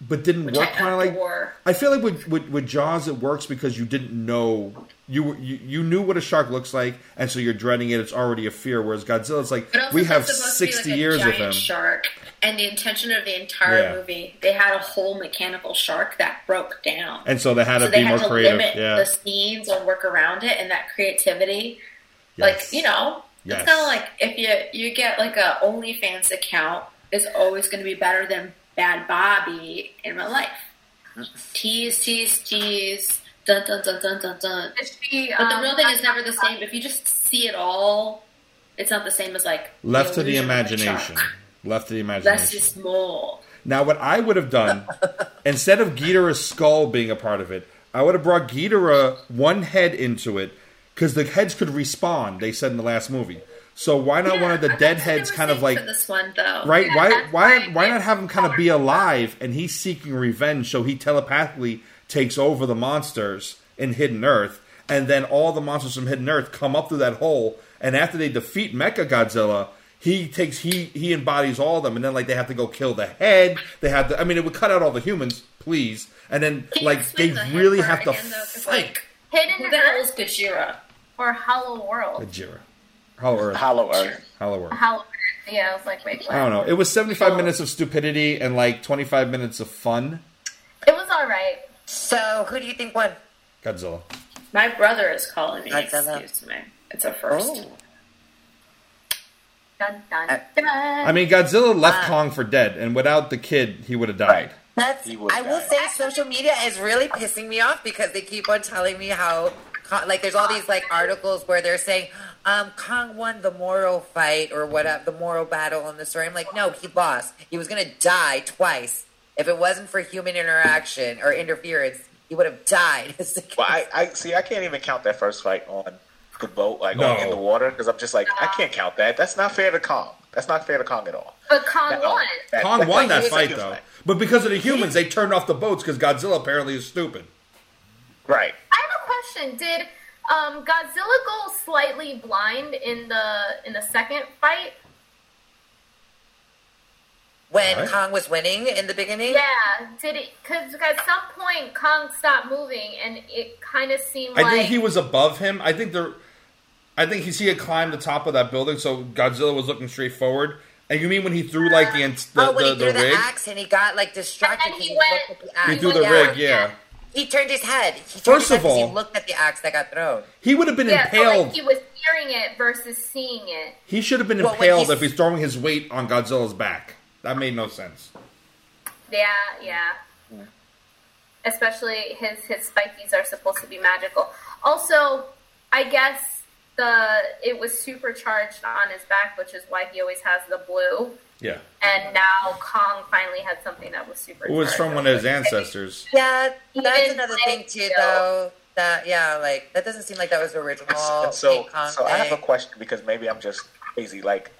but didn't which work kind of like. I feel like with, with with Jaws it works because you didn't know you, were- you you knew what a shark looks like, and so you're dreading it. It's already a fear. Whereas Godzilla, it's like we have supposed to be sixty like years of him. Shark, and the intention of the entire Yeah. movie, they had a whole mechanical shark that broke down. And so they had to they be more to creative. limit Yeah. the scenes and work around it, and that creativity. Yes. Like you know, Yes. it's kind of like if you you get like a OnlyFans account is always going to be better than Bad Bobby in real life. Tease, tease, tease. Dun dun dun dun dun dun. She, But the um, real thing is never the same. If you just see it all, it's not the same as like left to the imagination. Left to the Less imagination. is more. Now, what I would have done, instead of Ghidorah's skull being a part of it, I would have brought Ghidorah one head into it because the heads could respawn. They said in the last movie. So why not one of the Yeah, dead that's what they heads kind of like for this one though. right? Yeah, why why why why not have him kind of be alive and he's seeking revenge? So he telepathically takes over the monsters in Hidden Earth, and then all the monsters from Hidden Earth come up through that hole. And after they defeat Mecha Godzilla, he takes he he embodies all of them, and then like they have to go kill the head. They have to. I mean, it would cut out all the humans, please. And then Can like they the really have to again, though? 'Cause, fight. like, Hidden who the hell is Earth Gajira? or Hollow World? Ajira, Hollow Earth, Hollow Earth. Hollow Earth. Hollow Earth. Yeah, I was like, wait, what? I don't know. It was seventy five Oh. minutes of stupidity and like twenty five minutes of fun. It was all right. So, who do you think won? Godzilla. My brother is calling me. Godzilla. Excuse me. It's a first. Oh. Dun dun Uh, dun. I mean, Godzilla left Ah. Kong for dead, and without the kid, he would have died. That's. He would I will die. say, social media is really pissing me off because they keep on telling me how, Kong- like, there's all these like articles where they're saying, um, Kong won the moral fight or whatever, the moral battle in the story. I'm like, no, he lost. He was gonna die twice. If it wasn't for human interaction or interference, he would have died. Well, I, I see. I can't even count that first fight on the boat, like No. in the water, because I'm just like, I can't count that. That's not fair to Kong. That's not fair to Kong at all. But Kong That- won. that- Kong won that he fight, though. fight. But because of the humans, they turned off the boats because Godzilla apparently is stupid. Right. I have a question. Did um, Godzilla go slightly blind in the in the second fight? when What? Kong was winning in the beginning. Yeah. Did it? Because at some point Kong stopped moving, and it kind of seemed I like think he was above him. I think there. I think he, he had climbed the top of that building, so Godzilla was looking straight forward. And you mean when he threw like the the, oh, when the, he threw the the, rig? axe and he got like distracted. And then he looked went- at the axe. He threw the Yeah. rig, yeah. He turned his head. He turned First his of all- he looked at the axe that got thrown. He would have been yeah, impaled. like he was hearing it versus seeing it. he should have been Well, impaled he's- if he's throwing his weight on Godzilla's back. That made no sense. Yeah, yeah. Especially his his spikies are supposed to be magical. Also, I guess the it was supercharged on his back, which is why he always has the blue. Yeah, And now Kong finally had something that was super. it was from one of his ancestors. Yeah, that's Even another thing too, you though. That yeah, like that doesn't seem like that was the original. And so, King Kong so I have a question because maybe I'm just crazy. Like,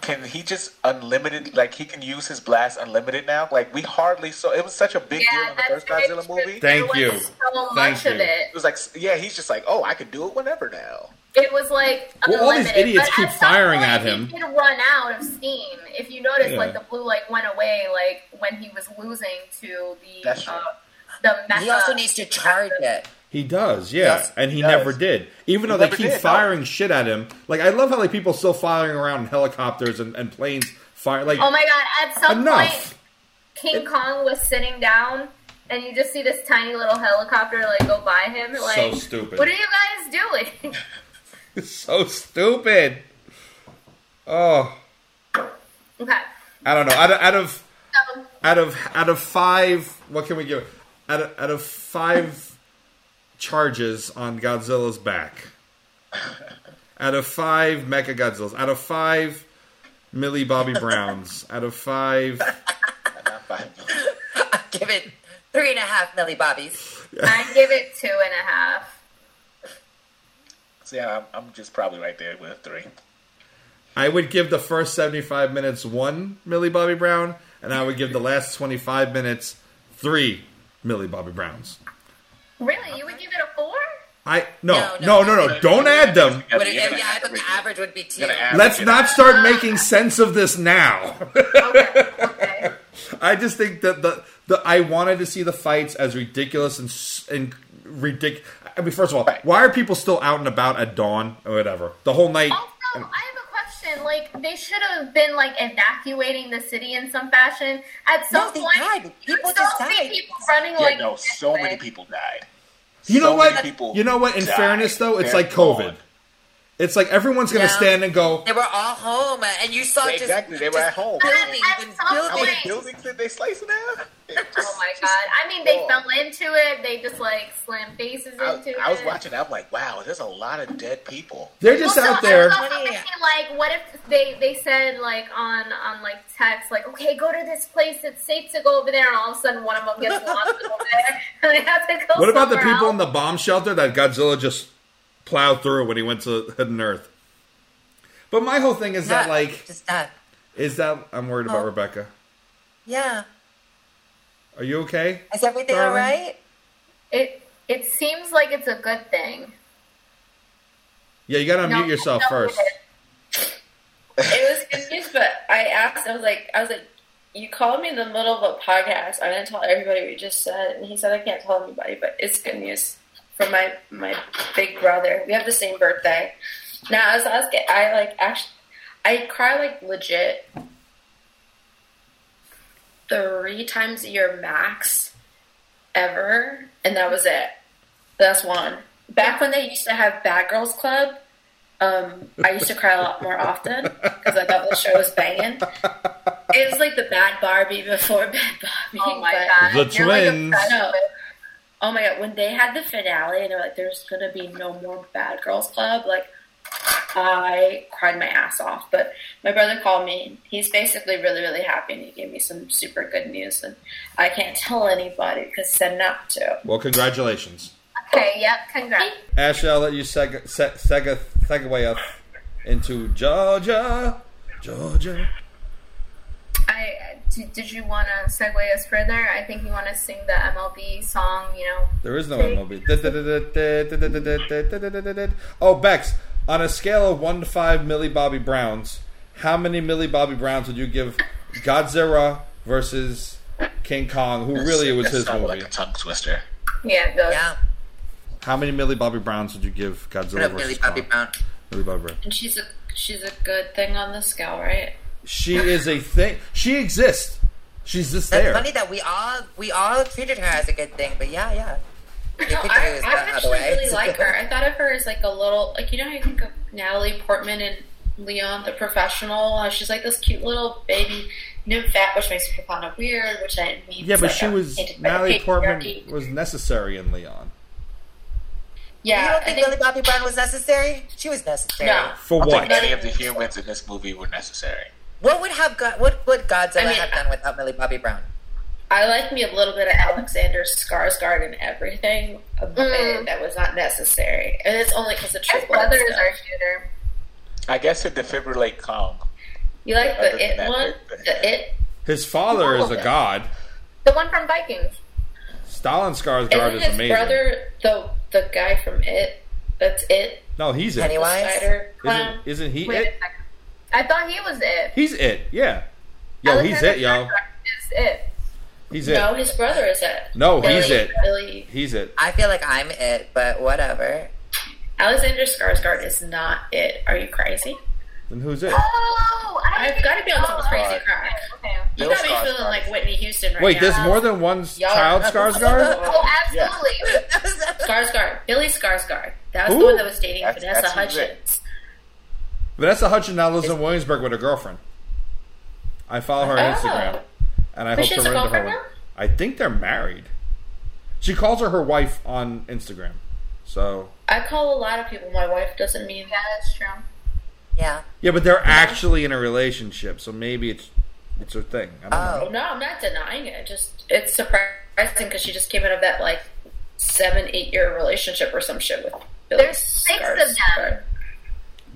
can he just unlimited? Like, he can use his blast unlimited now? Like, we hardly saw. It was such a big deal in the first Godzilla true. movie. Thank There you. was So Thank much of you. it. It was like, yeah, he's just like, oh, I could do it whenever now. It was like Well, all these idiots but keep firing point at him. he him. did run out of steam. If you notice, Yeah. like the blue light went away, like when he was losing to the uh, the mecha. He also needs to charge it. He does, yeah, Yes, and he he never did. Even though they keep did, no. firing shit at him. Like I love how like people still firing around in helicopters and, and planes fire like Oh my god! At some enough. point, King Kong was sitting down, and you just see this tiny little helicopter like go by him. Like, so stupid. What are you guys doing? It's so stupid. Oh, okay. I don't know. Out of out of So, out of out of five, what can we give? Out of, out of five charges on Godzilla's back, out of five Mecha Godzillas, out of five Millie Bobby Browns, out of five, And not five. Give it three and a half Millie bobbies. I give it two and a half. So yeah, I'm, I'm just probably right there with three. I would give the first seventy-five minutes one Millie Bobby Brown, and I would give the last twenty-five minutes three Millie Bobby Browns. Really, you would give it a four? I no No, no no, no no, don't add them. Yeah, it, yeah, I thought the average would be two. You're gonna average Let's not start making sense of this now. Okay, okay. I just think that the the I wanted to see the fights as ridiculous and and ridiculous. I mean, first of all, Right. why are people still out and about at dawn or whatever the whole night? Also, I have a question. Like, they should have been like evacuating the city in some fashion. At some No, they point, died. People still just see died. people running Yeah, like no, so this many people died. You know So what? many people You know what? In died. fairness, though, it's They're like COVID. gone. It's like everyone's gonna Yeah. stand and go. They were all home, and you saw Yeah, just they were just at home. Buildings and some How many buildings. did they slice in half? Oh my god! I mean, they Oh. fell into it. They just like slammed faces I, into I was watching. I'm like, wow, there's a lot of dead people. They're just Also, out there. Also Funny. thinking, like, what if they they said like on on like text, like, okay, go to this place. It's safe to go over there, and all of a sudden one of them gets lost over there, and they have to go. What about the somewhere people in the bomb shelter that Godzilla just plowed through when he went to Hidden Earth? But my whole thing is that Yeah, like just that. is that I'm worried about Oh. Rebecca. Yeah. Are you okay? Is everything Darling? all right? It it seems like it's a good thing. Yeah, you gotta No, unmute yourself no, first. It was good news, but I asked. I was like, I was like, you called me in the middle of a podcast. I'm gonna tell everybody what you just said, and he said I can't tell anybody, but it's good news for my my big brother. We have the same birthday. Now, as I was getting, I like actually, I cry like legit three times a year max ever, and that was it. That's one. Back when they used to have Bad Girls Club, um, I used to cry a lot more often because I thought the show was banging. It was like the Bad Barbie before Bad Barbie. Oh my god! The You're like twins. obsessed No. With- Oh my god, when they had the finale and they're like, there's gonna be no more Bad Girls Club, like, I cried my ass off. But my brother called me. He's basically really, really happy and he gave me some super good news. And I can't tell anybody because he said not to. Well, congratulations. Okay, yep, congrats. Ashley, I'll let you seg- se- seg- segue us into Georgia. Georgia. I did, did you want to segue us further? I think you want to sing the MLB song. You know, There is no MLB. Oh, Bex, on a scale of 1 to 5 Millie Bobby Browns, how many Millie Bobby Browns would you give Godzilla versus King Kong, who really it was his sounded movie? like a tongue twister. yeah, the, Yeah. How many Millie Bobby Browns would you give Godzilla up, versus Millie Bobby Kong? Brown? Millie Bobby Brown. And she's a she's a good thing on the scale, right? She is a thing. She exists. She's just That's there. funny that we all we all treated her as a good thing, but yeah, yeah. You No, I, I actually way. really like her. I thought of her as like a little, like you know how you think of Natalie Portman and Leon the Professional. How she's like this cute little baby nymphet, which makes me kind of weird. Which I mean, Yeah, but she was Natalie Portman was necessary in Leon. Yeah, you don't think think Millie Bobby Brown was necessary? She was necessary. no. For I what? think any of the humans in this movie were necessary. What would have God, what would Godzilla I mean, have done without Millie Bobby Brown? I like me a little bit of Alexander Skarsgård and everything, but Mm. that was not necessary, and it's only because of his True brother Blood is our shooter. I guess to defibrillate Kong. You like Other the It that, one, the- the It. His father is a god. The one from Vikings. Stellan Skarsgård Isn't is his amazing. brother the the guy from It? That's It. No, he's it. Pennywise? Isn't, isn't he Wait a it? Second. I thought he was it. He's it. Yeah. Yo, he's it, y'all. Is it? He's it. No, his brother is it. No, he's it. Billy He's it. I feel like I'm it, but whatever. Alexander Skarsgård is not it. Are you crazy? Then who's it? Oh, I I've got to be on some oh, crazy okay, crack. Okay. You got me Skarsgård. feeling like Whitney Houston right now. Wait, now. there's more than one Y'all child are- oh, Skarsgård? Oh, absolutely. Skarsgård, Billy Skarsgård. That was Who? the one that was dating That's- Vanessa that's who's. Hudgens. Vanessa Hudgens now lives in Williamsburg with her girlfriend. I follow her on Oh. Instagram, and I But hope she to run into her. girlfriend now? I think they're married. She calls her her wife on Instagram. So I call a lot of people my wife doesn't mean Yeah, that's true. yeah. yeah, but they're actually in a relationship, so maybe it's it's her thing. I don't oh. know. Oh. No, I'm not denying it. Just it's surprising because she just came out of that like seven, eight year relationship or some shit with Billy There's six of them.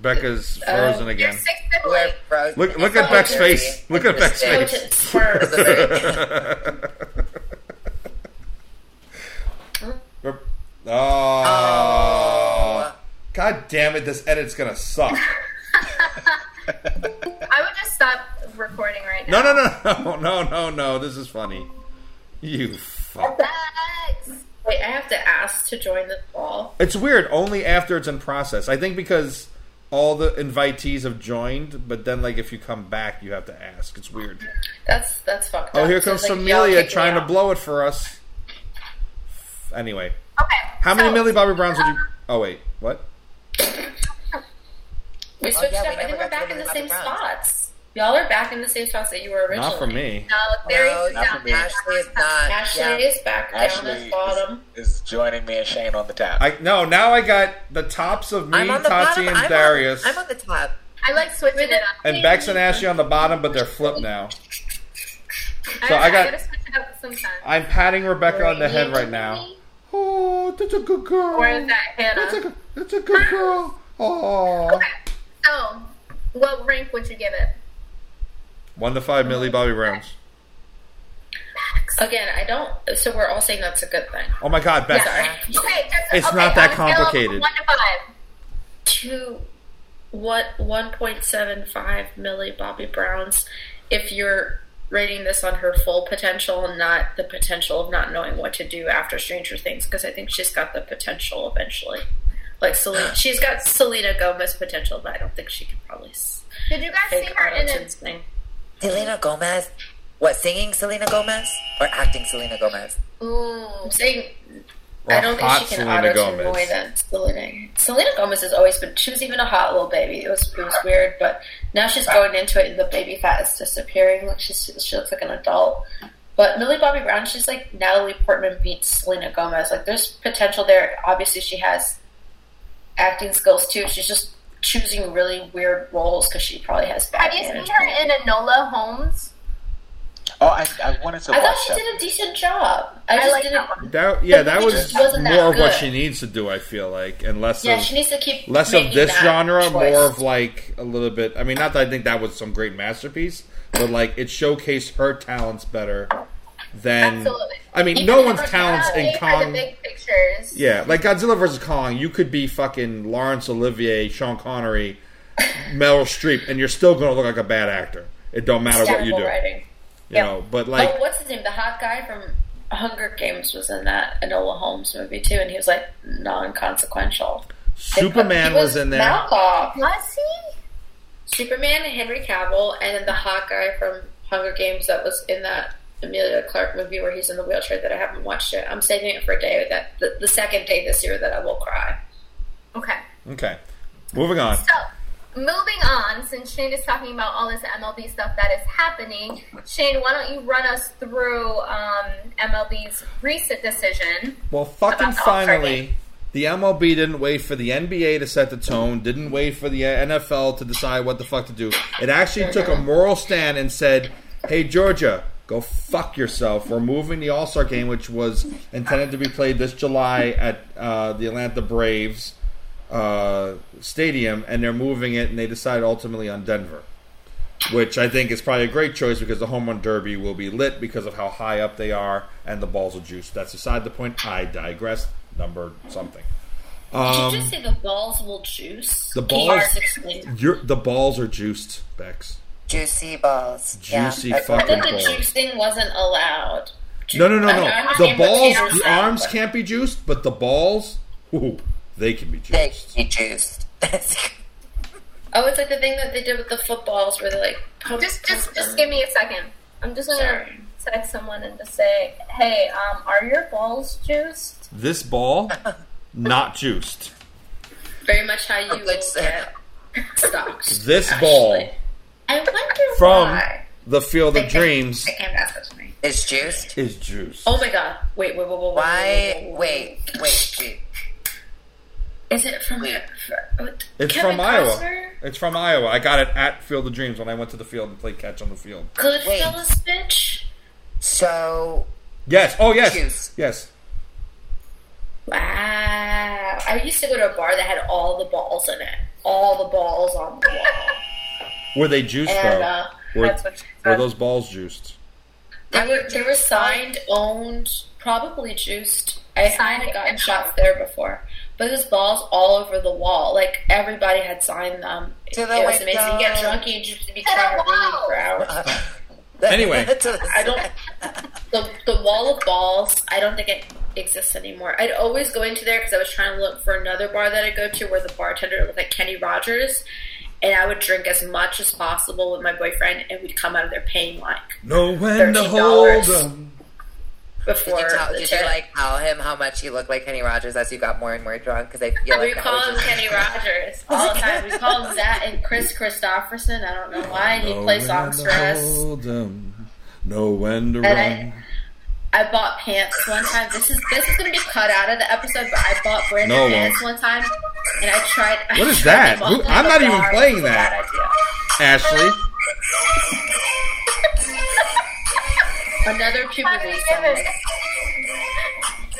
Skarsgård. Becca's frozen Uh, again. There's six We're siblings. frozen. Look- look at Beck's so face. Look at Beck's face. Potent swerve. oh. Oh. God damn it, this edit's gonna suck. I would just stop recording right now. No, no, no, no, no, no, no. This is funny. You fuck. Thanks. Wait, I have to ask to join the call. It's weird. Only after it's in process. I think because all the invitees have joined, but then like if you come back, you have to ask. It's weird. That's that's fucked up. Oh, up. here comes it's like, Amelia trying to blow it for us. Anyway, Okay. how many so- Millie Bobby Browns would you? Um, oh wait, what? We oh, switched yeah, we up. I never think got we're back in the the same Browns. spots. Y'all are back in the same spots that you were originally. Not for me. No, Barry, No, not no, for me. Ashley is not. Ashley yeah. is back down Ashley at bottom. is, is joining me and Shane on the top. I no. Now I got the tops of me, I'm on the Tati, bottom. and I'm Darius, On, I'm on the top. I like switching it up. and Bex and Ashley on the bottom, but they're flipped now. I, So I got- gotta switch it up sometimes. I'm patting Rebecca on the head right now. Oh, that's a good girl. Where is that, Hannah? That's a good, that's a good girl. Oh. Okay. So, what rank would you give it? One to five Millie Bobby Browns. Again, I don't. So we're all saying that's a good thing. Oh my God, Bex. Sorry. Okay, just, It's okay, not that on a scale of complicated. One to five. To what 1.75 Millie Bobby Browns if you're rating this on her full potential and not the potential of not knowing what to do after Stranger Things because I think she's got the potential eventually. Like Selena, she's got Selena Gomez potential, but I don't think she can probably Did you guys see her in a? thing. Selena Gomez. What, singing Selena Gomez? Or acting Selena Gomez? Ooh. I'm saying Or I don't think she can Selena auto tune Gomez. more than Selena. Selena Gomez has always been. She was even a hot little baby. It was it was weird, but now she's going into it, and the baby fat is disappearing. Like she's she looks like an adult. But Millie Bobby Brown, she's like Natalie Portman meets Selena Gomez. Like there's potential there. Obviously, she has acting skills too. She's just choosing really weird roles because she probably has bad. Have you seen management. her in Enola Holmes? Oh, I, I wanted to I watch thought she that. did a decent job. I, I just like didn't. that yeah, that was just that more of what she needs to do. I feel like, and less Yeah, of she needs to keep less of this that genre, choice. more of like a little bit. I mean, not that I think that was some great masterpiece, but like it showcased her talents better than. Absolutely. I mean, Even no one's talents in paid Kong. the big pictures. Yeah, like Godzilla vs Kong, you could be fucking Laurence Olivier, Sean Connery, Meryl Streep, and you're still gonna look like a bad actor. It don't matter what you do, writing. you know. But oh, like, oh, what's his name? The hot guy from Hunger Games was in that Enola Holmes movie too, and he was like non-consequential. Superman He was in there. Malcolm. Was he? Superman, Henry Cavill, and then the hot guy from Hunger Games that was in that Emilia Clarke movie where he's in the wheelchair that I haven't watched yet. I'm saving it for a day that the, the second day this year that I will cry. Okay. Okay, moving on. So, moving on, since Shane is talking about all this MLB stuff that is happening, Shane, why don't you run us through um, MLB's recent decision? Well, fucking About the All-Star finally, the MLB didn't wait for the NBA to set the tone, didn't wait for the NFL to decide what the fuck to do. It actually took a moral stand and said, hey, Georgia, go fuck yourself. We're moving the All Star game, which was intended to be played this July at uh, the Atlanta Braves uh, stadium, and they're moving it, and they decided ultimately on Denver. Which I think is probably a great choice because the home run derby will be lit because of how high up they are and the balls are juice. That's beside the point. I digress. Number something. Did Um, you just say the balls will juice? the balls- the balls are juiced, Bex. Juicy balls. Juicy yeah. I fucking thought the balls. juice thing wasn't allowed. No, no, no, no. The balls, the said, arms but- can't be juiced, but the balls, ooh, they can be They juiced. be juiced. Oh, it's like the thing that they did with the footballs where they're like pump, Just, just, pump just them. give me a second. I'm just gonna Sorry. text someone and just say, "Hey, um, are your balls juiced?" This ball, not juiced. very much how you Good will set. get stocked. This actually. ball I wonder from why. the Field of can't- Dreams I can't ask that to me. It's juiced. is juiced. Oh my god! Wait, wait, wait, wait, wait. Why? Wait, wait, wait. Is it from? Wait. for- It's Kevin from Iowa. Costner? It's from Iowa. I got it at Field of Dreams when I went to the field and played catch on the field. Goodfellas, bitch. So, Yes. Oh, yes. Juice. Yes. Wow! I used to go to a bar that had all the balls in it, all the balls on the wall, Were they juiced and though? uh, Were, That's what she were those balls juiced? they were they were signed, owned, probably juiced. I Signed hadn't gotten shots there before, but there's balls all over the wall. Like everybody had signed them. To it the was amazing. You get window. drunk and you just be To trying to read for hours. Anyway. I don't. The the wall of balls. I don't think it exists anymore. I'd always go into there because I was trying to look for another bar that I go to where the bartender looked like Kenny Rogers, and I would drink as much as possible with my boyfriend, and we'd come out of there paying like Know when to $13. hold 'em. before Did you, tell, the did you like tell him how much he looked like Kenny Rogers as you got more and more drunk? Because I feel like we call him Kenny Rogers all the time. We call him that and Kris Kristofferson. I don't know why he Know plays songs for us. hold 'em. Know when to And I- run. I bought pants one time. This is this is gonna be cut out of the episode, but I bought brand new No, it pants one time, and I tried. I What is tried that? Who- I'm not even playing It was a that. Ashley. Another puberty song.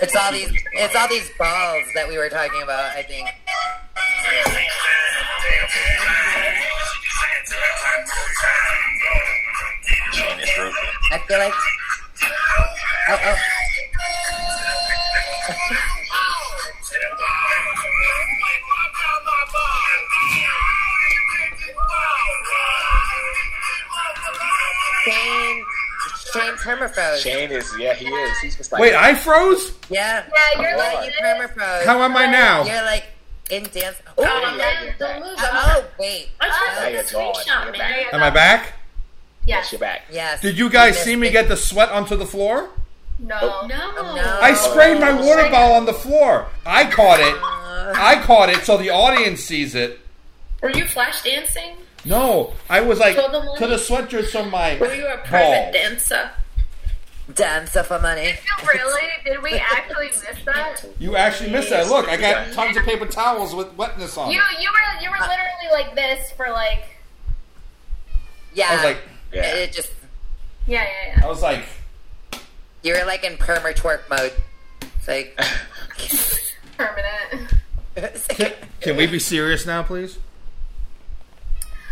It's all these. It's all these balls that we were talking about. I think. Shane is broken. I feel like. Oh, oh. Shane. Shane permafroze. Shane is yeah, he is. He's just like Wait, I froze? Yeah. Yeah, you're Yeah, like you this. permafroze. How am I now? You're like in dance. Oh, Oh, man, you're don't back. lose. oh wait. I'm oh. Now trying you're screenshot, man. back. Am I back? Yes, you're back. Yes. Did you guys see me it. get the sweat onto the floor? No. No. no. I sprayed my water bottle on the floor. I caught it. Uh, I caught it so the audience sees it. Were you flash dancing? No, I was like Show to the sweatshirts on my Were you a private balls. dancer? Dancer for money. Really? Did we actually miss that? You actually missed that. Look, I got tons of paper towels with wetness on. You it. you were you were literally like this for like Yeah. I was like, Yeah. It, it just. yeah yeah yeah. I was like, You were like in perma twerk mode. It's like. permanent. can we be serious now, please?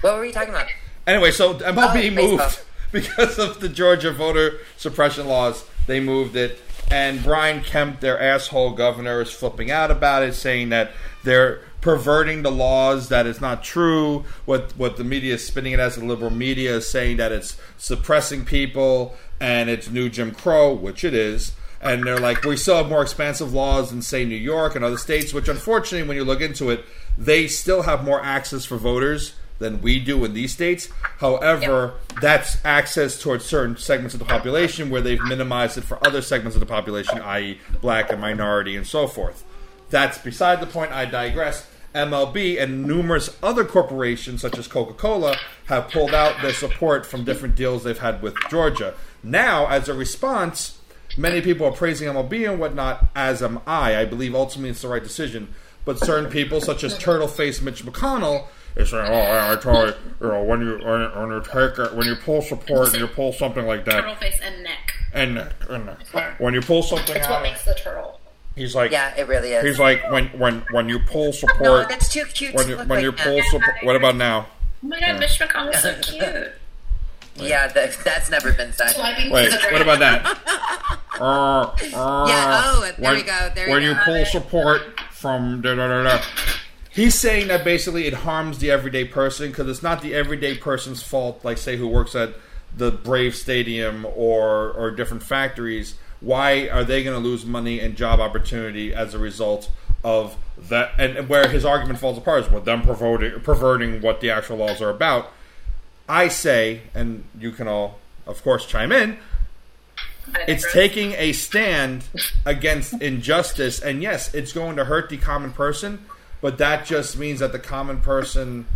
what were we talking about? Anyway, so MLB Oh, moved baseball. because of the Georgia voter suppression laws. They moved it, and Brian Kemp, their asshole governor, is flipping out about it, saying that they're perverting the laws. That it's not true. What what the media is spinning it as, the liberal media is saying that it's suppressing people and it's new Jim Crow, which it is. And they're like, we still have more expansive laws in say New York and other states, which unfortunately, when you look into it, they still have more access for voters than we do in these states. However, that's access towards certain segments of the population where they've minimized it for other segments of the population, i.e., black and minority and so forth. That's beside the point. I digress. MLB and numerous other corporations, such as Coca Cola, have pulled out their support from different deals they've had with Georgia. Now, as a response, many people are praising MLB and whatnot, as am I. I believe ultimately it's the right decision. But certain people, such as Turtle Face Mitch McConnell, is saying, "Oh, I tell you, you know, when you when, you- when you take it, when you pull support and you pull something like that." Turtle face and neck. and, and when you pull something It's out, what makes the turtle. He's like, Yeah, it really is. he's like, when when when you pull support. no, support, that's too cute. when to you look when like you that. pull support, what about now? Oh my god, Mitch McConnell's so cute. Yeah, that, that's never been said. Wait, what about that? Uh, uh, Yeah, oh, there when, we go, there we go. when you go. pull support from da da da da. He's saying that basically it harms the everyday person because it's not the everyday person's fault, like say who works at the Brave Stadium or or different factories. Why are they going to lose money and job opportunity as a result of that? And, and where his argument falls apart is with them perverting, perverting what the actual laws are about. I say, and you can all, of course, chime in. It's taking a stand against injustice, and yes, it's going to hurt the common person, but that just means that the common person.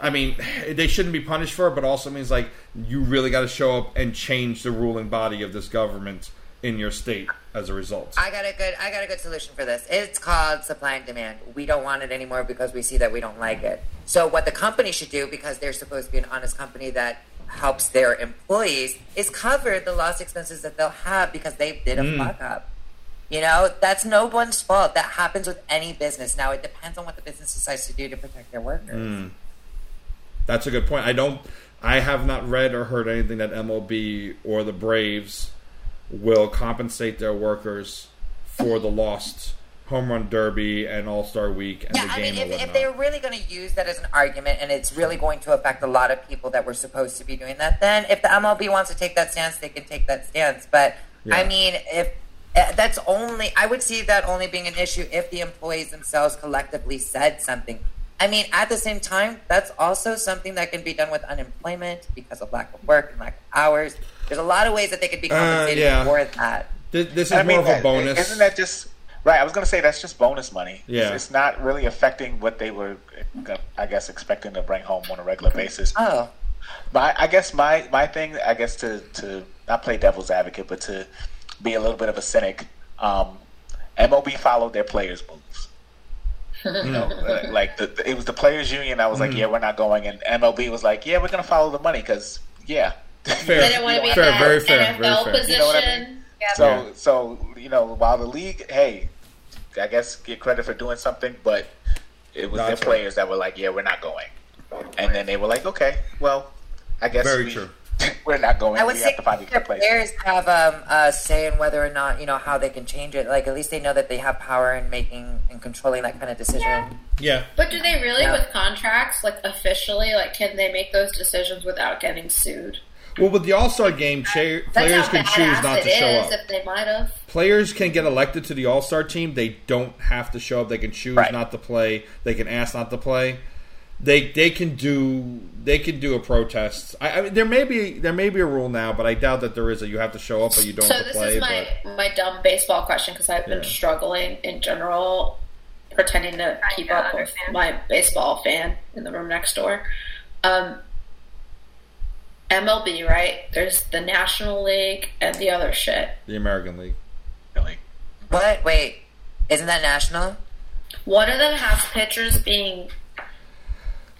I mean, they shouldn't be punished for it, but also means like you really got to show up and change the ruling body of this government in your state as a result. I got a good I got a good solution for this. It's called supply and demand. We don't want it anymore because we see that we don't like it. So what the company should do because they're supposed to be an honest company that helps their employees is cover the lost expenses that they'll have because they did a Mm. fuck up. You know, that's no one's fault. That happens with any business. Now it depends on what the business decides to do to protect their workers. Mm. That's a good point. I don't. I have not read or heard anything that MLB or the Braves will compensate their workers for the lost home run derby and All Star Week and Yeah, the I game mean, and if, if they're really going to use that as an argument and it's really going to affect a lot of people that were supposed to be doing that, then if the MLB wants to take that stance, they can take that stance. But I mean, if uh, that's only, I would see that only being an issue if the employees themselves collectively said something. I mean, at the same time, that's also something that can be done with unemployment because of lack of work and lack of hours. There's a lot of ways that they could be Uh, compensated yeah. for that. Th- this is I more mean, of a that- bonus. Isn't that just right? I was going to say that's just bonus money. Yeah. it's, it's not really affecting what they were, I guess, expecting to bring home on a regular basis. Oh, My, I guess my my thing, I guess to to not play devil's advocate, but to be a little bit of a cynic. Um, MLB followed their players' moves. You know, uh, like the, the- it was the players' union. I was Mm-hmm. like, yeah, we're not going, and MLB was like, yeah, we're going to follow the money because yeah. Fair. They didn't want to be Fair, that very fair, NFL very fair. position. You know what I mean? Yeah. So so you know, while the league, hey, I guess get credit for doing something, but it was That's their right. players that were like, yeah, we're not going, and then they were like, okay, well, I guess Very we, true. we're not going. I would we say have to find the players. players have um, a say in whether or not you know how they can change it. Like at least they know that they have power in making and controlling that kind of decision. Yeah. yeah. But do they really Yeah. with contracts, like officially, like can they make those decisions without getting sued? Well, with the All Star game, cha- players can choose not it to show is up. If they might have. Players can get elected to the All Star team. They don't have to show up. They can choose Right. not to play. They can ask not to play. They they can do they can do a protest. I, I mean, there may be there may be a rule now, but I doubt that there is a you have to show up or you don't So have to this play. is my my dumb baseball question because I've been Yeah. struggling in general, pretending to keep to up with my baseball fan in the room next door. Um, MLB, right? There's the National League and the other shit. the American League. Really. What? Wait, isn't that national? One of them has pitchers being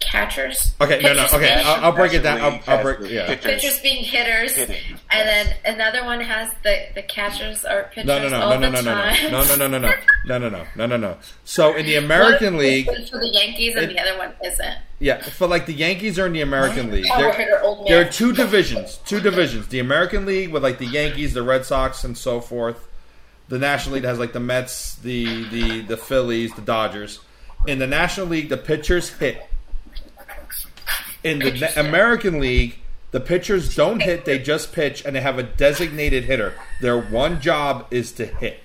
catchers. Okay, no, no. Okay, I'll, I'll break it down. I'll, I'll break. Yeah. pitchers. pitchers being hitters, Hitting. and then another one has the the catchers are pitchers No, no, no, all no, no, the no, no, time. no, no, no, no, no, no, no, no, no, no, no. So in the American One League, is for the Yankees, and It- the other one isn't. yeah, for like the Yankees are in the American League. Oh, There, hitter, old man. there are two divisions. Two divisions. The American League with like the Yankees, the Red Sox, and so forth. The National League has like the Mets, the the the Phillies, the Dodgers. In the National League, the pitchers hit. In the Pitchers Na- hit. American League, the pitchers don't hit; they just pitch, and they have a designated hitter. Their one job is to hit.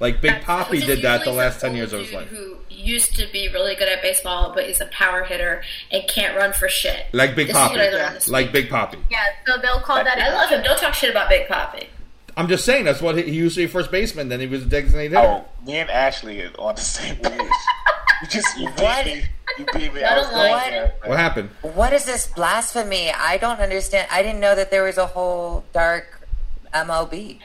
Like Big Papi did that the last ten years of his life. Who used to be really good at baseball, but he's a power hitter and can't run for shit. Like Big This Papi. I Like. Big Papi. Yeah, so they'll call that. I love him. Don't talk shit about Big Papi. I'm just saying that's what he, he used to be first baseman. Then he was a designated oh, hitter. Oh, me and Ashley are on the same page. you just you beat What? me. You beat me. I I was going like there. What happened? What is this blasphemy? I don't understand. I didn't know that there was a whole dark MLB.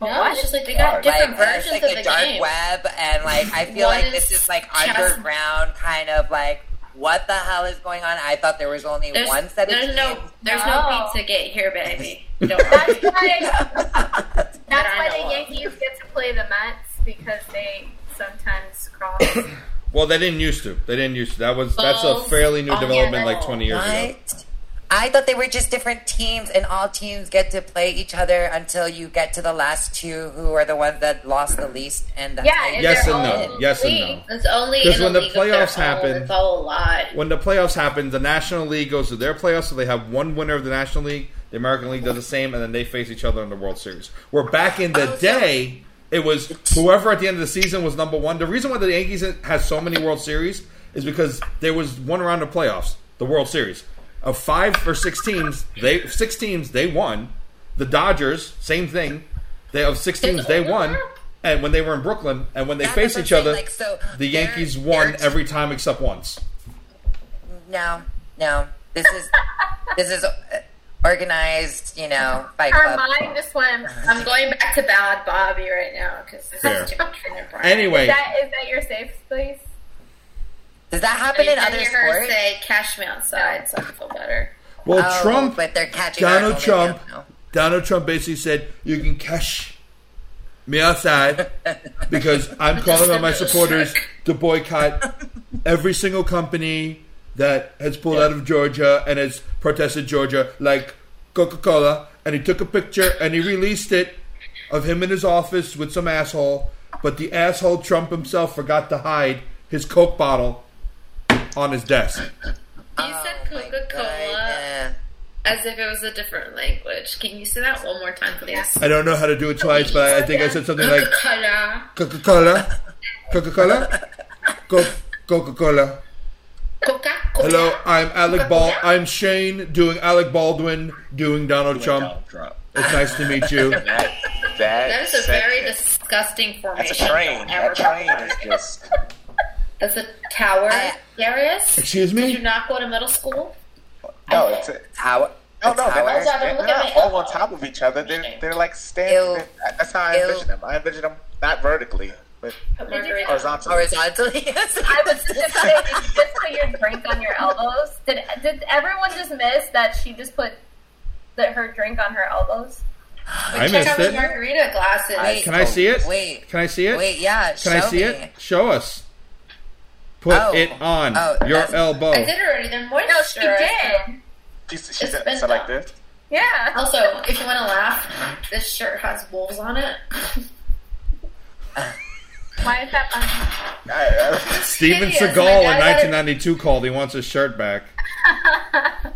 No, What? it's just like they got different like, versions like of a the dark game. web, and like I feel One like this is is like chess- underground, kind of like what the hell is going on? I thought there was only There's, one set of there's no teams. there's No. no pizza gate here, baby. That's why. That's why the. Yankees get to play the Mets because they sometimes cross. Well, they didn't used to. They didn't used to. That was that's a fairly new on development, the like 20 years ago. What? I thought they were just different teams, and all teams get to play each other until you get to the last two, who are the ones that lost the least. And that's Yeah, and Yes and no. all Yes and no. It's only because when the league playoffs happen- It's all a lie. When the playoffs happen, the National League goes to their playoffs, so they have one winner of the National League. The American League does the same, and then they face each other in the World Series. Where back in the Oh, so- day, it was whoever at the end of the season was number one. The reason why the Yankees has so many World Series is because there was one round of playoffs, the World Series. Of five or six teams, they six teams they won. The Dodgers, same thing. They of six teams they won. And when they were in Brooklyn, and when they Yeah, faced each other, like, so the Yankees won they're- every time except once. No, no. This is this is organized. You know, fight Her club. mind just went. I'm going back to Bhad Bhabie right now because this Fair. is jumping in front. Anyway, Is that is that your safe place? Does that happen in I other hear her sports? say, "Cash me outside," so I feel better. well, Oh, Trump, but they're catching Donald our own Trump. Donald Trump basically said, "You can cash me outside because I'm calling on my supporters to boycott every single company that has pulled out of Georgia and has protested Georgia, like Coca-Cola." And he took a picture and he released it of him in his office with some asshole but the asshole Trump himself forgot to hide his Coke bottle on his desk. You said Oh Coca Cola goodness. as if it was a different language. Can you say that one more time, please? I don't know how to do it twice, but I, I think I said something like Coca-Cola. Coca Cola, Coca Cola, Coca Cola. Coca-Cola. Hello, I'm Alec Bal. I'm Shane doing Alec Baldwin doing Donald Trump. It's nice to meet you. That, that, That is a very section- disgusting formation. That's a train. Don't That train talk is just. That's a tower, I- Darius. Excuse me. Did you me. not go to middle school? No, it's a, Tower. no, no. They're tower? not, Hold on, they're not all on top of each other. They're they're like Ew. standing. That's how I Ew. envision them. I envision them not vertically, but Margarita. horizontally. Horizontally. I was just gonna say, just put your drink on your elbows? Did did everyone just miss that she just put the, her drink on her elbows? I Check missed the it. margarita glasses. Wait. Can I see it? Wait. Can I see it? Wait, yeah. Can I see me. it? Show us. Put Oh. it on Oh, your that's- elbow. I did already. They're moisturized. No, she did. She's, she's It's been like this. Yeah. Also, if you want to laugh, this shirt has wolves on it. Why is that? I, I, Steven Hideous. Seagal in dad got it. 1992 called. He wants his shirt back. Oh.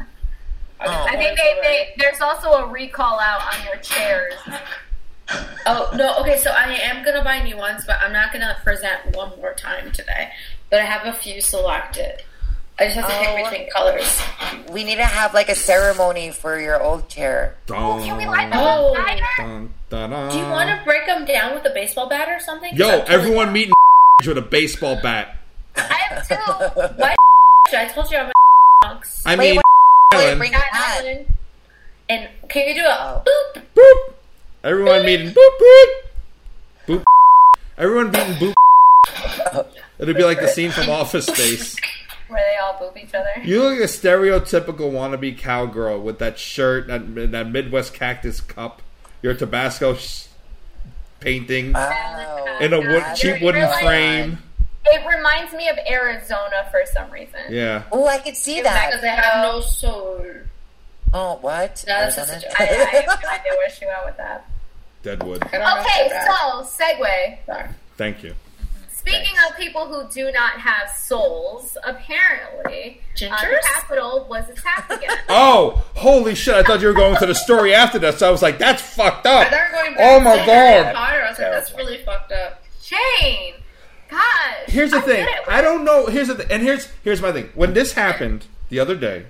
I think they, they there's also a recall out on your chairs. Oh no! Okay, so I am gonna buy new ones, but I'm not gonna present one more time today. But I have a few selected. I just have to Oh. pick between colors. We need to have like a ceremony for your old chair. Can we light them Oh. on fire? Dun, dun, dun. Do you want to break them down with a baseball bat or something? Yo, totally everyone down. meeting with a baseball bat. I have two. Why? I told you I'm a punks. I Wait, mean, wait, Ellen, bring it Got. Ellen. And can you do a Oh. boop? boop. Everyone meeting boop boop. Boop. Everyone beating boop. It'll be like the scene from Office Space. Where they all boop each other. You look like a stereotypical wannabe cowgirl with that shirt, that, that Midwest cactus cup, your Tabasco sh- painting Oh. in a wood, God. cheap wooden You're like- frame. It reminds me of Arizona for some reason. Yeah. Oh, I could see Because that. Because they have no soul. Oh, what? No, that's Arizona? just a I, I have no idea where she went with that. Deadwood. I don't know if Okay, they're so segue. Sorry. Thank you. Speaking of people who do not have souls, apparently, uh, the Gingers? Capitol was attacked again. Oh, holy shit! I thought you were going to the story after that, so I was like, "That's fucked up." thought we going back Oh my to Harry god! Potter. I was like, that's really fucked up. Shane, gosh. Here's the I'm thing. good I don't know. Here's the th- and here's here's my thing. When this happened the other day,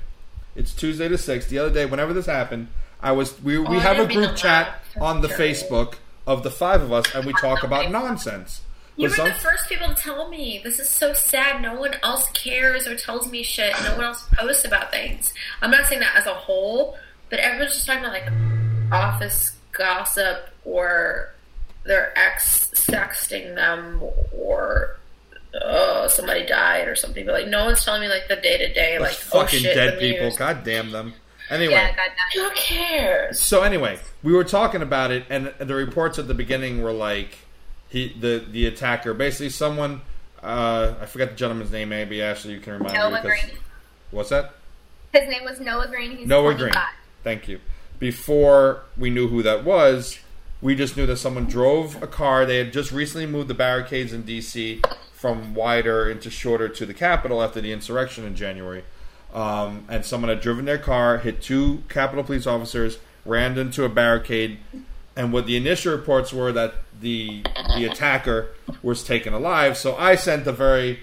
it's Tuesday the sixth. The other day, whenever this happened, I was we we Oh, have a group chat on the Sure. Facebook of the five of us, and we talk about nonsense. You But were the first people to tell me. This is so sad. No one else cares or tells me shit. No one else posts about things. I'm not saying that as a whole, but everyone's just talking about like office gossip or their ex sexting them or oh somebody died or something. But like no one's telling me like the day to day Those like oh fucking shit dead people. news. God damn them. Anyway, Yeah, God damn. Who cares? So anyway, we were talking about it, and the reports at the beginning were like he the the attacker basically someone uh, I forgot the gentleman's name. Maybe Ashley, you can remind me. Noah because- Green. What's that? His name was Noah Green. He's Noah 25. Green. Thank you. Before we knew who that was, we just knew that someone drove a car. They had just recently moved the barricades in D.C. from wider into shorter to the Capitol after the insurrection in January. Um, and someone had driven their car, hit two Capitol police officers, ran into a barricade, and what the initial reports were that the the attacker was taken alive. So I sent a very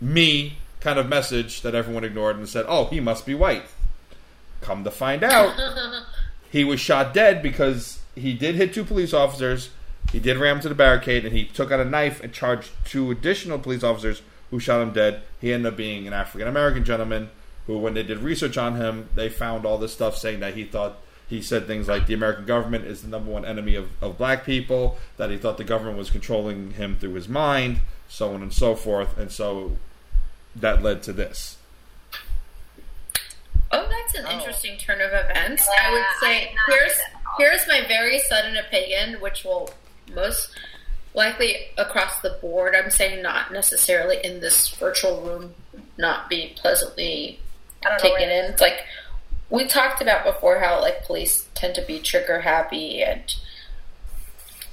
me kind of message that everyone ignored and said, "Oh, he must be white." Come to find out, he was shot dead because he did hit two police officers. He did ram to the barricade, and he took out a knife and charged two additional police officers who shot him dead. He ended up being an African American gentleman who, when they did research on him, they found all this stuff saying that he thought he said things like the American government is the number one enemy of, of black people, that he thought the government was controlling him through his mind, so on and so forth. And so that led to this. Oh, that's an Oh. interesting turn of events. I would Yeah, I say here's think that at all. here's my very sudden opinion, which will most likely across the board. I'm saying not necessarily in this virtual room, not be pleasantly I don't know taken in. It's like we talked about before how like police tend to be trigger happy and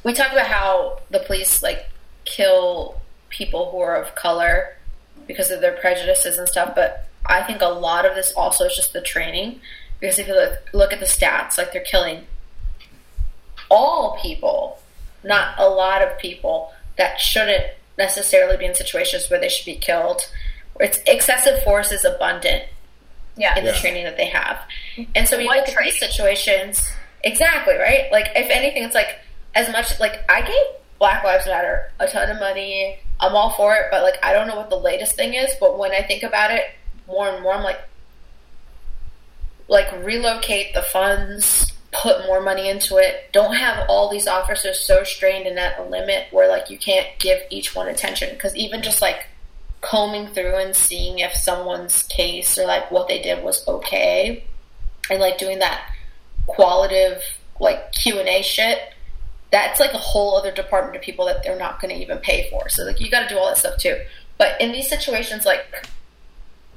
we talked about how the police like kill people who are of color because of their prejudices and stuff, but I think a lot of this also is just the training. Because if you look, look at the stats, like they're killing all people, not a lot of people that shouldn't necessarily be in situations where they should be killed. It's excessive force is abundant Yeah. in the Yeah. training that they have. Mm-hmm. And so when you What look at these situations, exactly, right? Like, if anything, it's like, as much, like, I gave Black Lives Matter a ton of money. I'm all for it, but, like, I don't know what the latest thing is. But when I think about it more and more, I'm like, like, relocate the funds, put more money into it. Don't have all these officers so strained and at a limit where, like, you can't give each one attention. Because even just, like, combing through and seeing if someone's case or like what they did was okay and like doing that qualitative like q&a shit that's like a whole other department of people that they're not going to even pay for so like you got to do all that stuff too but in these situations like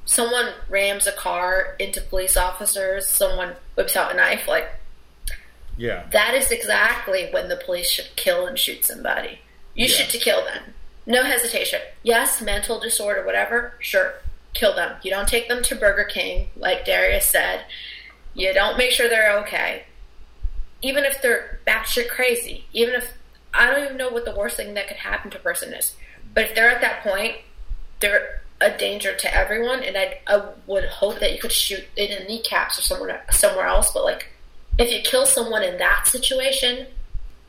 someone rams a car into police officers someone whips out a knife like Yeah. that is exactly when the police should kill and shoot somebody. You Yeah. should to kill them. No hesitation. Yes, mental disorder, whatever, sure, kill them. You don't take them to Burger King, like Darius said. You don't make sure they're okay. Even if they're batshit crazy, even if I don't even know what the worst thing that could happen to a person is. But if they're at that point, they're a danger to everyone, and I, I would hope that you could shoot in the kneecaps or somewhere somewhere else. But like, if you kill someone in that situation,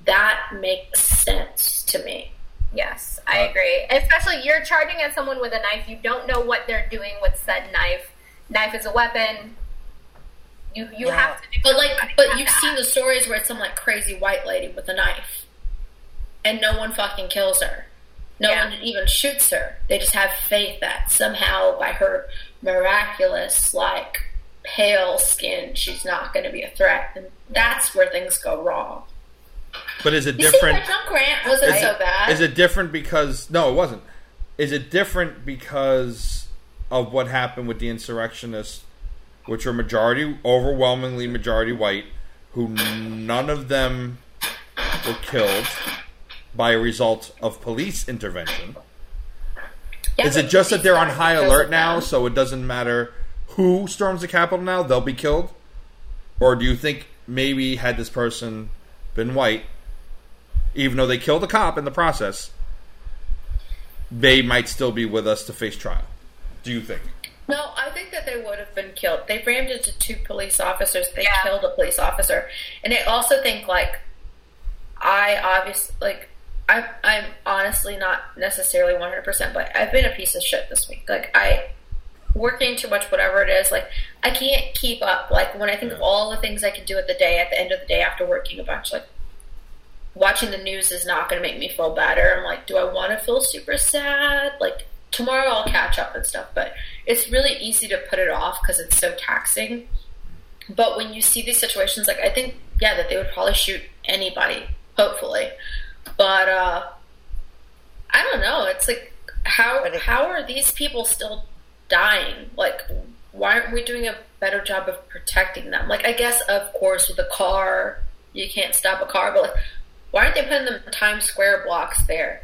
that makes sense to me. Yes, I Uh, agree. Especially you're charging at someone with a knife. You don't know what they're doing with said knife. Knife is a weapon. You you Yeah. have to. But like, but you've seen the stories where it's some like crazy white lady with a knife, and no one fucking kills her. No Yeah. one even shoots her. They just have faith that somehow by her miraculous like pale skin, she's not going to be a threat, and that's where things go wrong. But is it You different? see, my John Grant wasn't Is so it- bad. Is it different because no, it wasn't. Is it different because of what happened with the insurrectionists, which were majority, overwhelmingly majority white, who none of them were killed by a result of police intervention? Yeah, Is it just that they're on high alert now, so it doesn't matter who storms the Capitol now, they'll be killed? Or do you think maybe had this person been white, even though they killed a cop in the process, they might still be with us to face trial? Do you think? No, I think that they would have been killed. They rammed into two police officers. They Yeah. killed a police officer, and I also think like I obviously like I I'm honestly not necessarily one hundred percent, but I've been a piece of shit this week. Like I working too much, whatever it is. Like I can't keep up. Like when I think of all the things I can do at the day, at the end of the day after working a bunch, like watching the news is not going to make me feel better. I'm like, do I want to feel super sad? Like tomorrow I'll catch up and stuff, but it's really easy to put it off because it's so taxing. But when you see these situations, like I think, yeah, that they would probably shoot anybody, hopefully. But uh I don't know. It's like how how are these people still dying? Like why aren't we doing a better job of protecting them? Like I guess of course with a car you can't stop a car, but like why aren't they putting the Times Square blocks there?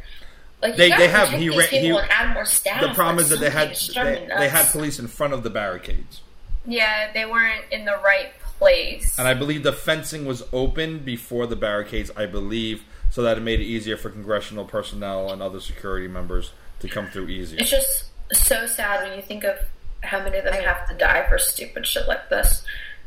Like They- you gotta they have- he these ra- he- people and add more staff. the problem Like, is that they had something is driving they, they had police in front of the barricades, Yeah, they weren't in the right place. and I believe the fencing was open before the barricades. I believe so that it made it easier for congressional personnel and other security members to come through easier. It's just so sad when you think of how many of them have to die for stupid shit like this.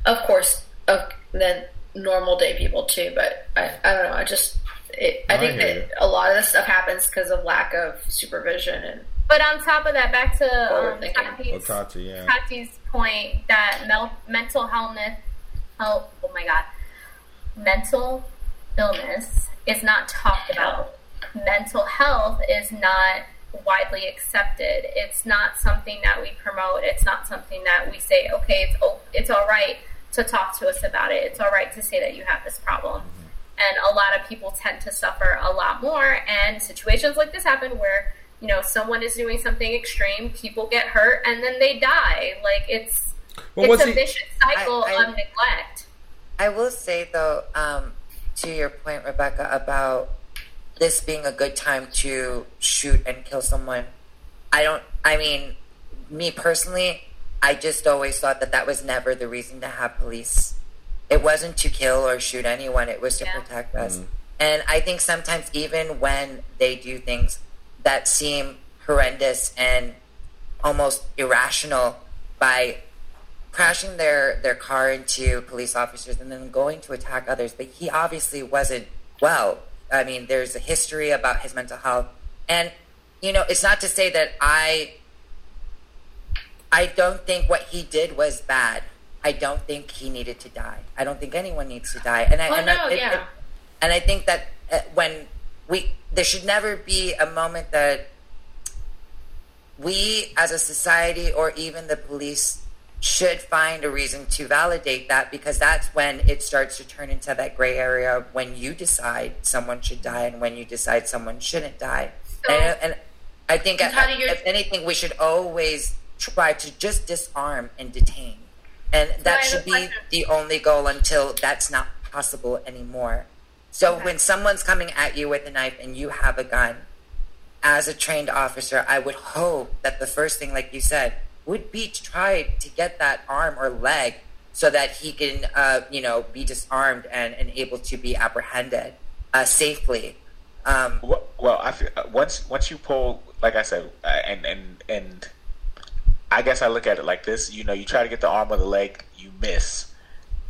Of course, of then normal day people too, but I, I don't know. I just it, I I think that you. a lot of this stuff happens because of lack of supervision and But on top of that, back to Forward um. Oh, Tati's, Tati, yeah. Tati's point that mel- mental health, oh, oh my god, mental illness is not talked about. Mental health is not widely accepted. It's not something that we promote. It's not something that we say, okay, it's it's all right to talk to us about it. It's all right to say that you have this problem. And a lot of people tend to suffer a lot more. And situations like this happen where you know someone is doing something extreme, people get hurt, and then they die. Like it's Well, it's a he- vicious cycle I- I- of neglect. I will say though, um, to your point, Rebecca, about this being a good time to shoot and kill someone. I don't. I mean, me personally, I just always thought that that was never the reason to have police. It wasn't to kill or shoot anyone. It was to Yeah. protect us. Mm-hmm. And I think sometimes even when they do things that seem horrendous and almost irrational by crashing their, their car into police officers and then going to attack others, but he obviously wasn't well. I mean, there's a history about his mental health. And, you know, it's not to say that I I don't think what he did was bad. I don't think he needed to die. I don't think anyone needs to die. And I, Oh, and no, I, it- yeah. it- and I think that uh, when we there should never be a moment that we as a society or even the police should find a reason to validate that because that's when it starts to turn into that gray area when you decide someone should die and when you decide someone shouldn't die. So- and, and I think, And how do you- if anything, we should always try to just disarm and detain. And that I have a should be the only goal until that's not possible anymore. So Okay. when someone's coming at you with a knife and you have a gun, as a trained officer, I would hope that the first thing, like you said, would be to try to get that arm or leg so that he can, uh, you know, be disarmed and, and able to be apprehended uh, safely. Um, Well, well, I feel, uh, once once you pull, like I said, uh, and and and I guess I look at it like this. You know, you try to get the arm or the leg, you miss,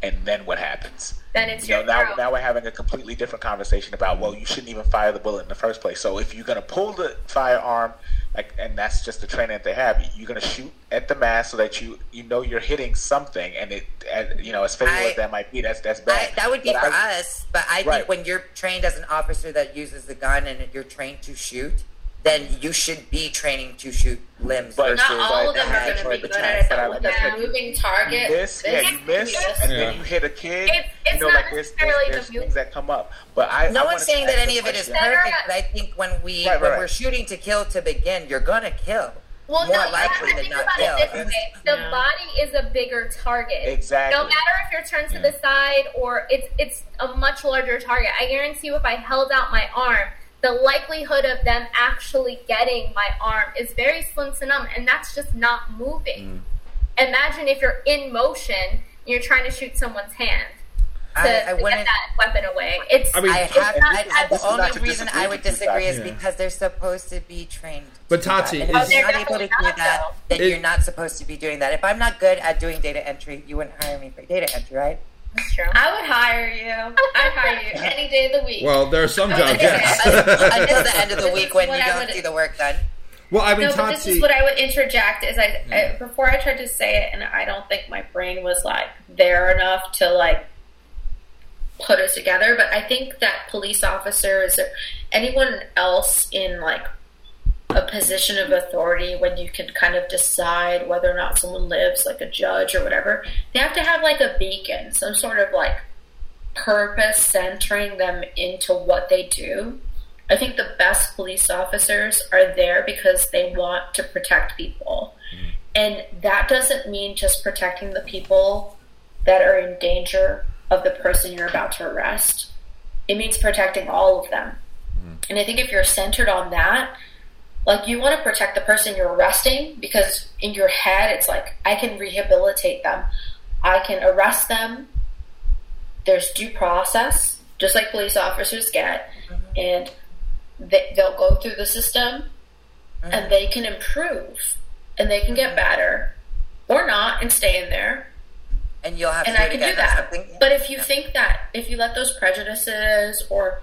and then what happens? Then it's You know, now throat. now we're having a completely different conversation about well, you shouldn't even fire the bullet in the first place. So if you're gonna pull the firearm, like, and that's just the training that they have, you're gonna shoot at the mass so that you you know you're hitting something, and it, and, you know, as fatal as that might be, that's that's bad. I, that would be But for I- us, but I Right. think when you're trained as an officer that uses the gun and you're trained to shoot, then you should be training to shoot limbs But- versus Not all of them the are head going to be the good chest. at it. but I Though. would a moving target, This, yeah, you miss, and Yeah. then you hit a kid. It's- it's you know, not like there's, there's, there's the things that come up. But I, No I one's saying that any of it is perfect, but I think when we Right, right, when right. we're shooting to kill to begin, you're gonna kill. Well, More no, you have likely to than think not about kill. it this way. The Yeah. body is a bigger target. Exactly. No matter if you're turned to the side or it's it's a much larger target. I guarantee you, if I held out my arm, the likelihood of them actually getting my arm is very slim to none, and that's just not moving. Mm. Imagine if you're in motion, and you're trying to shoot someone's hand to, I, I to get that weapon away. It's I mean- I it's have. not I, I, the This is not only reason I would disagree is Yeah. because they're supposed to be trained. But to that. Tati, and if is- you're Oh, not able to do definitely that, not, then It- you're not supposed to be doing that. If I'm not good at doing data entry, you wouldn't hire me for data entry, right? That's true. I would hire you. I'd hire you any day of the week. Well, there are some jobs, Okay. yes. Until the end of the This week is when what you I don't would- see the work done. well, I mean, no, but this Tati. is what I would interject is I, I mm. before I tried to say it, and I don't think my brain was like there enough to like put it together. But I think that police officers or anyone else in like a position of authority when you can kind of decide whether or not someone lives like a judge or whatever, they have to have like a beacon, some sort of like purpose centering them into what they do. I think the best police officers are there because they want to protect people. Mm. And that doesn't mean just protecting the people that are in danger of the person you're about to arrest. It means protecting all of them. Mm. And I think if you're centered on that, like you want to protect the person you're arresting because in your head it's like I can rehabilitate them. I can arrest them. There's due process, just like police officers get, mm-hmm. and they, they'll go through the system mm-hmm. and they can improve and they can get mm-hmm. better or not and stay in there And you'll have to and do I can do that. something. But if you think that, if you let those prejudices or,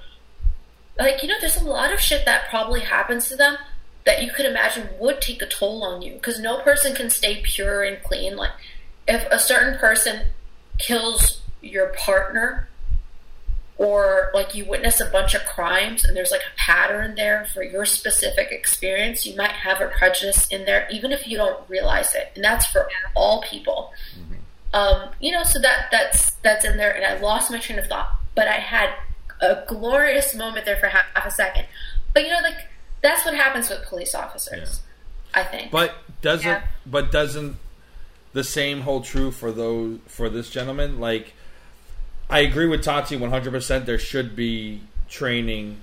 like, you know, there's a lot of shit that probably happens to them that you could imagine would take a toll on you because no person can stay pure and clean. Like, if a certain person kills your partner, or like you witness a bunch of crimes and there's like a pattern there for your specific experience, you might have a prejudice in there, even if you don't realize it. And that's for all people. Um, you know, so that that's that's in there, and I lost my train of thought, but I had a glorious moment there for half, half a second. But you know, like that's what happens with police officers. I think. But doesn't Yeah. but doesn't the same hold true for those for this gentleman? Like I agree with Tati one hundred percent there should be training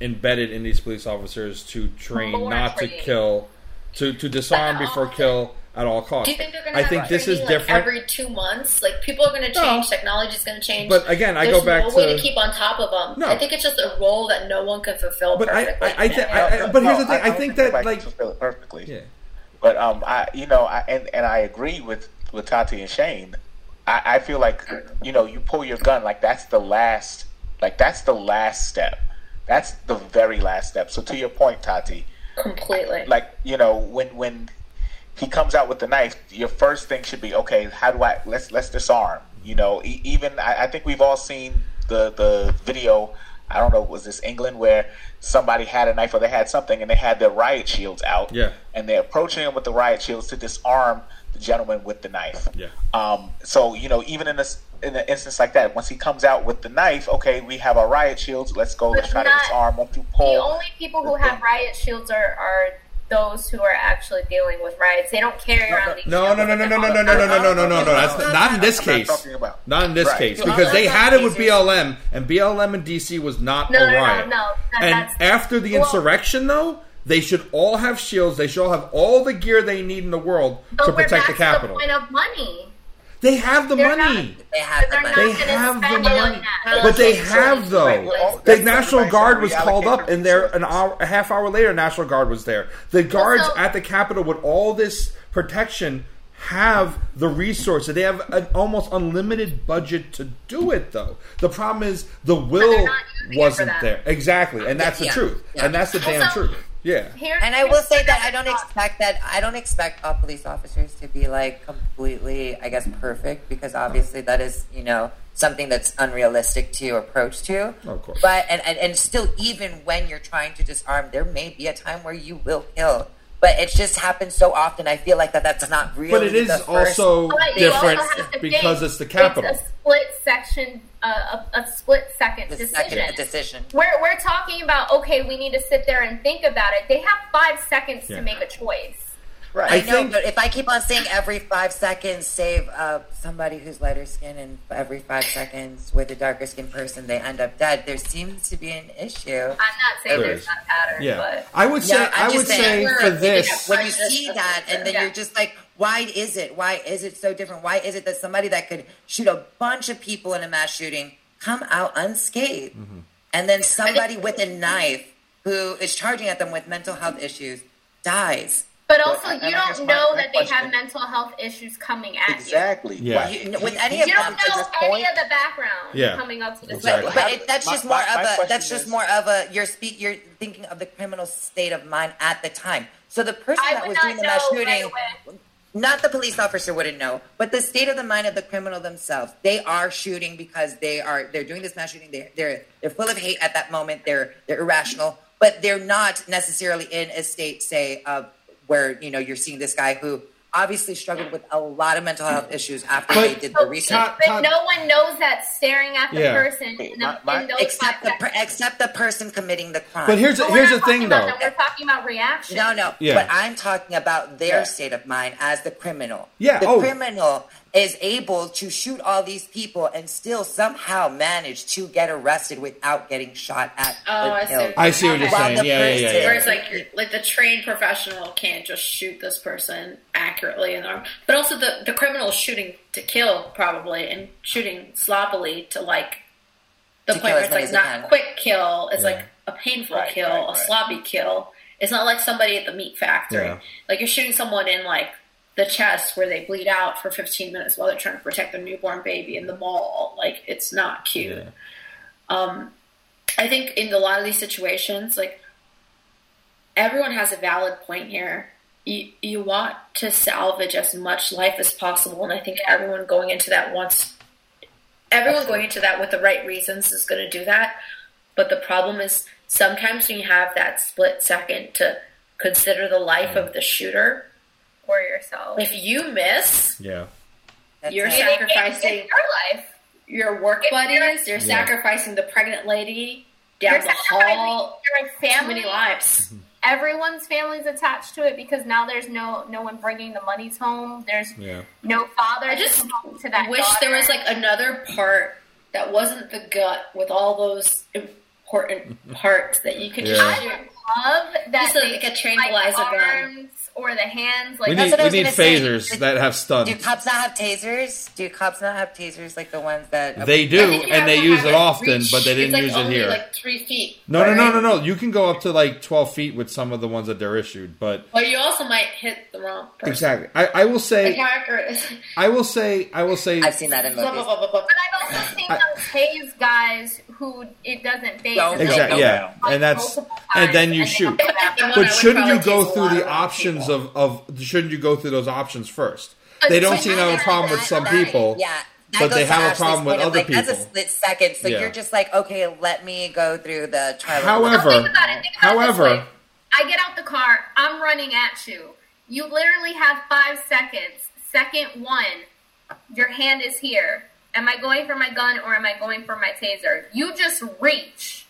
embedded in these police officers to train More not training. to kill, to to disarm before kill at all costs. Do you think they're going I to think this is like, different. every two months? Like people are going to change, technology is going to change. But again, I There's go back no way to- to keep on top of them. No. I think it's just a role that no one can fulfill But I- perfectly. I- I thi- now. I- I- but here's the thing, I don't think that, anybody like- can fulfill it perfectly. yeah. But um, I you know, I and, and I agree with with Tati and Shane. I, I feel like you know, you pull your gun like that's the last, like that's the last step. That's the very last step. So to your point, Tati, completely. like you know, when when he comes out with the knife, your first thing should be okay. How do I let's let's disarm? You know, e- even I, I think we've all seen the the video. I don't know, was this England where somebody had a knife or they had something and they had their riot shields out? Yeah. and they're approaching him with the riot shields to disarm the gentleman with the knife. Yeah. Um, so you know, even in this in an instance like that, once he comes out with the knife, okay, we have our riot shields. Let's go. Let's But try to not- disarm. Once you pull. The only people who have riot shields are, are those who are actually dealing with riots. They don't carry around these. No, shields no, no, no, no, no, no, no, no, no, no, no, no. That's not in this case. Not in this case because they had it with BLM, and BLM in DC was not a no, no, riot. no, and after the insurrection, though, they should all have shields. They should all have all the gear they need in the world to protect the Capitol. To the point of money. They have the They're money. They have the money. They have the spend it on money. But they have though. Right, The National Guard was called up, reallocate and there an hour, a half hour later, National Guard was there. The guards Also- at the Capitol with all this protection have the resources. They have an almost unlimited budget to do it, though. The problem is the will not using it for wasn't there. Exactly, and that's the Yeah. truth, Yeah. and that's the damn Also- truth. Yeah. Here, And I will say that I don't thought. expect that I don't expect all police officers to be like completely, I guess, perfect because obviously that is you know something that's unrealistic to approach to. Of course. But and, and and still, even when you're trying to disarm, there may be a time where you will kill. But it just happens so often. I feel like that that's not really. But it is the first also But different also because think it's the Capitol. It's a split section, uh, a, a split second the decision. second decision. We're, we're talking about okay, we need to sit there and think about it. They have five seconds Yeah. to make a choice. Right? I I know, think- but if I keep on saying every five seconds save uh, somebody who's lighter skin, and every five seconds with a darker skin person they end up dead, there seems to be an issue. I'm not saying There there's is. not a pattern, Yeah, but I would say Yeah, I'm would saying say for this. When you see that, and then Yeah. you're just like, why is it? Why is it so different? Why is it that somebody that could shoot a bunch of people in a mass shooting come out unscathed, Mm-hmm. and then somebody with a knife who is charging at them with mental health issues dies? But also and you don't my- know my that they have mental health issues coming at you. Exactly. Yeah. With any he- of you. You don't know any point- of the background Yeah. coming up to this. Exactly. But, but it, that's my- just more my- of a. question That's just more of a. You're speak. You're thinking of the criminal state of mind at the time. So the person I that was doing the mass know right shooting, not the police officer wouldn't know, but the state of the mind of the criminal themselves. They are shooting because they are. They're doing this mass shooting. They're they're they're full of hate at that moment. They're they're irrational, but they're not necessarily in a state, say, of where you know you're seeing this guy who obviously struggled with a lot of mental health issues after But- they did the So, research. Todd- but Todd- no one knows that staring at the Yeah. person in, the, my- my- in those except the per, except the person committing the crime. But here's But the, here's the thing though. that. We're talking about reaction. no, no. Yeah. But I'm talking about their Yeah. state of mind as the criminal. Yeah, the oh. criminal is able to shoot all these people and still somehow manage to get arrested without getting shot at Oh, I see what I see what you're saying. the Yeah, yeah, yeah, person- yeah. Whereas like you're, like the trained professional can't just shoot this person accurately in the arm, but also the the criminal is shooting to kill probably and shooting sloppily to like the To point where it's like not can. quick kill. It's Yeah. like a painful Right, kill, right, a sloppy kill. It's not like somebody at the meat factory. Yeah. Like you're shooting someone in like the chest where they bleed out for 15 minutes while they're trying to protect their newborn baby in the mall. Like it's not cute. Yeah. Um, I think in a lot of these situations, like everyone has a valid point here. You you want to salvage as much life as possible, and I think everyone going into that wants everyone going into that with the right reasons is going to do that. But the problem is sometimes when you have that split second to consider the life of the shooter, for yourself. if you miss, Yeah. That's You're it. saying- sacrificing- It's your life. your work If you're- buddies, you're sacrificing the pregnant lady down You're the hall. your Too family. many lives. Mm-hmm. Everyone's family's attached to it because now there's no no one bringing the monies home. There's Yeah. no father. I to just come home to that. wish there was like another part that wasn't the gut with all those important parts that you could Yeah. just I love that Just they like a like tranquilizer gun. arms or the hands. Like We That's need what I we was need gonna say. phasers that have Do cops not have tasers? Do cops not have tasers like the ones that They do, and they use it often, reach. but they didn't like, use it here. Like three feet. No, no, no, no, no. You can go up to like twelve feet with some of the ones that they're issued, but Or you also might hit the wrong person. exactly. I, I will say, character. I will say, I will say. I've seen that in blah, blah, movies. blah, blah, blah. But I've also seen I- those tase guys who it doesn't faze. Exactly. they'll Yeah, and that's and then you and shoot. they'll come back. The one I But shouldn't you go through the of options of, of shouldn't you go through those options first? But They don't but seem to have a that- problem with some that- people. Yeah. that but they have a problem with other like, That's a people. split second, so Yeah. you're just like, okay, let me go through the trial. However- Think about it. Think about however- way. I get out the car. I'm running at you. You literally have five seconds. Second one, your hand is here. Am I going for my gun or am I going for my taser? You just reach.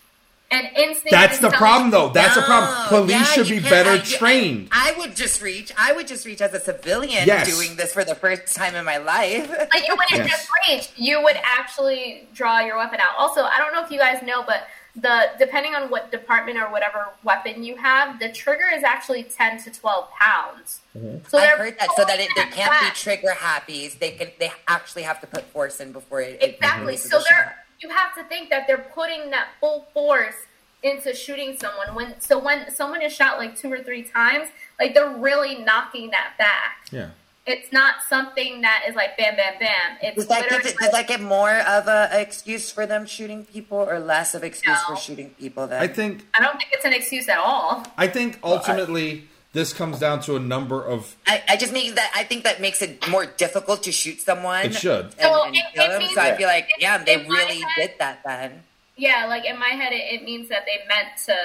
And instinct. That's the problem, though. That's the problem. Police yeah, should be better I- I- trained. I, would just reach. I would just reach as a civilian Yes. doing this for the first time in my life. But you wouldn't Yes. just reach. You would actually draw your weapon out. Also, I don't know if you guys know, but the depending on what department or whatever weapon you have, the trigger is actually ten to twelve pounds. Mm-hmm. So I heard that so that it, they can't that be trigger happies. They can. They actually have to put force in before it. it Exactly. releases So the they're shot. You have to think that they're putting that full force into shooting someone. When so when someone is shot like two or three times, like they're really knocking that back. Yeah. It's not something that is like bam, bam, bam. It's Does that, give it, does that give more of a, a excuse for them shooting people, or less of excuse No. for shooting people? Then I think I don't think it's an excuse at all. I think ultimately this comes down to a number of I, I just make that. I think that makes it more difficult to shoot someone. It should. And, So and it- kill it them. means- So I feel like, in- yeah, they really head- did that then. Yeah, like in my head, it, it means that they meant to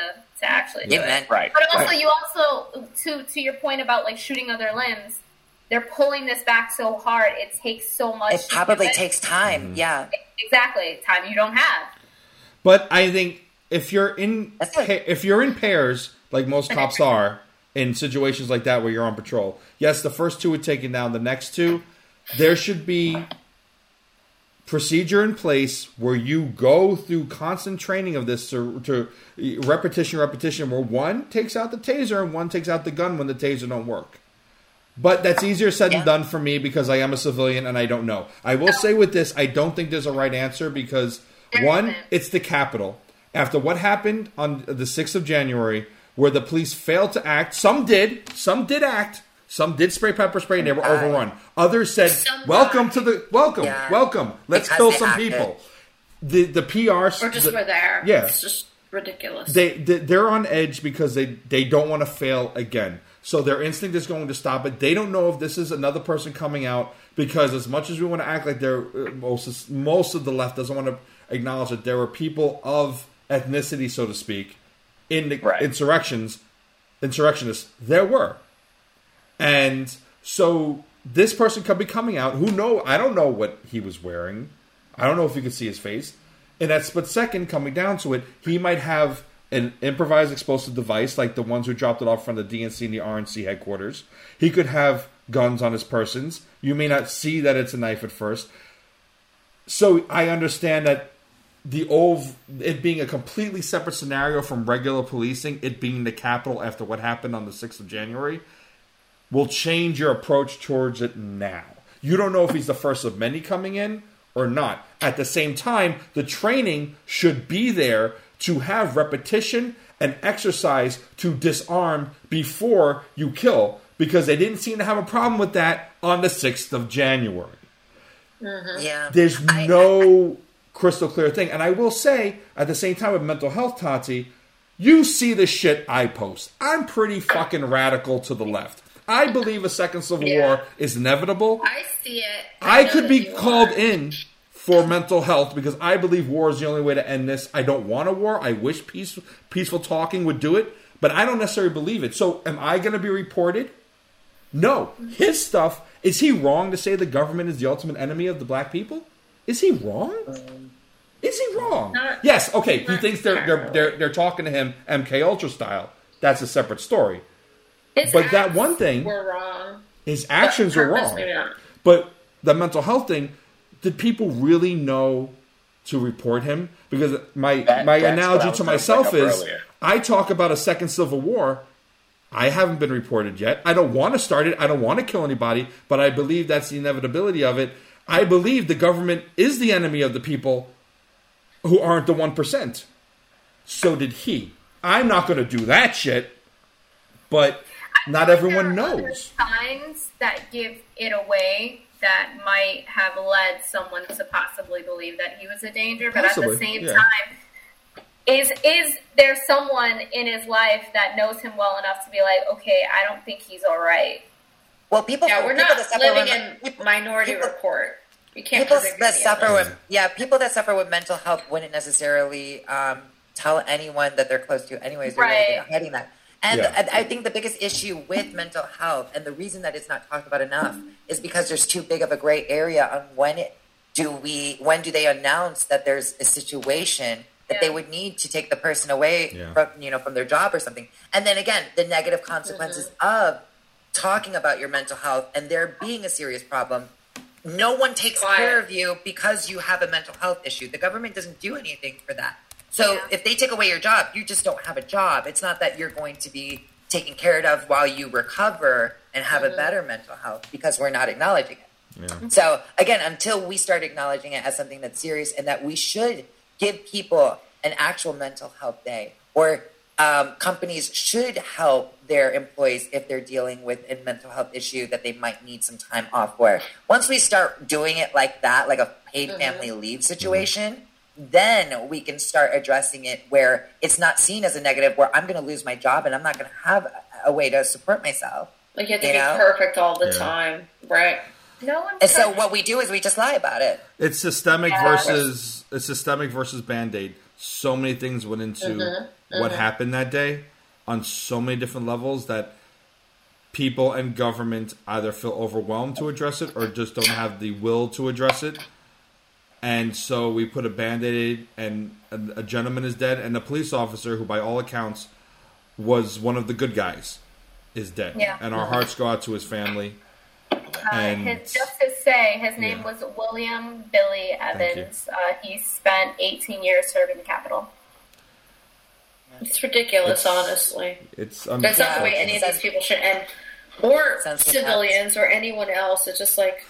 to actually do It it. meant Right. But also, right. you also to to your point about like shooting other limbs, they're pulling this back so hard. It takes so much. It probably do it. takes time. Mm-hmm. Yeah. exactly time you don't have. But I think if you're in pa- if you're in pairs, like most cops are, in situations like that where you're on patrol, yes, the first two are taken down. The next two, there should be procedure in place where you go through constant training of this to, to repetition, repetition, where one takes out the taser and one takes out the gun when the taser don't work. But that's easier said Yeah. than done for me because I am a civilian and I don't know. I will say with this, I don't think there's a right answer because one, it's the Capitol. After what happened on the 6th of January, where the police failed to act, some did, some did act, some did spray pepper spray and they were Died. overrun. Others said, Some "Welcome to the welcome, Yeah. welcome. Let's Because kill some acted. people." The the PR Or just the- were there. Yeah. It's just ridiculous. they, they they're on edge because they they don't want to fail again. So their instinct is going to stop it. They don't know if this is another person coming out because as much as we want to act like they're uh, most most of the left doesn't want to acknowledge that there were people of ethnicity, so to speak, in the Right. insurrections, insurrectionists. There were, and so this person could be coming out. Who know? I don't know what he was wearing. I don't know if you could see his face. In that split second, coming down to it, he might have an improvised explosive device like the ones who dropped it off from the DNC and the RNC headquarters. He could have guns on his persons. You may not see that it's a knife at first. So I understand that the old it being a completely separate scenario from regular policing, it being the Capitol after what happened on the sixth of January, will change your approach towards it now. You don't know if he's the first of many coming in or not. At the same time, the training should be there to have repetition and exercise to disarm before you kill because they didn't seem to have a problem with that on the 6th of January. Mm-hmm. Yeah. There's I- no crystal clear thing. And I will say, at the same time with mental health, Tati, you see the shit I post. I'm pretty fucking radical to the left. I believe a second civil Yeah. war is inevitable. I see it. I know could be called are. in for mental health because I believe war is the only way to end this. I don't want a war. I wish peace, peaceful talking would do it, but I don't necessarily believe it. So, am I going to be reported? No. His stuff. Is he wrong to say the government is the ultimate enemy of the black people? Is he wrong? Um, is he wrong? Not- yes. Okay. He thinks they're they're they're they're talking to him MK Ultra style. That's a separate story. His but that one thing- were wrong. His actions were wrong. maybe not. But the mental health thing, did people really know to report him because my That- my that's what I analogy to myself is earlier. I talk about a second civil war. I haven't been reported yet. I don't want to start it. I don't want to kill anybody, but I believe that's the inevitability of it. I believe the government is the enemy of the people who aren't the 1%. So did he. I'm not going to do that shit, but not everyone There are other knows. signs that give it away that might have led someone to possibly believe that he was a danger, but at the same yeah. time, is is there someone in his life that knows him well enough to be like, okay, I don't think he's all right. Well, people. Yeah, we're people not that suffer living with- in Minority people- Report. You can't people that suffer with yeah people that suffer with mental health wouldn't necessarily um, tell anyone that they're close to anyways they're really good Right. hiding that and Yeah. I, I think the biggest issue with mental health and the reason that it's not talked about enough is because there's too big of a gray area on when it, do we when do they announce that there's a situation that they would need to take the person away Yeah. from you know from their job or something and then again the negative consequences of talking about your mental health and there being a serious problem no one takes Quiet. care of you because you have a mental health issue. The government doesn't do anything for that. So Yeah. if they take away your job, you just don't have a job. It's not that you're going to be taken care of while you recover and have a better mental health because we're not acknowledging it. Yeah. So again, until we start acknowledging it as something that's serious and that we should give people an actual mental health day, or um, companies should help their employees if they're dealing with a mental health issue that they might need some time off work. Once we start doing it like that, like a paid mm-hmm. family leave situation, then we can start addressing it where it's not seen as a negative, where I'm going to lose my job and I'm not going to have a- a way to support myself. Like you have to You be know? perfect all the Yeah. time, right? No one. And so what we do is we just lie about it. It's systemic Yeah. versus it's systemic versus band aid. So many things went into mm-hmm. what mm-hmm. happened that day on so many different levels that people and government either feel overwhelmed to address it or just don't have the will to address it. And so we put a band aid, and a, a gentleman is dead, and a police officer who, by all accounts, was one of the good guys, is dead. Yeah. And our hearts go out to his family. Uh, and- his, just to say, his name Yeah. was William Billy. Evans. Uh, he spent 18 years serving the Capitol. It's ridiculous, It's- honestly. It's That's not the way any of it's- these people should end. Or civilians or anyone else. It's just like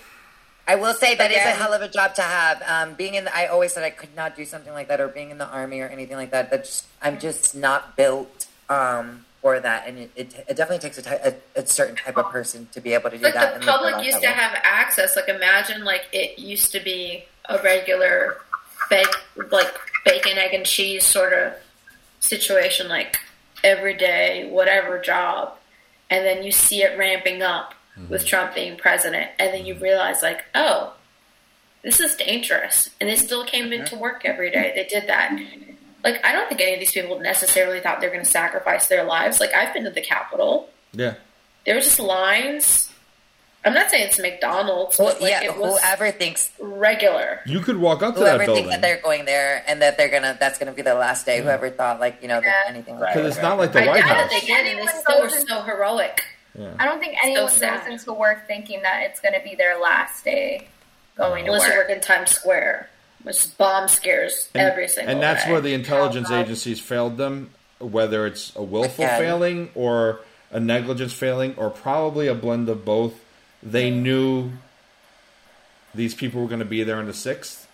I will say that is a hell of a job to have. Um, being in, the, I always said I could not do something like that, or being in the army or anything like that. That just, I'm just not built um, for that, and it, it, it definitely takes a, ty- a, a certain type of person to be able to do like that. the and public life used to way. have access. Like imagine like it used to be a regular bake like bacon, egg and cheese sort of situation, like every day, whatever job. And then you see it ramping up mm-hmm. with Trump being president, and then you mm-hmm. realize like, oh, this is dangerous. And they still came into work every day. They did that. Like I don't think any of these people necessarily thought they're gonna sacrifice their lives. Like I've been to the Capitol. yeah. There were just lines. I'm not saying it's McDonald's, Well, but like yeah, it was whoever thinks regular. You could walk up to whoever that thinks that they're going there and that they're gonna that's gonna be their last day. Whoever thought like you know that Yeah. anything like Right. that. Because it's not like the I White doubt House. they did, and they Anyone still were goes so heroic. Yeah. I don't think anyone sad. goes into work thinking that it's going to be their last day going to Unless you work. work in Times Square, which bomb scares And, every single day. and that's day. where the intelligence Oh, agencies failed them, whether it's a willful Again. failing or a negligence failing, or probably a blend of both. They knew these people were going to be there on the sixth.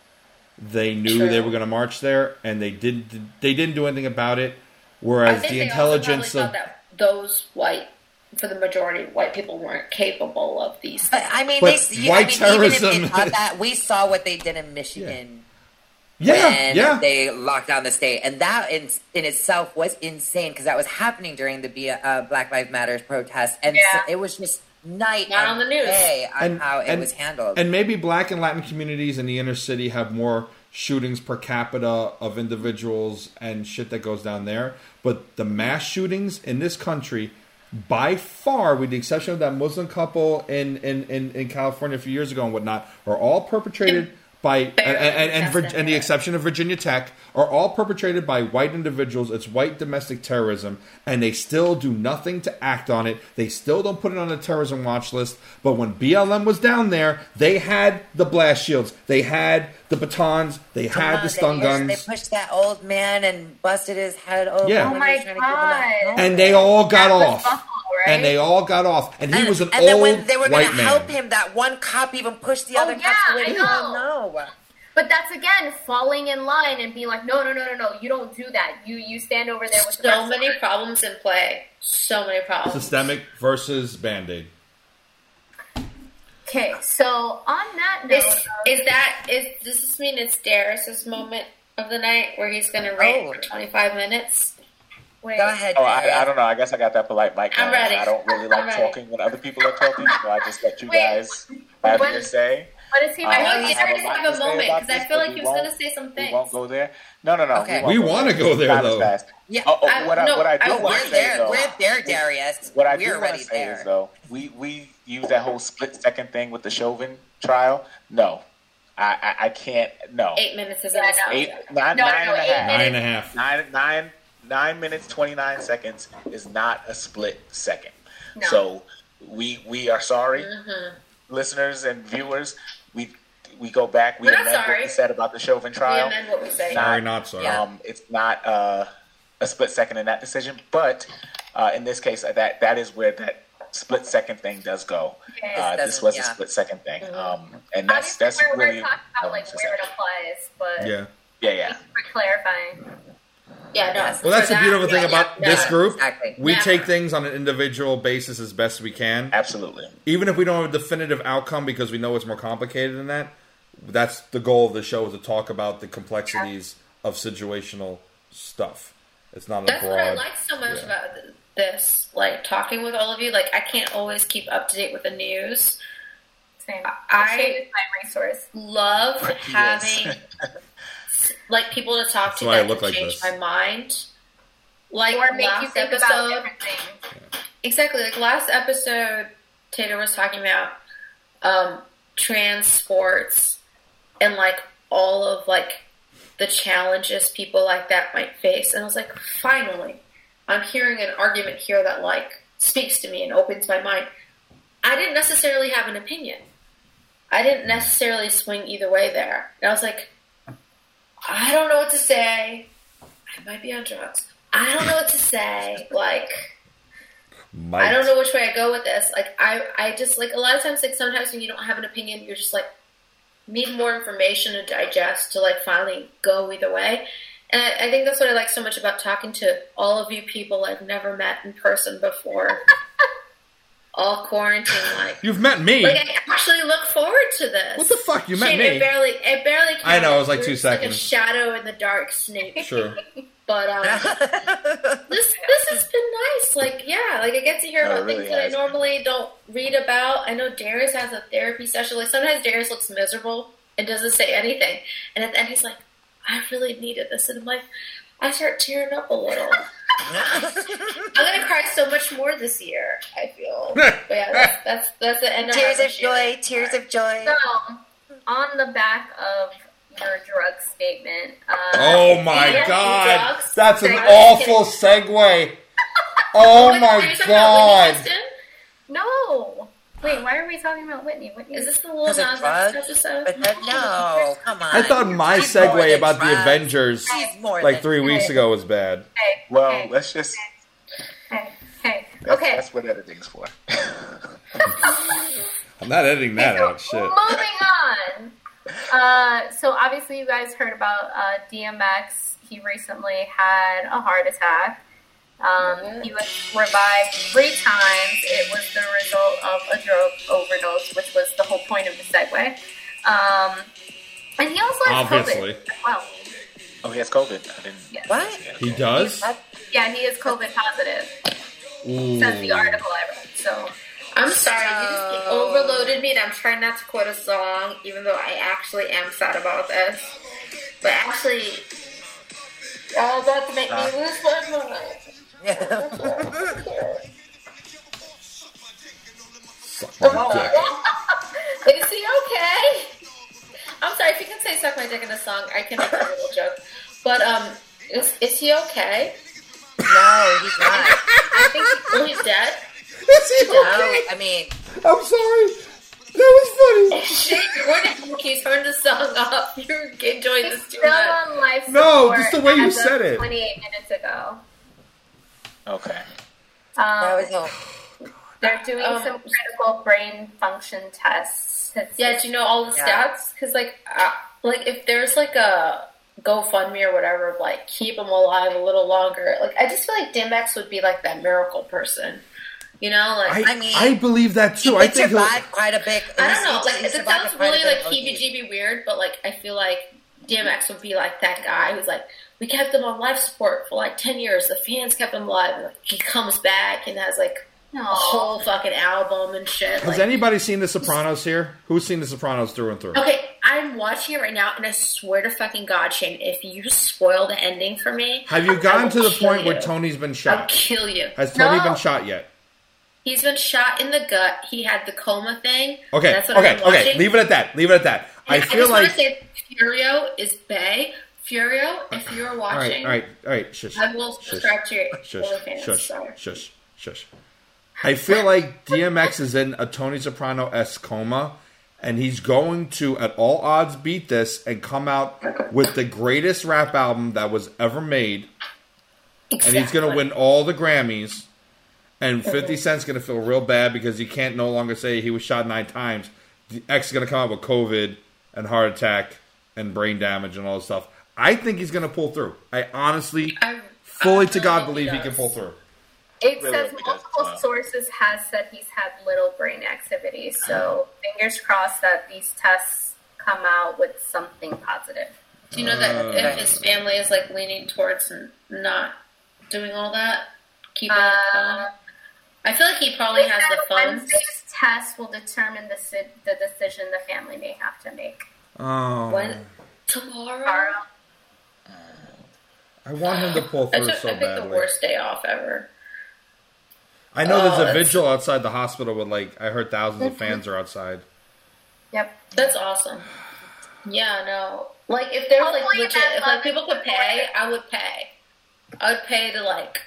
They knew True. they were going to march there, and they did. They didn't do anything about it. Whereas the intelligence of that those white, for the majority, white people weren't capable of these. But Things. I mean, But they, white I mean, even if terrorism- they that, we saw what they did in Michigan. yeah, when yeah, they locked down the state, and that in, in itself was insane because that was happening during the B- uh, Black Lives Matter protest, and so it was just night Not on the news. day on how it was handled. And maybe black and Latin communities in the inner city have more shootings per capita of individuals and shit that goes down there. But the mass shootings in this country, by far, with the exception of that Muslim couple in, in, in, in California a few years ago and whatnot, are all perpetrated by and, and, and, and, Vir- and the exception of Virginia Tech are all perpetrated by white individuals. It's white domestic terrorism, and they still do nothing to act on it. They still don't put it on the terrorism watch list. But when BLM was down there, they had the blast shields, they had the batons, they had Uh, the stun they, guns. They pushed that old man and busted his head open. Yeah. Oh my trying to keep him at God. and they all got That was off. Buffalo, right? And they all got off. And he and, was an and old then when they were white gonna man. help him, that one cop even pushed the Oh, other yeah, cops away. I Oh, know. no. But that's again falling in line and being like, no, no, no, no, no, you don't do that. You you stand over there with So rest many of problems in play. So many problems. Systemic versus band aid. Okay, so on that note, Is, is that is does this mean it's Darius's moment of the night where he's going to rant Oh. for 25 minutes? Wait, Go ahead. Oh, I, I don't know. I guess I got that polite mic. I'm ready. I don't really like talking when other people are talking, so I just let you Wait. guys have What- your say. What is he? Uh, I my want I moment? a Darius to lot have a moment because I feel like he was going to say some We things. won't go there. No, no, no. Okay. won't We wanna go there, Not as though. fast. Yeah. Oh, oh, I- what, I, no, what I do want we're to say, there. though, We're there, Darius. what I we're do want to say there. is though, we we use that whole split second thing with the Chauvin trial. No, I I, I can't. No, Eight minutes is enough. no. eight, nine, No, no, nine no, and a eight half. Nine and a half. Nine, nine, nine minutes twenty nine seconds is not a split second. No. So we we are sorry, listeners and viewers. We we go back. We We're not amend what we said about the Chauvin We trial. amend what we say. Not- Sorry, not sorry. Um, it's not uh, a split second in that decision, but uh, in this case, uh, that that is where that split second thing does go. Yes, Uh, this doesn't- was a split second thing, um, and that's Obviously, that's we're, really we're talking about like where it applies, but Yeah. yeah, yeah. for clarifying. Yeah, no. Yes. Well, that's for the beautiful that, thing yeah, about yeah, this no. group. Exactly. We Never. take things on an individual basis as best we can. Absolutely. even if we don't have a definitive outcome because we know it's more complicated than that, that's the goal of the show is to talk about the complexities of situational stuff. It's not a That's what I like so much yeah. about this, like talking with all of you. Like I can't always keep up to date with the news. Same. I- I is my resource. Love having Yes. like people to talk to That's why I that look can like change this. my mind. Like Or make you last think about episode, different things. exactly. Like last episode, Tater was talking about um, trans sports and like all of like the challenges people like that might face, and I was like, finally, I'm hearing an argument here that like speaks to me and opens my mind. I didn't necessarily have an opinion. I didn't necessarily swing either way there. And I was like, I don't know what to say. I might be on drugs. I don't know what to say. Like, Might. I don't know which way I go with this. Like, I, I just like a lot of times, like sometimes when you don't have an opinion, you're just like need more information to digest to like finally go either way. And I, I think that's what I like so much about talking to all of you people I've never met in person before. All quarantine like. You've met me. Like I actually look forward to this. What the fuck? You met Shane, me. It barely, it barely. I know, it was like You two were just Like a seconds. shadow in the dark, Snape. Sure. But um, this this has been nice. Like, yeah, like I get to hear No, about really things that I has. normally don't read about. I know Darius has a therapy session. Like sometimes Darius looks miserable and doesn't say anything, and at the end he's like, "I really needed this," and I'm like, I start tearing up a little. I'm gonna cry so much more this year. I feel. But yeah, that's that's, that's the end. I tears have of to share. joy, tears of joy. So, on the back of your drug statement, uh, Oh my god, drugs. that's an awful segue. Oh Wait, my you talking about Whitney god. No. Wait, why are we talking about Whitney? Whitney Is this the Lil Because of Nas X episode? But that, no, come on. I thought my She's segue than about the. Avengers like than three weeks ago was bad. Hey, Well, hey, let's just. hey, hey. That's, Okay. that's what editing's for. I'm not editing that So, out. Shit. Moving on. Uh, so obviously, you guys heard about uh, DMX. He recently had a heart attack. Um, he was revived three times. It was the result of a drug overdose, which was the whole point of the segue. Um, and he also has Obviously. COVID. as Well, Oh, he has COVID. I didn't. yes. What? He does? Yeah, he is COVID positive. Ooh. Says the article I read. So I'm sorry, you just overloaded me, and I'm trying not to quote a song, even though I actually am sad about this. But actually, y'all about to make me lose my mind. Suck my dick. Is he okay? I'm sorry if you can say "suck my dick" in a song, I can make a little joke. But um, is is he okay? No, he's not. I think well, he's dead. Is he No, okay? I mean, I'm sorry. That was funny. Shit, where did turn the song off? You're enjoying He's this too still much. on life No, just the way you said it. 28 minutes ago. Okay. that Um, was no. they're doing Um, some critical brain function tests. It's Yeah, do you know all the Yeah. stats? Because like, uh, like if there's like a GoFundMe or whatever, like keep him alive a little longer. Like I just feel like DMX would be like that miracle person. You know, like I, I mean- I believe that too. I think he'll, quite a bit. I don't know. Like it sounds really like of OD. heebie-jeebie weird, but like I feel like DMX would be like that guy who's like, we kept him on life support for like ten years. The fans kept him alive. And, like, he comes back and has like a whole fucking album and shit. has like- anybody seen The Sopranos here? Who's seen The Sopranos through and through? Okay, I'm watching it right now, and I swear to fucking God, Shane, if you spoil the ending for me, Have you I gotten will to the kill point where. Tony's been shot? I'll shot? kill you. Has Tony No. been shot yet? He's been shot in the gut. He had the coma thing. Okay, that's what okay, I've been okay. Leave it at that. Leave it at that. I And feel just like. want to say, Furio is Bay. Furio, if you're watching, all right, all right. Shush. I will subscribe to your Shush. OnlyFans. Shush. Sorry. Shush. Shush. I feel like DMX is in a Tony Soprano s coma, and he's going to, at all odds, beat this and come out with the greatest rap album that was ever made, Exactly. and he's going to win all the Grammys. And mm-hmm. 50 Cent's going to feel real bad because he can't no longer say he was shot nine times. The X is going to come out with COVID and heart attack and brain damage and all this stuff. I think he's going to pull through. I honestly, I- fully I to God believe he does. can pull through. It Really says hope he does multiple well. sources has said he's had little brain activity, so fingers crossed that these tests come out with something positive. Do you know that Uh, if his family is like leaning towards n- not doing all that, keeping Uh, it calm? I feel like he probably has said the funds. Wednesday's test will determine the, the decision the family may have to make. Oh, When tomorrow? Tomorrow. I want him to pull I through took, so I picked the worst day off ever. I know Oh, there's a vigil outside the hospital but like I heard thousands of fans are outside. Yep. That's awesome. Yeah, no. Like if there was like Hopefully legit, if like people could pay. I would pay. I would pay to like,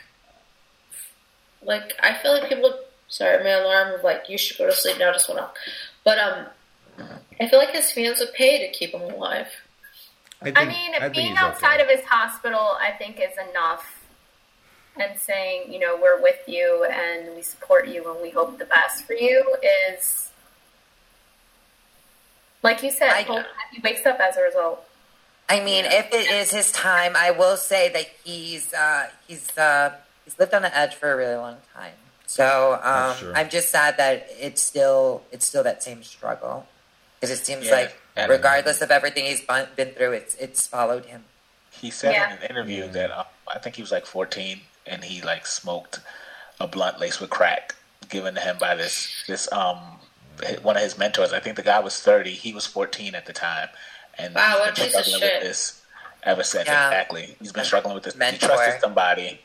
like I feel like people. Sorry, my alarm was like, "You should go to sleep now." Just went off, but um, I feel like his fans would pay to keep him alive. I, think, I mean, think being he's outside okay. of his hospital, I think is enough. And saying, you know, we're with you and we support you and we hope the best for you is, like you said, I- hope that he wakes up as a result. I mean, if it is his time, I will say that he's uh, he's uh, he's lived on the edge for a really long time. So um, That's. I'm just sad that it's still it's still that same struggle because it seems Yeah, like and- regardless of everything he's been been through, it's it's followed him. He said Yeah. in an interview that um, I think he was like 14 and he like smoked a blunt laced with crack given to him by this this um one of his mentors. I think the guy was 30. He was 14 at the time, and Wow, he's what a been piece of struggling shit. with this ever since. Yeah. Exactly, he's been struggling with this. Mentor. He trusted somebody,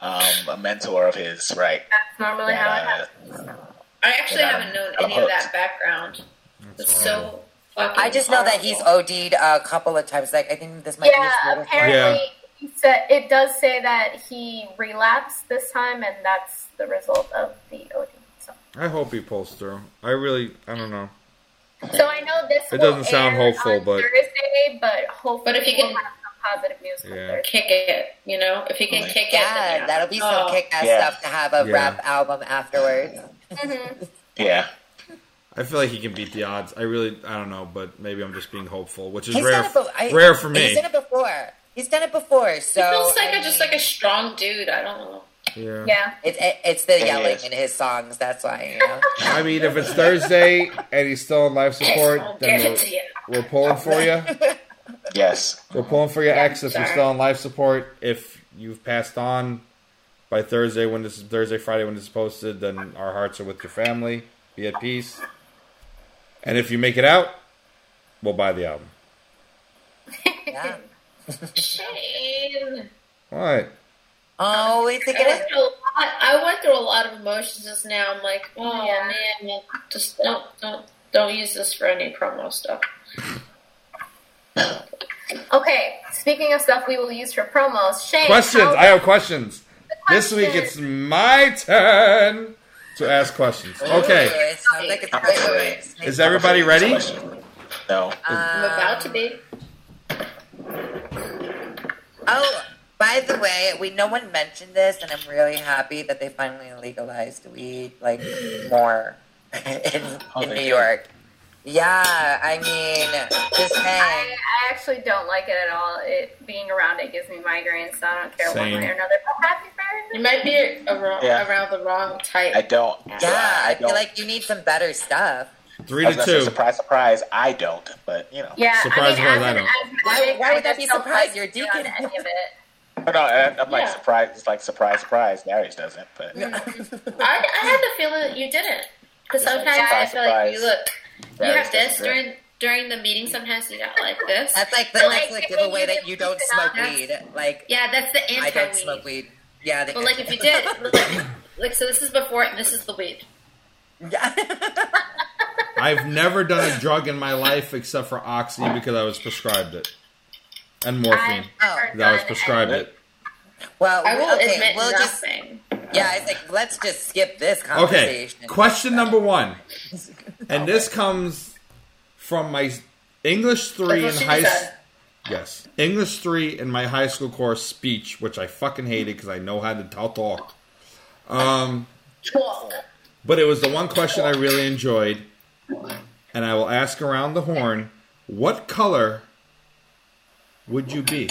um, a mentor of his, right? That's normally how it that, happens. uh, I actually haven't known any of that background. It's so fucking. I just know that he's. OD'd a couple of times. Like I think this might be his Yeah, third apparently he said it does say that he relapsed this time, and that's the result of the OD. So, I hope he pulls through. I really, I don't know. so I know this. It will doesn't sound air hopeful, on but- Thursday, but hopefully But if he we'll can- have some positive news Yeah. Kick it. You know, if he can Like- kick it, then Yeah, yeah. that'll be some Oh. kick-ass Yeah. stuff to have a Yeah. rap album afterwards. Mm-hmm. yeah. I feel like he can beat the odds. I really, I don't know, but maybe I'm just being hopeful, which is He's rare, be- I- rare for me. He's done it before. He's done it before. So He feels like I a, just like a strong dude. I don't know. Yeah. Yeah. It's it, it's the It yelling is. in his songs. That's why you know. I mean, if it's Thursday and he's still on life support, then we're, it to you. we're pulling for you. Yes. We're pulling for your ex if you're still on life support. If you've passed on by Thursday when this is Thursday, Friday when this is posted, then our hearts are with your family. Be at peace. And if you make it out, we'll buy the album. Yeah. Shane. Oh, what? Oh, we think I it went through a lot. I went through a lot of emotions just now. I'm like, oh Yeah. man, just don't don't don't use this for any promo stuff. Okay, speaking of stuff we will use for promos, Shane. Questions. how- I have questions. This week it's my turn to ask questions. Okay. Ooh, it sounds like it's great. Wait, wait. Is everybody ready? No. Um, I'm about to be. Oh, by the way, we no one mentioned this, and I'm really happy that they finally legalized weed like more in, Oh, in New. York. Yeah, I mean, just I. I actually don't like it at all. It being around it gives me migraines, so I don't care Same. one way or another. But happy You birthday! might be around, Yeah. around the wrong type. I don't. Yeah, I feel don't. like you need some better stuff. Three to gonna say, two. surprise, surprise. I don't, but you know. Yeah, Surprise, I mean, surprise, as I don't. Why- why would that be just don't surprised? like You're a to be on deacon. Any of it. No, I- I'm like Yeah. surprised. It's like surprise, surprise. Darius doesn't, but I, I had the feeling that you didn't. Because It's like sometimes I surprise, feel like you surprise. Look, you have this doesn't during during the meeting. Sometimes you got like this. That's like the But, next like, like, giveaway that you don't smoke up, weed. Like yeah, that's the anti. I don't weed. smoke weed. Yeah, the, But like if you did, like, like so, this is before. and This is the weed. I've never done a drug in my life except for oxy because I was prescribed it, and morphine. I've oh. That I was prescribed it. well, I will okay, admit we'll just nothing. yeah. It's like let's just skip this conversation. Okay. Question number one, and this comes from my English three in That's what she high. said. Yes, English three in my high school course speech, which I fucking hated because I know how to t- talk. Um, Talk. but it was the one question I really enjoyed, and I will ask around the horn: What color would you be?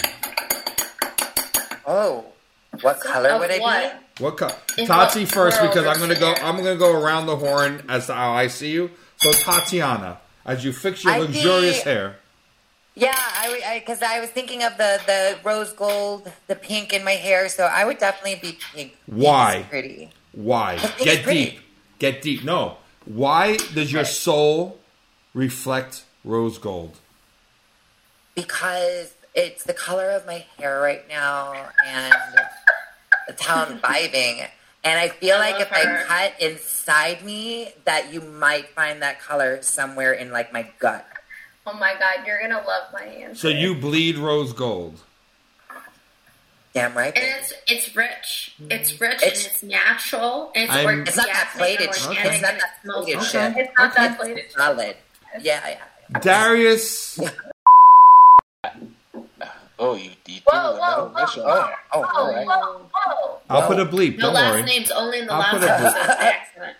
Oh, what color Of would I what? be? What color? In Tati first because I'm gonna go. I'm gonna go around the horn as to how I see you. So Tatiana, as you fix your I luxurious see- hair, Yeah, I because I, was thinking of the the rose gold, the pink in my hair, so I would definitely be pink. Why? pretty? why? Get deep. Get deep. No. Why does your soul reflect rose gold? Because it's the color of my hair right now, and it's how I'm vibing. And I feel I like love if I cut inside me, that you might find that color somewhere in like my gut. Oh my god, you're gonna love my answer. So you bleed rose gold. Damn right. And it's it's rich. It's rich It's- and it's natural. And it's, I'm- It's not that plated shit. organic It's not that smells plated good. shit. It's not that plated. solid. Yeah, yeah. Darius, oh, you, you Whoa, do whoa, another mission. whoa, Oh, oh, Whoa, all right. whoa, whoa! I'll put a bleep. No Don't last worry. names, only in the I'll last put a episode. blue- by accident.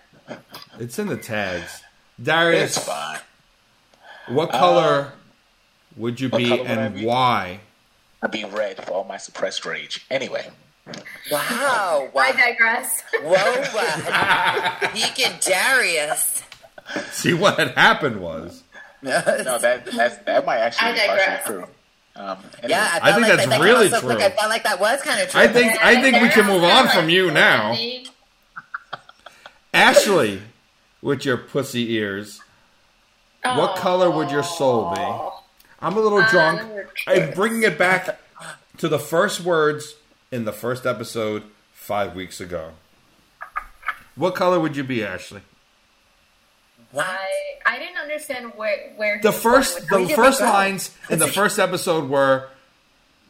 It's in the tags. It's Darius, fine. what color would you be would and be? why? I'd be red for all my suppressed rage. Anyway, Wow. I digress. Whoa, uh, Deacon Darius. See what had happened was. no, that that's, that might actually I be partially digress. true. Um, anyway. Yeah, I, I think like that's that, that really also, Look, true. I felt like that was kind of true. I think I think we can move on from you now. Ashley, with your pussy ears, what color would your soul be? I'm a little drunk. I'm bringing it back to the first words in the first episode five weeks ago. What color would you be, Ashley? What? I I didn't understand where where The he was going first the first we go? lines in the first episode were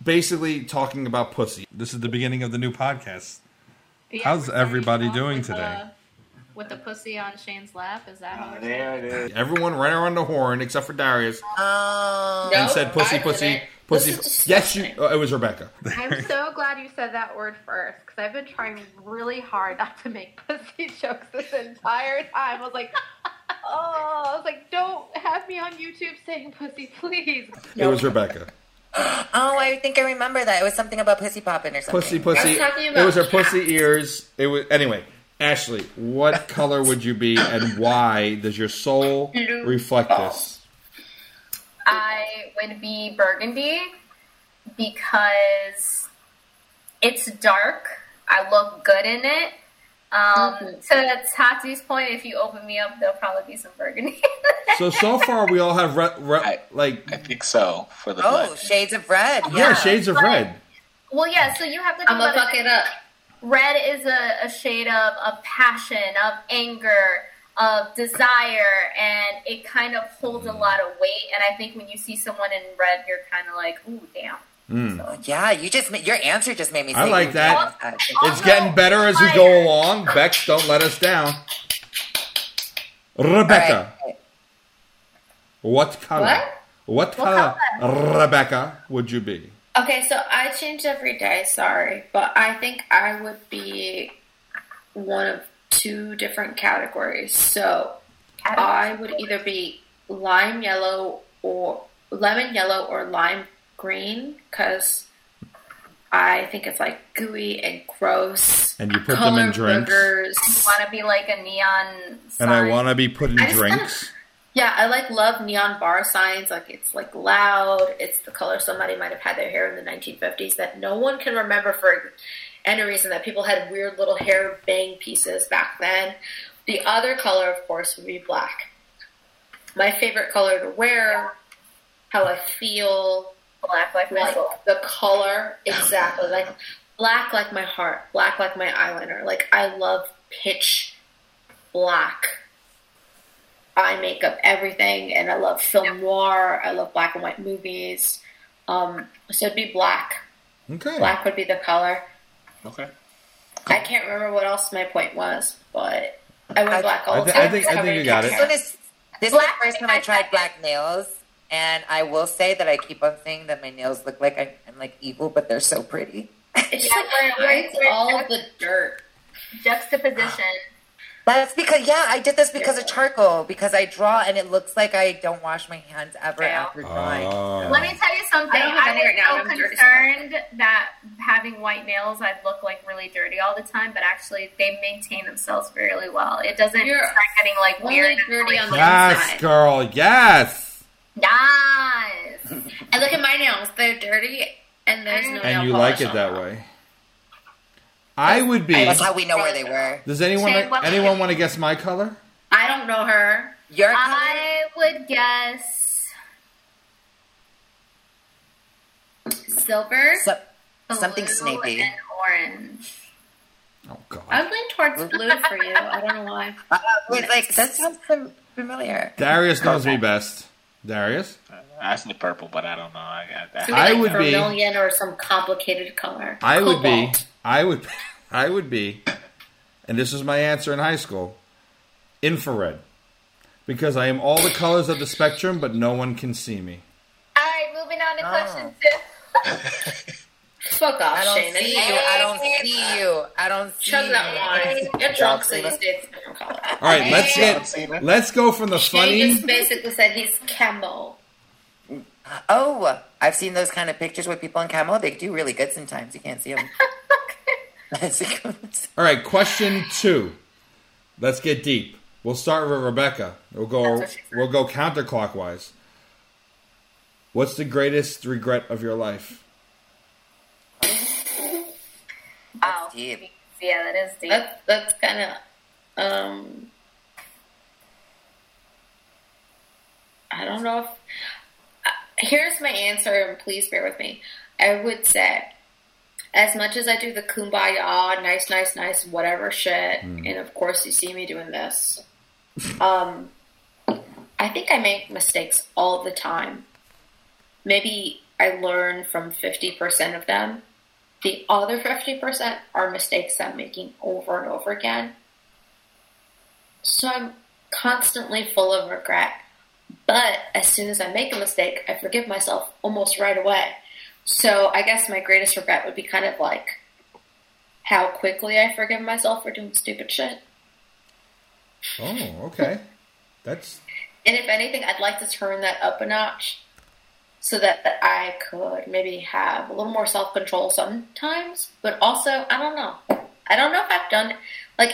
basically talking about pussy. This is the beginning of the new podcast. Yeah, How's everybody doing with, today? uh, with the pussy on Shane's lap, is that how we're there it is. Everyone ran around the horn except for Darius Um, No. and said pussy, I pussy, pussy. Yes, you. Oh, it was Rebecca. I'm so glad you said that word first because I've been trying really hard not to make pussy jokes this entire time. I was like, oh, I was like, don't have me on YouTube saying pussy, please. It was Rebecca. oh, I think I remember that. It was something about pussy popping or something. Pussy, pussy. I was talking It was her pussy ears. It was anyway. Ashley, what color would you be, and why does your soul Blue. reflect oh. this? I would be burgundy because it's dark. I look good in it. Um, So To Tati's point, if you open me up, there'll probably be some burgundy. So so far, we all have red, re- I- like I think so for the Oh, blood. shades of red. yeah, Yeah. shades of red. well, yeah. So you have to. I'm gonna fuck it up. Red is a, a shade of, of passion, of anger, of desire and it kind of holds a lot of weight. And I think when you see someone in red, you're kind of like, ooh, damn. Mm. Yeah, you just your answer just made me. I like ooh, that. yeah. It's getting better as we go along. Bex, don't let us down. Rebecca, All right. what color? What? What color, Rebecca, would you be? Okay, so I change every day, sorry, but I think I would be one of two different categories. So I would either be lime yellow or lemon yellow or lime green because I think it's like gooey and gross. And you put them in Color drinks. boogers. Want to be like a neon sign. And I want to be put in I just kinda- drinks. Yeah, I like love neon bar signs. Like it's like loud. It's the color somebody might have had their hair in the 1950s that no one can remember for any reason. That people had weird little hair bang pieces back then. The other color, of course, would be black. My favorite color to wear, how I feel, black like my like soul. the color exactly like black like my heart, black like my eyeliner. Like I love pitch black eye makeup, everything, and I love film noir. I love black and white movies. Um, so it'd be black. Okay. Black would be the color. Okay. I can't remember what else my point was, but I went I- black all I the thi- I time. think- I think you got it. So this, this is the first time I tried black nails, and I will say that I keep on saying that my nails look like I, I'm like evil, but they're so pretty. It's just Yeah, like we're- we're- hides we're- all of the dirt. Juxtaposition. That's because yeah, I did this because of charcoal because I draw and it looks like I don't wash my hands ever Yeah. after drawing. Oh. Let me tell you something. I don't have I any right now, was I'm so concerned that having white nails, I'd look like really dirty all the time, but actually they maintain themselves really well. It doesn't You're start getting like only weird. dirty on the Yes, inside. girl. Yes. Yes. And look at my nails; they're dirty, and there's no nail And you polish like it that them. way. I would be. That's how we know where they were. Does anyone Shane, what- anyone want to guess my color? I don't know her. Your color? I would guess Silver. So- something blue snaky. and orange. Oh God. I'm leaning towards blue for you. I don't know why. Uh, wait, like that sounds fam- familiar. Darius knows me best. Darius. Uh, I said purple, but I don't know. I got that. Could I like would be- vermilion or some complicated color. I would be. I would. I would be. And this was my answer in high school. Infrared. Because I am all the colors of the spectrum, but no one can see me. All right, moving on to Oh. question two. Fuck off, I don't Shane. see you. I don't see you. I don't see Chug you. that wine. You're drunk, so you stay a different color. All right, let's get. Let's go from the Shane funny. just basically said he's camo. Oh, I've seen those kind of pictures with people in camo. They do really good sometimes. You can't see them. All right, question two. Let's get deep. We'll start with Rebecca. We'll go. That's what she said. We'll go counterclockwise. What's the greatest regret of your life? Oh, deep. yeah, that is deep. That's that's kind of um. I don't know if. uh, Here's my answer, and please bear with me. I would say, as much as I do the kumbaya, nice, nice, nice, whatever shit, and of course you see me doing this, um, I think I make mistakes all the time. Maybe I learn from 50% of them. The other 50% are mistakes I'm making over and over again. So I'm constantly full of regret. But as soon as I make a mistake, I forgive myself almost right away. So I guess my greatest regret would be kind of like how quickly I forgive myself for doing stupid shit. Oh, okay. That's And if anything, I'd like to turn that up a notch so that, that I could maybe have a little more self control sometimes. But also, I don't know. I don't know if I've done, like,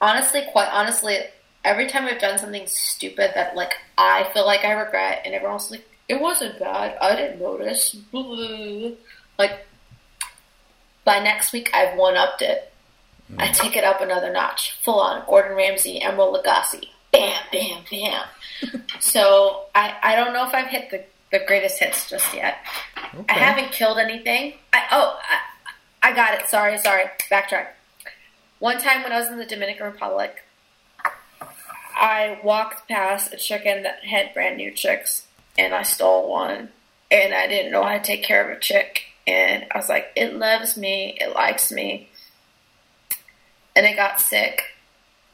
honestly, quite honestly, every time I've done something stupid that, like, I feel like I regret, and everyone else like, it wasn't bad. I didn't notice. Like, by next week, I've one upped it. I mm. take it up another notch. Full on Gordon Ramsay, Emeril Lagasse. Bam, bam, bam. so I, I don't know if I've hit the, the greatest hits just yet. I haven't killed anything. I, oh, I, I got it. Sorry, sorry. Backtrack. One time when I was in the Dominican Republic, I walked past a chicken that had brand new chicks, and I stole one, and I didn't know how to take care of a chick, and I was like, it loves me, it likes me, and it got sick,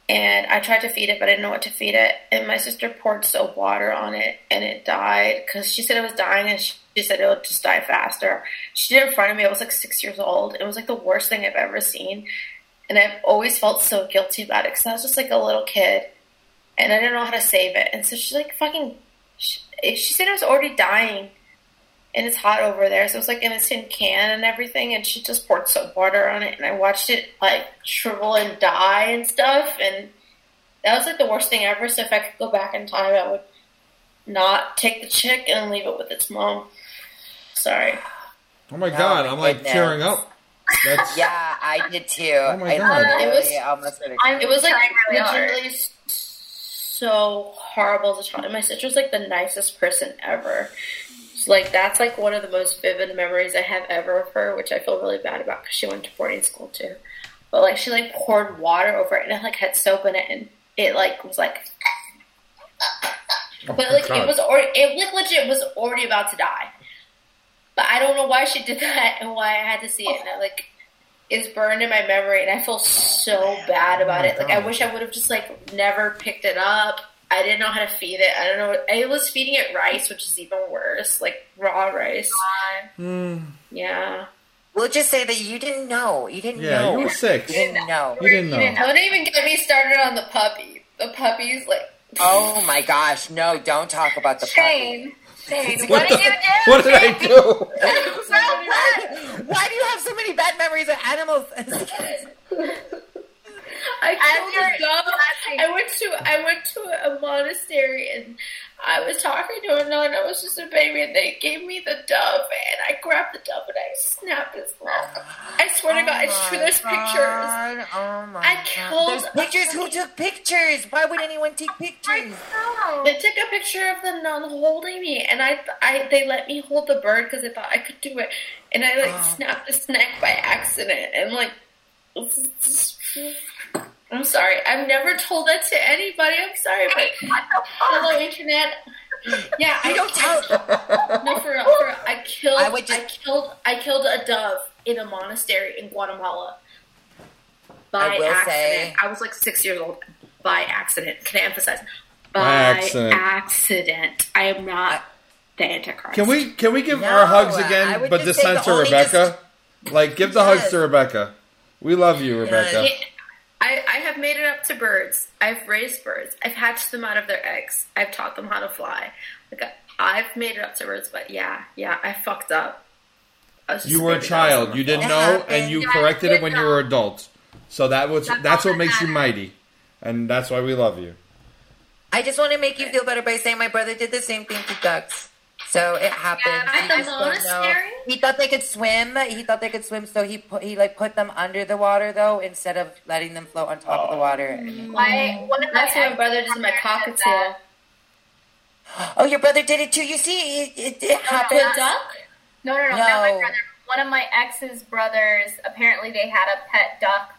and I tried to feed it, but I didn't know what to feed it, and my sister poured soap water on it, and it died because she said it was dying, and she, said it would just die faster. She did it in front of me. I was like six years old. It was like the worst thing I've ever seen, and I've always felt so guilty about it because I was just like a little kid, and I didn't know how to save it, and so she's like fucking. She, she said it was already dying, and it's hot over there, so it was like in a tin can and everything, and she just poured soap water on it, and I watched it like shrivel and die and stuff, and that was like the worst thing ever. So if I could go back in time, I would not take the chick and leave it with its mom. Sorry. Oh my Oh god, my I'm like goodness. tearing up. That's Yeah, I did too. Oh my I God. literally It was- almost I'm, it was like trying really legitimately s- so horrible as a child. And my sister's like the nicest person ever. So, like that's like one of the most vivid memories I have ever of her, which I feel really bad about because she went to boarding school too. But like she like poured water over it and it like had soap in it and it like was like. Oh But like God. it was already, it like legit was already about to die. But I don't know why she did that and why I had to see it. And it like is burned in my memory, and I feel so bad about it. Like I wish I would have just like never picked it up. I didn't know how to feed it. I don't know. I was feeding it rice, which is even worse, like raw rice. Hmm. Yeah. We'll just say that you didn't know. You didn't yeah, know. you were six. You didn't know. You didn't know. Don't even get me started on the puppy. The puppy's like. Oh my gosh, no, don't talk about the puppy. Shane, Shane, What what, the- did you do? What did I do? Why, why do you have so many bad memories of animals? I killed a dove. I went to I went to a monastery and I was talking to a nun. I was just a baby, and they gave me the dove, and I grabbed the dove and I snapped its neck. I swear to oh God, I swear there's pictures. Oh my I God. killed There's pictures. Who took pictures? Why would anyone take pictures? They took a picture of the nun holding me, and I, I they let me hold the bird because they thought I could do it, and I like Oh. snapped its neck by accident, and like, I'm sorry, I've never told that to anybody. I'm sorry, but hello internet. Yeah, I don't tell. No, for real, for real. I killed. I I, would just- killed. I killed a dove in a monastery in Guatemala by I will accident. say- I was like six years old. By accident. Can I emphasize? By, By accident. accident. I am not the Antichrist. Can we can we give No, our hugs again, but this time to only Rebecca? Like, give the hugs to Rebecca. We love you, Rebecca. It- I, I have made it up to birds. I've raised birds. I've hatched them out of their eggs. I've taught them how to fly. Like I- I've made it up to birds, but yeah, yeah, I fucked up. I You were a child. You didn't know, and you Yeah, corrected it when you were adult. So that was That's that's what that makes you mighty, and that's why we love you. I just want to make you feel better by saying my brother did the same thing to ducks. So it happened. Yeah, He at the just don't know. monastery? He thought they could swim. He thought they could swim, so he put he like put them under the water though, instead of letting them float on top of the water. My, one of my That's my brother does in my ex-partners cockatiel. Oh, your brother did it too. You see, it, it, it To a happened. duck? No, no, no, not my brother. One of my ex's brothers. Apparently, they had a pet duck,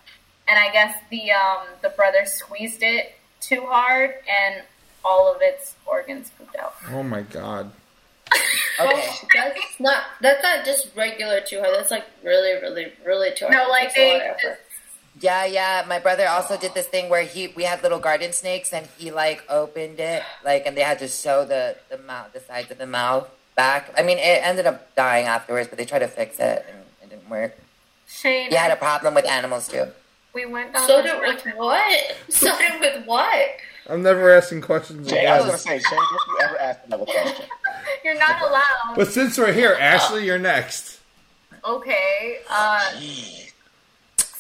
and I guess the um the brother squeezed it too hard, and all of its organs pooped out. Oh my god! Oh, okay. That's not. That's not just regular too hard. That's like really, really, really too hard. No, like takes a lot they. Yeah, yeah. My brother also did this thing where he we had little garden snakes and he like opened it like and they had to sew the the mouth the sides of the mouth back. I mean, it ended up dying afterwards, but they tried to fix it and it didn't work. Shane, you had a problem with animals too. we went down. So this did with what? So did with what? I'm never asking questions Jay, I was gonna say, Shane, if you ever ask another question, You're not allowed. But since we're here, Ashley, you're next. Okay. Uh,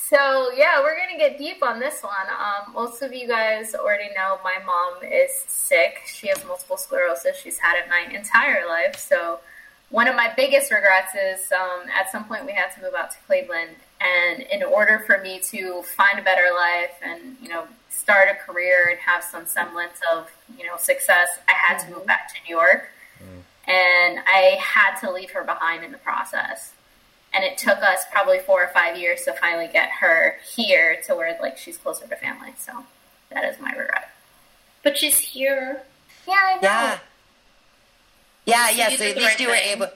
So yeah, we're gonna get deep on this one. Um, most of you guys already know my mom is sick. She has multiple sclerosis. She's had it my entire life. So one of my biggest regrets is um, at some point we had to move out to Cleveland, and in order for me to find a better life and you know start a career and have some semblance of you know success, I had to move back to New York, and I had to leave her behind in the process and it took us probably four or five years to finally get her here to where like she's closer to family. So that is my regret. But she's here. Yeah, I know. Yeah. Yeah, yeah. So at least right you were able.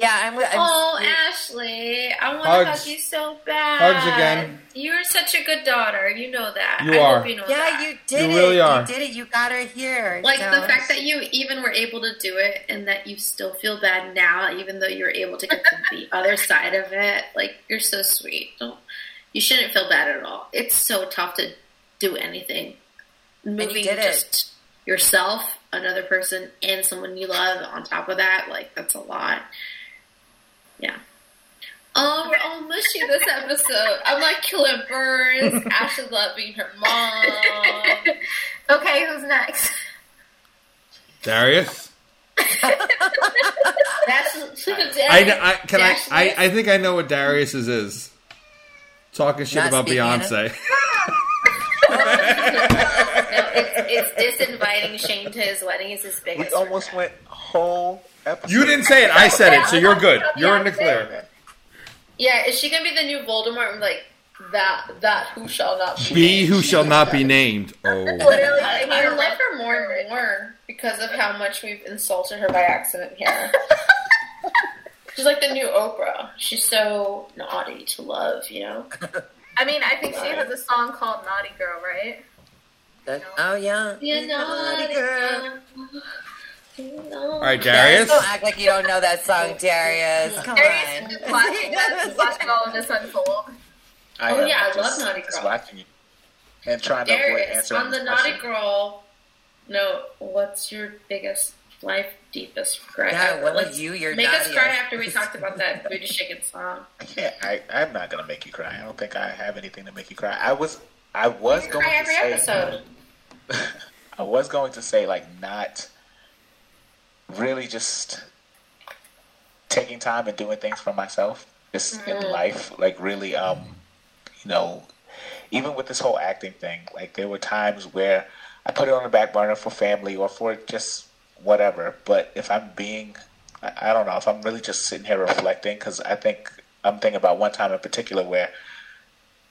Yeah, I'm. I'm Oh, sweet. Ashley, I want to hug you so bad. Hugs again. You're such a good daughter. You know that. You I are. Hope you know Yeah, that. you did You it. really are. You did it. You got her here. Like so- the fact that you even were able to do it and that you still feel bad now, even though you were able to get to the other side of it. Like you're so sweet. Don't you shouldn't feel bad at all. It's so tough to do anything. Moving did it. just yourself, another person, and someone you love on top of that, like that's a lot. Yeah. Oh, we're all mushy this episode. I'm like killing birds. Ashley Love being her mom. Okay, who's next? Darius. That's I, kn- I can I, I I think I know what Darius's is. Talking shit Not about Beyonce. No, it's, it's disinviting Shane to his wedding is his We biggest. almost went whole episode. you didn't say it. I said it, so you're good. You're in the clear. Yeah, is she gonna be the new Voldemort? I'm like that. That who shall not be. Be who shall not be named. Oh, Literally, I, I I love her more and more because of how much we've insulted her by accident here. She's like the new Oprah. She's so naughty to love, you know. I mean, I think she has a song called Naughty Girl, right? That- oh yeah. You naughty girl. All right, Darius, Darius. don't act like you don't know that song, Darius. Come Darius on. is watching, just watching all of this unfold. I Oh, am yeah, I just, love Naughty just Girl. watching you and trying to avoid Darius, answering on the naughty question. girl note, what's your biggest life deepest regret? Yeah, what was Let's you your make us cry after we talked about that booty shaking song. I can't. I, I'm not gonna make you cry. I don't think I have anything to make you cry. I was. I was going cry to every say. episode. I was going to say like not really just taking time and doing things for myself just in Mhm. life like really um you know even with this whole acting thing like there were times where I put it on the back burner for family or for just whatever but if I'm being I, I don't know if I'm really just sitting here reflecting because I think I'm thinking about one time in particular where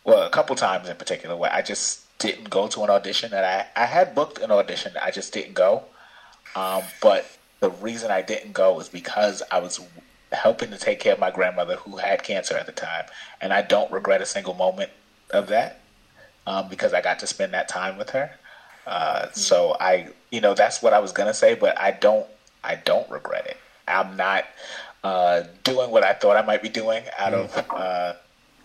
well, a couple times in particular where I just didn't go to an audition that I, I had booked an audition, I just didn't go. Um, but the reason I didn't go was because I was helping to take care of my grandmother who had cancer at the time, and I don't regret a single moment of that um, because I got to spend that time with her. Uh, so I, you know, that's what I was gonna say, but I don't, I don't regret it. I'm not uh, doing what I thought I might be doing out of uh,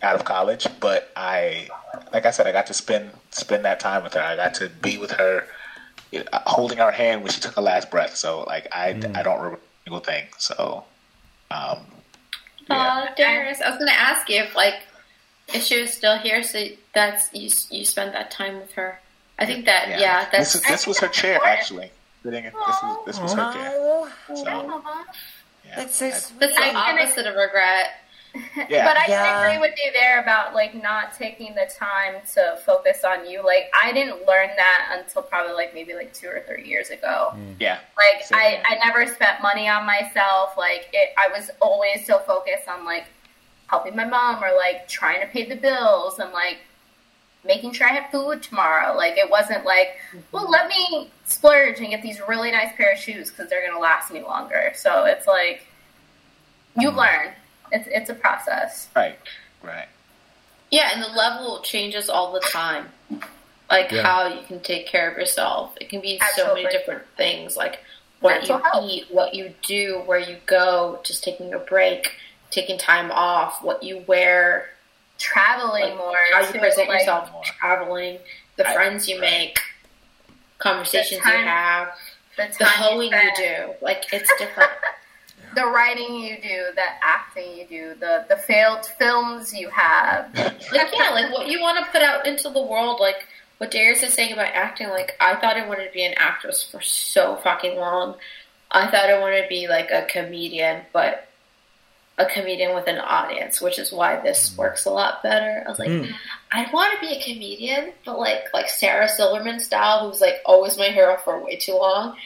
out of college, but I, like I said, I got to spend spend that time with her. I got to be with her, uh, holding her hand when she took her last breath. So like I, I don't regret a single thing. So, um, yeah. Oh, Darius, I was gonna ask you if like if she was still here, so that's you you spent that time with her. I think that yeah, that's this is, this was her chair actually. Sitting in, this was this was her chair. So yeah, that's so I- sweet. that's the opposite of regret. Yeah. But I Yeah. can agree with you there about like not taking the time to focus on you. Like I didn't learn that until probably like maybe like two or three years ago. Mm. yeah. Like Same I, here. I never spent money on myself. Like it, I was always so focused on like helping my mom or like trying to pay the bills and like making sure I had food tomorrow. Like it wasn't like, mm-hmm. well, let me splurge and get these really nice pair of shoes because they're gonna last me longer. So it's like you mm. learn. It's it's a process. Right. Right. Yeah, and the level changes all the time. Like Yeah. how you can take care of yourself. It can be so many different things, like what Mental you health. eat, what you do, where you go, just taking a break, taking time off, what you wear, Traveling like, more. how you present like, yourself, traveling, the I- friends you make, conversations you have, The, the hoeing you spend, do. Like it's different. the writing you do, the acting you do, the the failed films you have. like yeah, like what you want to put out into the world, like what Darius is saying about acting. Like I thought I wanted to be an actress for so fucking long. I thought I wanted to be like a comedian, but a comedian with an audience, which is why this works a lot better. I was like, Mm. I want to be a comedian, but like like Sarah Silverman style, who's like always my hero for way too long,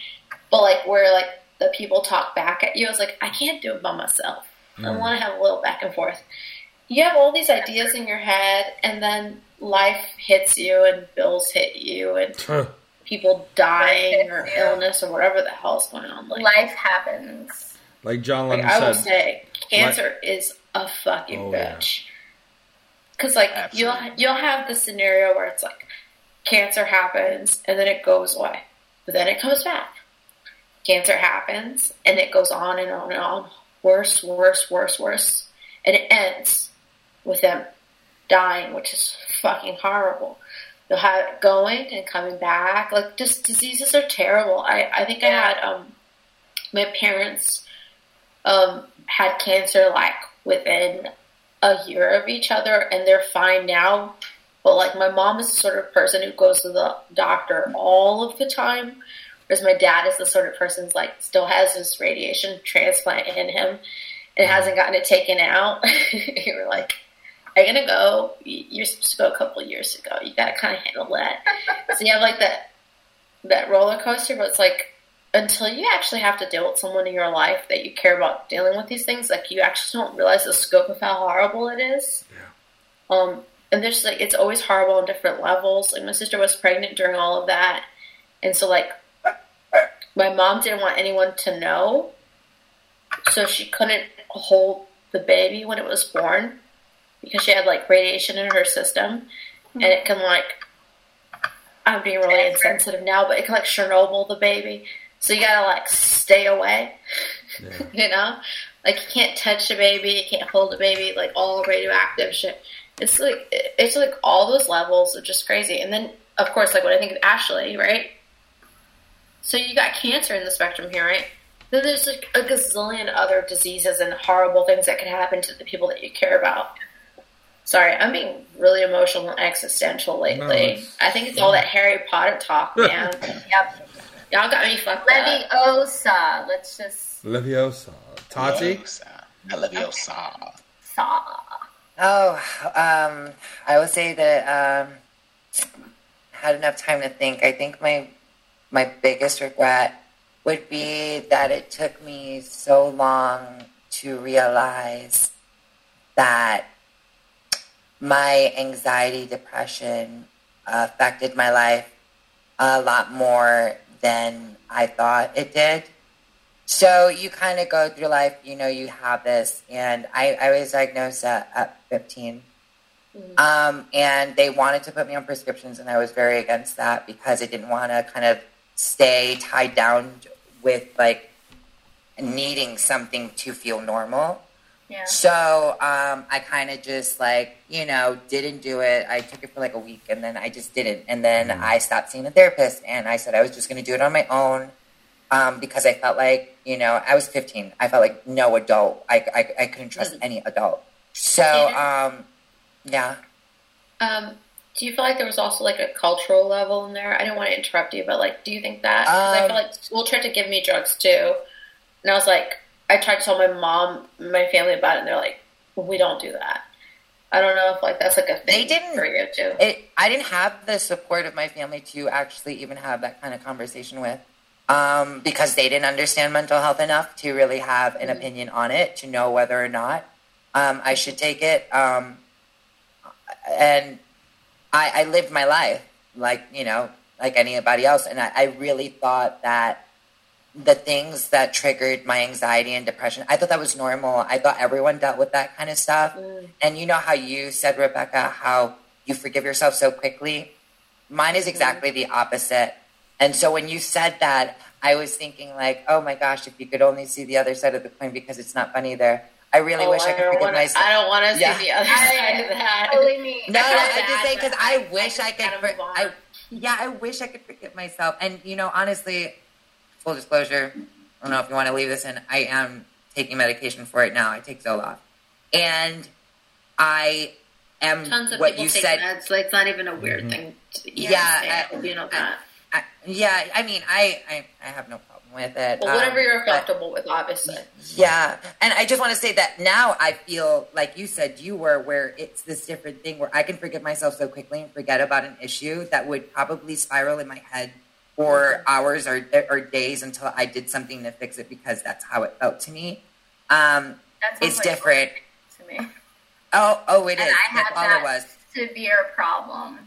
but like where like the people talk back at you. I was like, I can't do it by myself. I mm. want to have a little back and forth. You have all these ideas in your head, and then life hits you, and bills hit you, and Huh. people dying or Yeah. illness or whatever the hell's going on. Like, Life happens. Like John like, Lennon I will say, cancer is a fucking Oh, bitch. Because like you'll you'll have the scenario where it's like cancer happens and then it goes away, but then it comes back. Cancer happens and it goes on and on and on, worse, worse, worse, worse, and it ends with them dying, which is fucking horrible. You'll have it going and coming back. Like just diseases are terrible. I I think I had um my parents um had cancer like within a year of each other and they're fine now. But like my mom is the sort of person who goes to the doctor all of the time. Whereas my dad is the sort of person who's like still has his radiation transplant in him and hasn't gotten it taken out. you were like, Are you gonna go? You- You're supposed to go a couple of years ago. You gotta kinda handle that. so you have like that that roller coaster, but it's like until you actually have to deal with someone in your life that you care about dealing with these things, like you actually don't realize the scope of how horrible it is. Yeah. Um, and there's like it's always horrible on different levels. Like my sister was pregnant during all of that, and so like my mom didn't want anyone to know, so she couldn't hold the baby when it was born because she had like radiation in her system, hmm. and it can like I'm being really insensitive now, but it can like Chernobyl the baby. So you gotta like stay away, Yeah. you know? Like you can't touch a baby, you can't hold a baby, like all radioactive shit. It's like it's like all those levels are just crazy. And then of course, like when I think of Ashley, right? So you got cancer in the spectrum here, right? Then there's like a gazillion other diseases and horrible things that could happen to the people that you care about. Sorry, I'm being really emotional and existential lately. No, I think it's all that Harry Potter talk, man. Yep. Y'all got me fucked up. Leviosa. Let's just Leviosa. Tati? Leviosa. Leviosa. saw. Oh, um, I would say that um, had enough time to think. I think my my biggest regret would be that it took me so long to realize that my anxiety, depression affected my life a lot more than I thought it did. So you kind of go through life, you know, you have this, and I, I was diagnosed at, at 15. Um, and they wanted to put me on prescriptions, and I was very against that because I didn't want to kind of stay tied down with like needing something to feel normal. Yeah. So um, I kind of just like, you know, didn't do it. I took it for like a week and then I just didn't. And then I stopped seeing a therapist and I said I was just going to do it on my own um, because I felt like, you know, I was 15. I felt like no adult. I, I, I couldn't trust any adult. So, um, yeah. Um, do you feel like there was also like a cultural level in there? I didn't want to interrupt you, but like, do you think that? 'Cause I Um, feel like school tried to give me drugs too, and I was like, I tried to tell my mom, my family about it, and they're like, we don't do that. I don't know if like that's like a thing They didn't- for you too. it I didn't have the support of my family to actually even have that kind of conversation with. Um, because they didn't understand mental health enough to really have an opinion on it, to know whether or not um, I should take it. Um, and I, I lived my life like, you know, like anybody else. And I, I really thought that the things that triggered my anxiety and depression, I thought that was normal. I thought everyone dealt with that kind of stuff. Mm. And you know how you said, Rebecca, how you forgive yourself so quickly? Mine is mm-hmm. exactly the opposite. And so when you said that, I was thinking like, oh my gosh, if you could only see the other side of the coin because it's not funny there. I really Oh, wish I could don't forgive wanna, myself. I don't want to see Yeah. the other side of that. Totally me. No, no, I feel I'm just bad, saying because I I- wish I, I could. for- I, yeah, I wish I could forgive myself. And you know, honestly, full disclosure, I don't know if you want to leave this in. I am taking medication for it now. I take Zoloft, and I am Tons of what people you take said. meds, like it's not even a weird mm-hmm. thing. To even Yeah, I- you know that. I, yeah, I mean, I, I I have no problem with it. Well, whatever Um, you're but- comfortable with, obviously. Yeah, and I just want to say that now I feel like you said you were, where it's this different thing where I can forgive myself so quickly and forget about an issue that would probably spiral in my head for hours or or days until I did something to fix it because that's how it felt to me. Um, it's like different. To me. Oh, oh, it And is. I That's all that it was. severe problem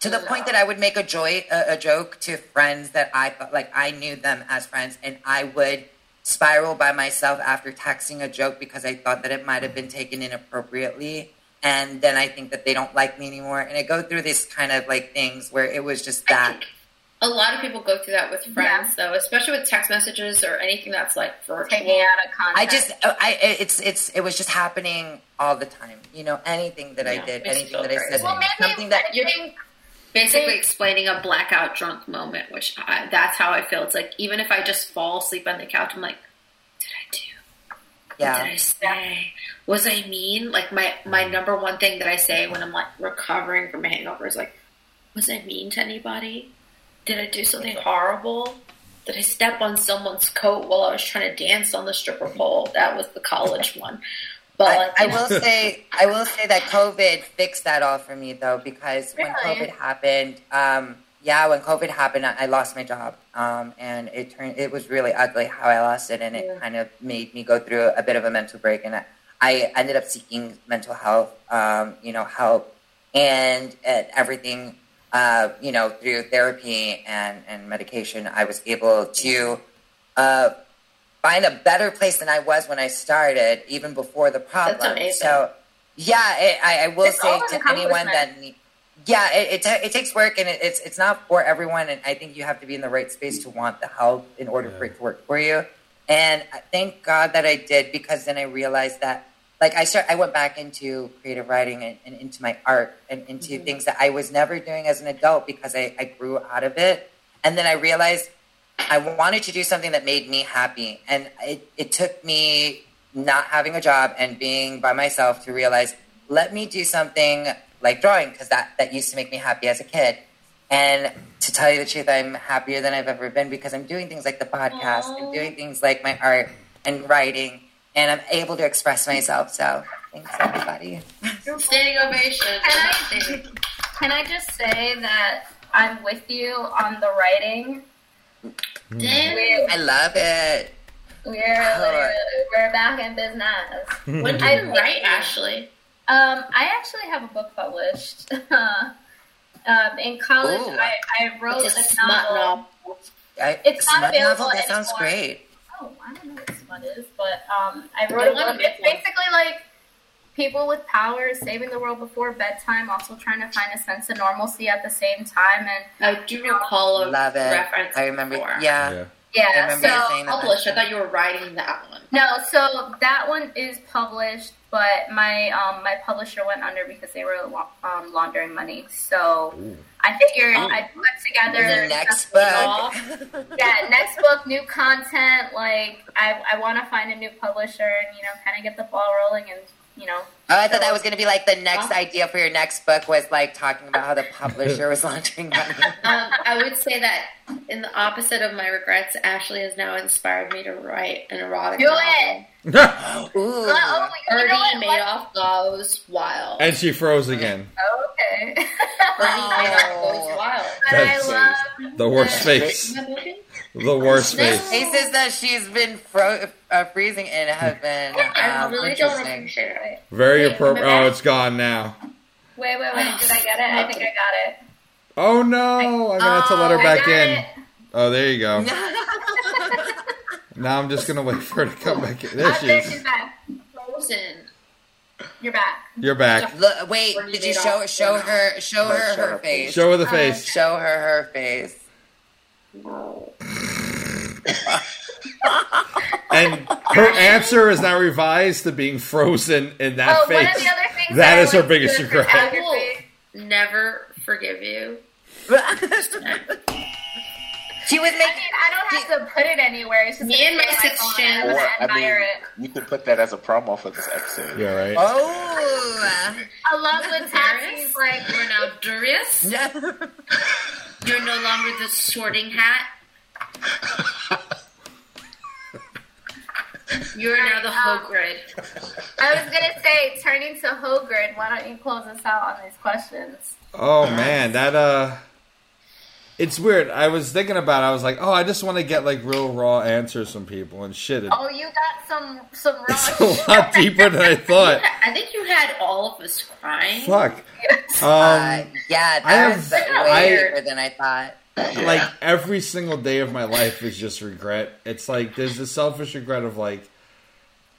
to the point that I would make a joy a, a joke to friends that I thought like I knew them as friends, and I would spiral by myself after texting a joke because I thought that it might have been taken inappropriately. And then I think that they don't like me anymore. And I go through this kind of like things where it was just that. a lot of people go through that with friends, though, especially with text messages or anything that's like virtual. Taking it out of context. I just, oh, I, it's, it's, it was just happening all the time. You know, anything that I did, anything feel that I said, well, maybe something that You're anything- basically explaining a blackout drunk moment, which I, that's how I feel. It's like even if I just fall asleep on the couch, I'm like, what did I do? What yeah. did I say? Was I mean? Like my my number one thing that I say when I'm like recovering from a hangover is like, was I mean to anybody? Did I do something horrible? Did I step on someone's coat while I was trying to dance on the stripper pole? That was the college one. But I, I will say, I will say that COVID fixed that all for me though, because when COVID happened, um, yeah, when COVID happened, I, I lost my job, um, and it turned, it was really ugly how I lost it, and it Yeah. kind of made me go through a bit of a mental break, and I, I ended up seeking mental health, um, you know, help, and, and everything, uh, you know, through therapy and and medication, I was able to. Uh, find a better place than I was when I started, even before the problem. That's amazing. So, yeah, it, I, I will It's say to anyone that, yeah, it, it, ta- it takes work and it, it's it's not for everyone. And I think you have to be in the right space to want the help in order for it to work for you. And thank God that I did because then I realized that. Like I start, I went back into creative writing and, and into my art and into Mm-hmm. things that I was never doing as an adult because I, I grew out of it. And then I realized I wanted to do something that made me happy. And it, it took me not having a job and being by myself to realize, let me do something like drawing, because that, that used to make me happy as a kid. And to tell you the truth, I'm happier than I've ever been because I'm doing things like the podcast, Aw. I'm doing things like my art and writing, and I'm able to express myself. So thanks, everybody. standing ovation. Can I, can I just say that I'm with you on the writing? Damn. I love it. we're, literally- we're back in business. When did I you think- write, Ashley? Um, I actually have a book published. um, in college, Ooh. I, I wrote It's a a smut novel. novel. I, It's not available novel, that sounds anymore. great. Oh, I don't know what smut is, but um, I I wrote a wanna book. make It's basically like people with powers saving the world before bedtime, also trying to find a sense of normalcy at the same time. And I do recall a Love it. reference. I remember. before. Yeah. Yeah. yeah, I remember so saying that. Published. I thought you were writing that one. no, so that one is published, but my um, my publisher went under because they were um, laundering money. So I figured Oh. I'd put together The next book. yeah, next book, new content. Like I, I want to find a new publisher and you know, kind of get the ball rolling and you know. Oh, I thought that was going to be like the next Oh. idea for your next book was like talking about how the publisher was launching money. Um, I would say that in the opposite of my regrets, Ashley has now inspired me to write an erotic Do novel. it! Ooh. Oh, you know Ernie what? Madoff goes wild. and she froze again. Okay. Ernie Madoff goes wild. but I love. The worst face. Isn't that movie? The worst No. face. Faces that she's been fro- uh, freezing in have been I um, really don't appreciate it. Very appropriate. Oh, it's gone now. Wait, wait, wait. Did I get it? I think I got it. Oh no! I'm gonna have to let her Oh, back in. it. Oh, there you go. Now I'm just gonna wait for her to come back in. There she is. Frozen. You're back. You're back. Look, wait, did you show show her show her her her face? Show her the Uh, face. Show her her face. No. And her answer is now revised to being frozen in that oh, one of face. the other things That that her biggest to regret. I will never forgive you. she was I making. mean, I don't have to put it anywhere. It's just Me and my six sixth phone chin. and Or, I I admire mean, it. you could put that as a promo for this episode. Yeah, right. Oh. Along with Tatsi's, like, You're now Darius. Yeah. You're no longer the sorting hat. You're now the Um, Hagrid. I was gonna say, turning to Hagrid, why don't you close us out on these questions? Oh man, that uh, it's weird. I was thinking about. it. I was like, oh, I just want to get like real raw answers from people and shit. It- Oh, you got some some raw it's a lot deeper than I thought. I think you had all of us crying. Fuck. Um, uh, yeah, that I have- was I- way deeper than I thought. like every single day of my life is just regret. It's like there's the selfish regret of like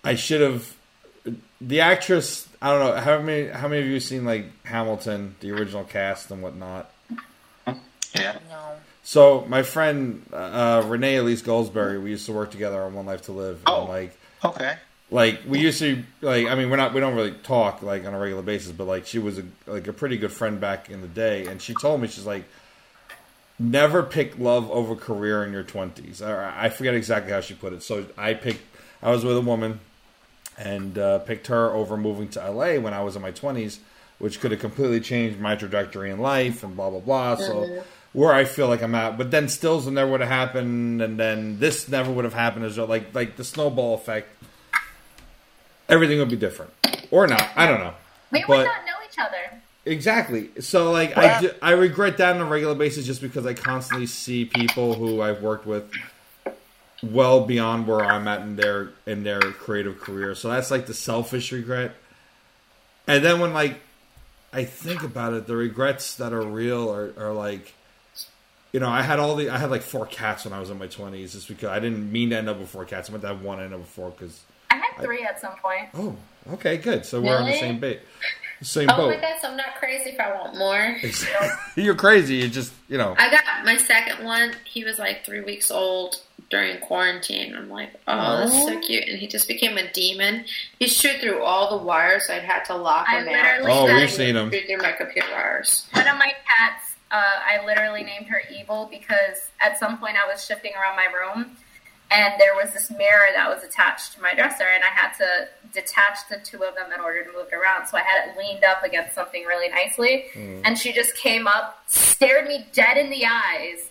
I should have. The actress, I don't know how many how many of you have seen like Hamilton, the original cast and whatnot. Yeah. No. So my friend uh, Renee Elise Goldsberry, we used to work together on One Life to Live. Oh. And like Okay. like we used to like I mean we're not we don't really talk like on a regular basis, but like she was a, like a pretty good friend back in the day, and she told me she's like never pick love over career in your twenties. Or I forget exactly how she put it. So I picked I was with a woman and uh, picked her over moving to LA when I was in my twenties, which could have completely changed my trajectory in life and blah blah blah. So where I feel like I'm at, but then stills never would have happened, and then this never would have happened as well. Like like the snowball effect everything would be different. Or not. I don't know. We but would not know each other. exactly. So like I, do- I regret that on a regular basis just because i constantly see people who i've worked with well beyond where i'm at in their in their creative career. So that's like the selfish regret. And then when like i think about it the regrets that are real are, are like you know, I had all the I had like four cats when I was in my twenties, just because I didn't mean to end up with four cats. I meant to have one, I ended up with four because I had three at some point. Oh, okay, good. So we're on the same bait, same Oh boat. my gosh, I'm not crazy if I want more. You're crazy. You just, you know. I got my second one. He was like three weeks old during quarantine. I'm like, oh, that's so oh. cute. And he just became a demon. He chewed through all the wires, so I'd had to lock I him out. literally Oh, we've seen him. Chewed through my computer wires. one of my cats. Uh, I literally named her Evil because at some point I was shifting around my room, and there was this mirror that was attached to my dresser, and I had to detach the two of them in order to move it around. So I had it leaned up against something really nicely, and she just came up, stared me dead in the eyes,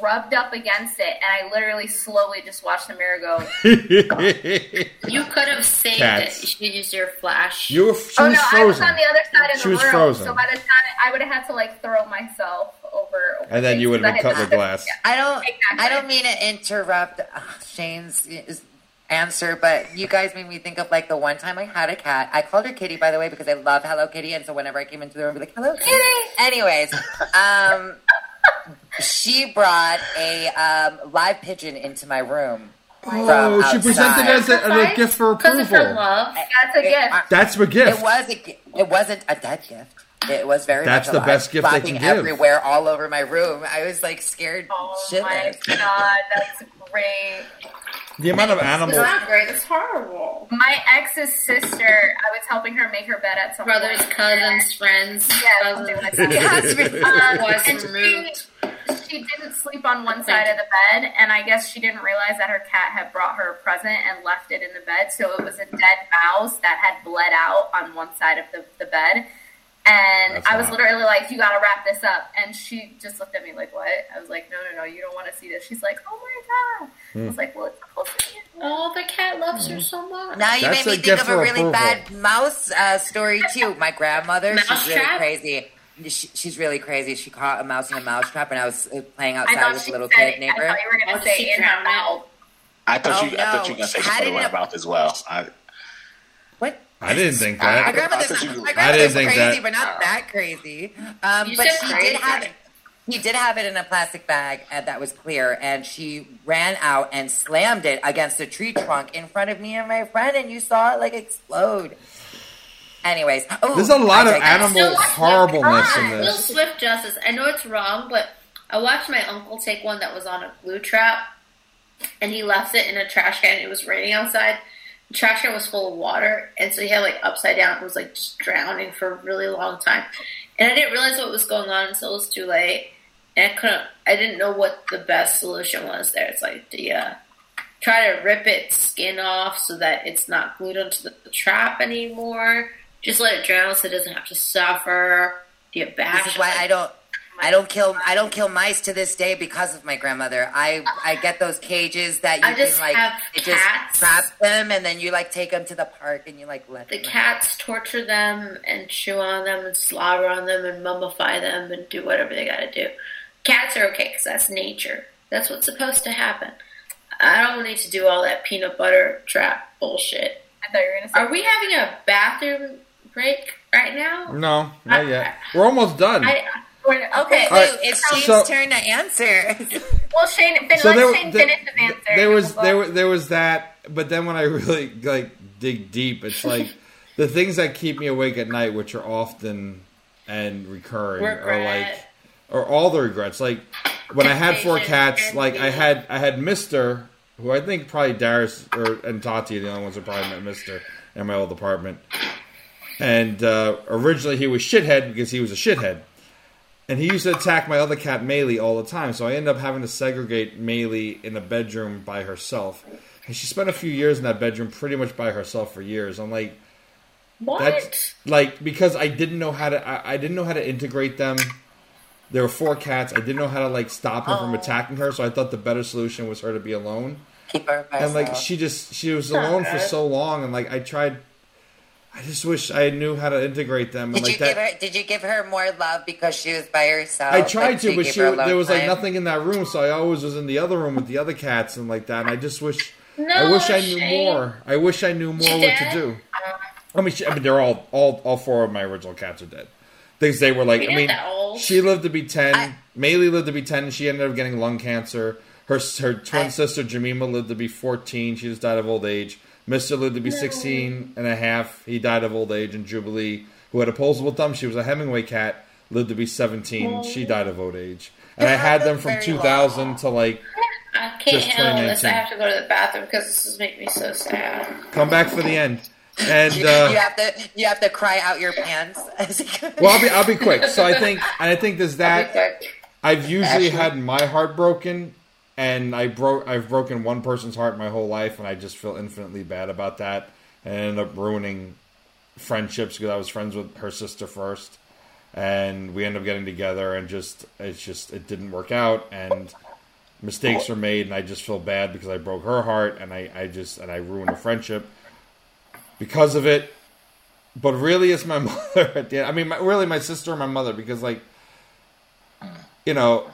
rubbed up against it, and I literally slowly just watched the mirror go. You could have saved Cats. it. You should use your flash. you were, she oh was no, I was on the other side of She the was room, frozen. so by the time I would have had to like throw myself over, over And then you would have been 'cause I cut had with glass. I don't. Exactly. I don't mean to interrupt uh, Shane's answer, but you guys made me think of like the one time I had a cat. I called her Kitty, by the way, because I love Hello Kitty, and so whenever I came into the room, I'd be like, "Hello Kitty." Anyways, um, she brought a um, live pigeon into my room. oh, from she presented outside. as a, as a gift for Because of her approval. love. That's a It- gift. I- That's a gift. It was a. gi- It wasn't a dead gift. It was very. That's much the alive, best gift they can give. Everywhere, all over my room. I was like scared Oh shitless. my god, that's great. The amount of It's animals. not great. It's horrible. My ex's sister, I was helping her make her bed at some Brothers, point. cousins, friends, Yeah, something like cousins. that. Yes, we- Um, Twice and removed. she, she didn't sleep on one side of the bed, and I guess she didn't realize that her cat had brought her a present and left it in the bed. So it was a dead mouse that had bled out on one side of the, the bed. And That's I was hot. literally like, "You gotta wrap this up." And she just looked at me like, "What?" I was like, "No, no, no, you don't want to see this." She's like, "Oh my god!" Hmm. I was like, "Well, it's supposed. Oh, the cat loves her so much. Now you That's made me think of a really approval. bad mouse uh, story too. My grandmother, she's really Mousetrap? crazy. She, she's really crazy. She caught a mouse in a mousetrap, and I was uh, playing outside with a little kid it. neighbor. I thought you were gonna Oh, say in her drowned mouth. I thought Oh, you. I thought you were gonna say she put it in it- her mouth as well. I, What? I didn't think My that. grandmother's, I thought you- my I grandmother's didn't think crazy, that. but not that crazy. Um, but she crazy. did have it. He did have it in a plastic bag uh, that was clear, and she ran out and slammed it against a tree trunk in front of me and my friend, and you saw it like explode. Anyways, oh, There's a lot I of animal horribleness in Little this. swift justice. I know it's wrong, but I watched my uncle take one that was on a glue trap, and he left it in a trash can. It was raining outside. The trash can was full of water, and so he had like upside down. It was like just drowning for a really long time, and I didn't realize what was going on until it was too late. And I couldn't. I didn't know what the best solution was. There, it's like, do you uh, try to rip its skin off so that it's not glued onto the, the trap anymore? Just let it drown so it doesn't have to suffer. Do you bash This is why it? I don't. I don't kill. I don't kill mice to this day because of my grandmother. I I get those cages that you I just can like. have It cats. just traps them, and then you like take them to the park, and you like let The them. cats torture them and chew on them and slobber on them and mummify them and do whatever they gotta do. Cats are okay because that's nature. That's what's supposed to happen. I don't need to do all that peanut butter trap bullshit. I thought you were gonna say. Are we having a bathroom break right now? No, not yet. We're almost done. I, We're- okay. Wait, Alright, it's Shane's so- turn to answer. Well, Shane, fin- so let there, Shane there, finish his answer. there was there was there was that, but then when I really like dig deep, it's like the things that keep me awake at night, which are often and recurring, are like Regret. or all the regrets. Like when I had four cats, like I had I had Mister, who I think probably Darius or and Tati are the only ones who probably met Mister in my old apartment. And uh, originally he was shithead because he was a shithead. And he used to attack my other cat, Maylee, all the time. So I ended up having to segregate Maylee in a bedroom by herself. And she spent a few years in that bedroom pretty much by herself for years. I'm like, what? that's like because I didn't know how to I, I didn't know how to integrate them. There were four cats. I didn't know how to like stop him from oh. attacking her, so I thought the better solution was her to be alone. Keep her And like she just she was not alone for so long and like I tried I just wish I knew how to integrate them and Did like you that give her? Did you give her more love because she was by herself? I tried Like, to, but she, there was like nothing in that room, so I always was in the other room with the other cats and like that. And I just wish, No, I wish I knew Shane. more. I wish I knew more what to do. I mean, she, I mean, they're all, all, all four of my original cats are dead. Things they were like. You're I mean, she lived to be ten. I- Maylee lived to be ten, and she ended up getting lung cancer. Her her twin I- sister Jemima lived to be fourteen. She just died of old age. Mister lived to be 16 and a half. He died of old age. And Jubilee, who had a opposable thumb, she was a Hemingway cat, lived to be 17. She died of old age. And I had them from Very 2000 to like I can't Just handle this. I have to go to the bathroom because this is making me so sad. come back for the end. And You, uh, you have to. You have to cry out your pants. well, I'll be I'll be quick. So I think and I think there's that. I've usually Ashley? had my heart broken, and I broke. I've broken one person's heart my whole life, and I just feel infinitely bad about that, and ended up ruining friendships because I was friends with her sister first, and we ended up getting together, and just it's just it didn't work out, and mistakes were made, and I just feel bad because I broke her heart, and I I just and I ruined a friendship because of it. But really, it's my mother. At the end. I mean, my, really, my sister and my mother, because like you know,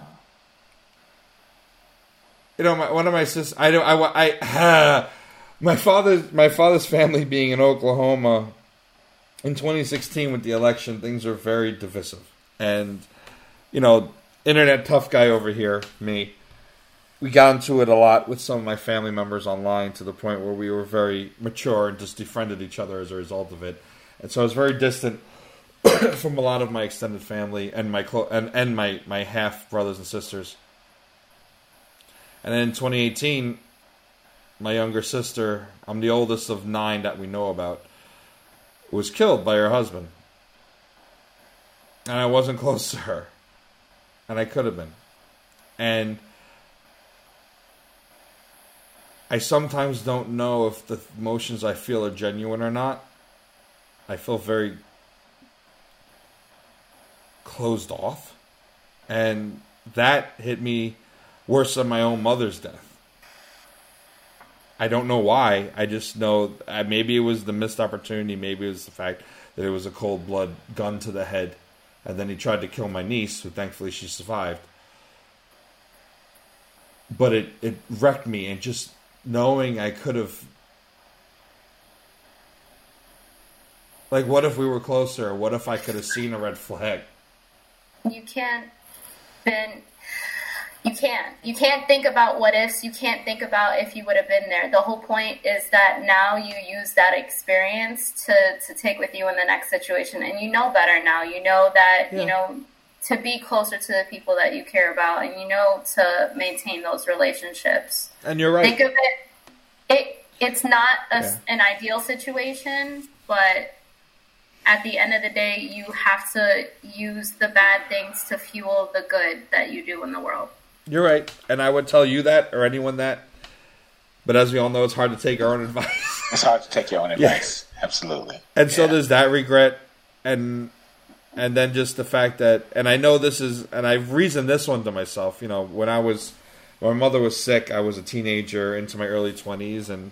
you know, my, one of my sisters. I don't. I. I my father's my father's family being in Oklahoma in 2016 with the election, things are very divisive, and you know, internet tough guy over here, me. We got into it a lot with some of my family members online to the point where we were very mature and just defriended each other as a result of it. And so I was very distant from a lot of my extended family and my clo- and, and my, my half brothers and sisters. And then in 2018, my younger sister, I'm the oldest of nine that we know about, was killed by her husband. And I wasn't close to her. And I could have been. And I sometimes don't know if the emotions I feel are genuine or not. I feel very closed off. And that hit me worse than my own mother's death. I don't know why. I just know uh, maybe it was the missed opportunity. Maybe it was the fact that it was a cold blood gun to the head. And then he tried to kill my niece, who thankfully she survived. But it, it wrecked me. And just knowing I could have. Like, what if we were closer? What if I could have seen a red flag? you can't been you can't you can't think about what ifs you can't think about if you would have been there the whole point is that now you use that experience to to take with you in the next situation and you know better now you know that Yeah. you know to be closer to the people that you care about and you know to maintain those relationships And you're right. think of it it it's not a, Yeah. an ideal situation but at the end of the day you have to use the bad things to fuel the good that you do in the world You're right, and I would tell you that or anyone that. But as we all know, it's hard to take our own advice, It's hard to take your own advice. Absolutely. and so there's that regret, and and then just the fact that, and I know this is, and I've reasoned this one to myself. You know, when I was, when my mother was sick, I was a teenager into my early twenties, and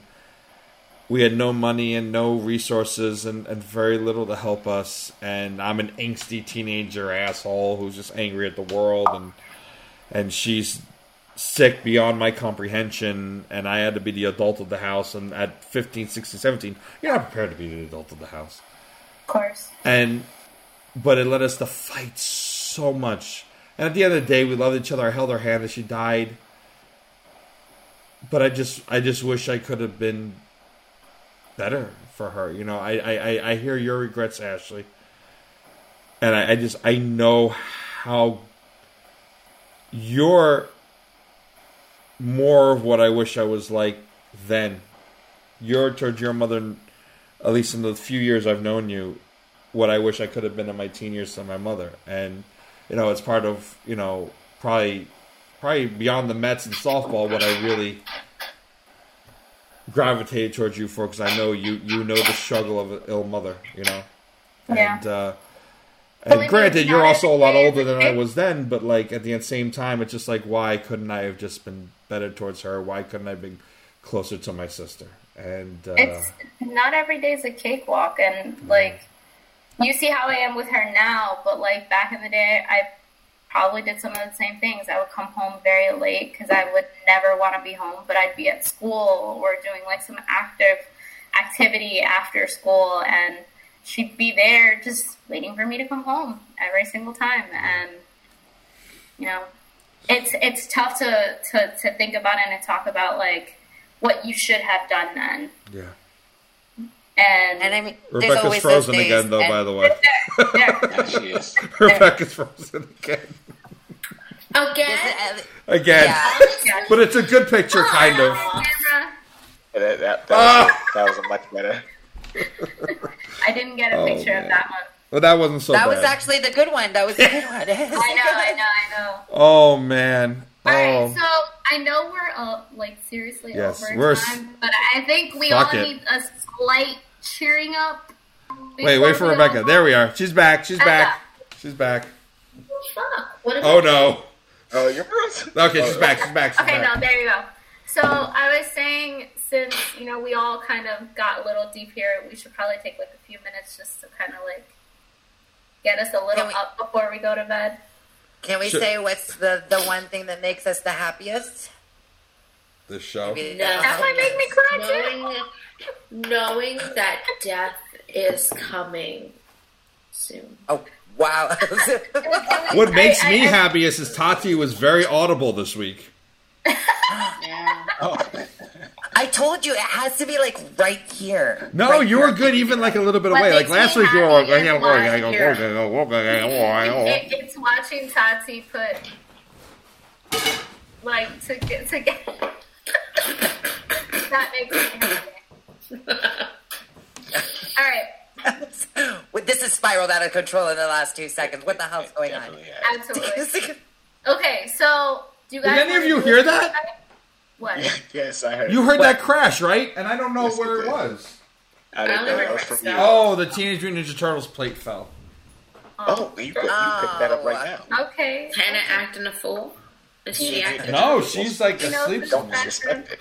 we had no money and no resources and, and very little to help us. And I'm an angsty teenager asshole who's just angry at the world and and she's sick beyond my comprehension, and I had to be the adult of the house. And at 15, 16, 17, you're not prepared to be the adult of the house. Of course. And but it led us to fight so much. And at the end of the day, we loved each other. I held her hand as she died. But I just, I just wish I could have been better for her. You know, I, I, I- hear your regrets, Ashley, and I, I just, I know how you're more of what I wish I was like then. You're towards your mother, at least in the few years I've known you, what I wish I could have been in my teen years to my mother. And, you know, it's part of, you know, probably probably beyond the Mets and softball what I really gravitated towards you for because I know you you know the struggle of an ill mother, you know. Yeah. And uh and granted, you're also a lot older than I was then, but like at the same time, it's just like why couldn't I have just been better towards her? Why couldn't I have been closer to my sister? And uh, It's not every day's a cakewalk, and like you see how I am with her now, but like back in the day, I probably did some of the same things. I would come home very late because I would never want to be home, but I'd be at school or doing like some active activity after school, and she'd be there just waiting for me to come home every single time, and you know, it's it's tough to to to think about and to talk about like what you should have done then. yeah, And, And I mean, Rebecca's always frozen those days, again, though. and- By the way, there, Yeah, she is. Rebecca's frozen again, Again? again. Yeah. But it's a good picture, kind of. That, that, that, Ah! was, that was a much better. I didn't get a Oh, picture man. of that one. Well, that wasn't so That bad. was actually the good one. That was the good one. I know, I know, I know. Oh man. All right, Oh. so I know we're uh, like seriously Yes, over we're s- time, but I think we Fuck all it. need a slight cheering up. Wait, wait for Rebecca. There we are. She's back. She's back. She's back. What Oh no. Oh, you're frozen. Okay, she's back. She's back. She's Okay, no, there you go. So I was saying, since you know we all kind of got a little deep here, we should probably take like a few minutes just to kind of like get us a little we- up before we go to bed. Can we Sure. say what's the, the one thing that makes us the happiest? This show. Maybe- No. That might make me cry too. Knowing, knowing that death is coming soon. Oh, wow. What makes I- me I- happiest is Tati was very audible this week. Yeah. Oh, I told you it has to be like right here. No, Right you were good even like a little bit What away. Like last week you were happy like, is "Yeah, watching I go, her. okay, go, okay, go, okay, go, it's watching Tati put like to get to get that makes me happy. All right, Well, this has spiraled out of control in the last two seconds. What the hell's going on? absolutely. Okay, so do you guys? Did any of you hear it? that? What? Yes, I heard. You heard that crash, right? And I don't know Yes, where I it was. I didn't I know that was heard from you. Oh, the Teenage Mutant Ninja Turtles plate fell. Oh, oh you could, you picked that up right oh, now. Okay. Hannah acting a fool. Is she acting? No, she's like You know, asleep the Don't somewhere. disrespect it.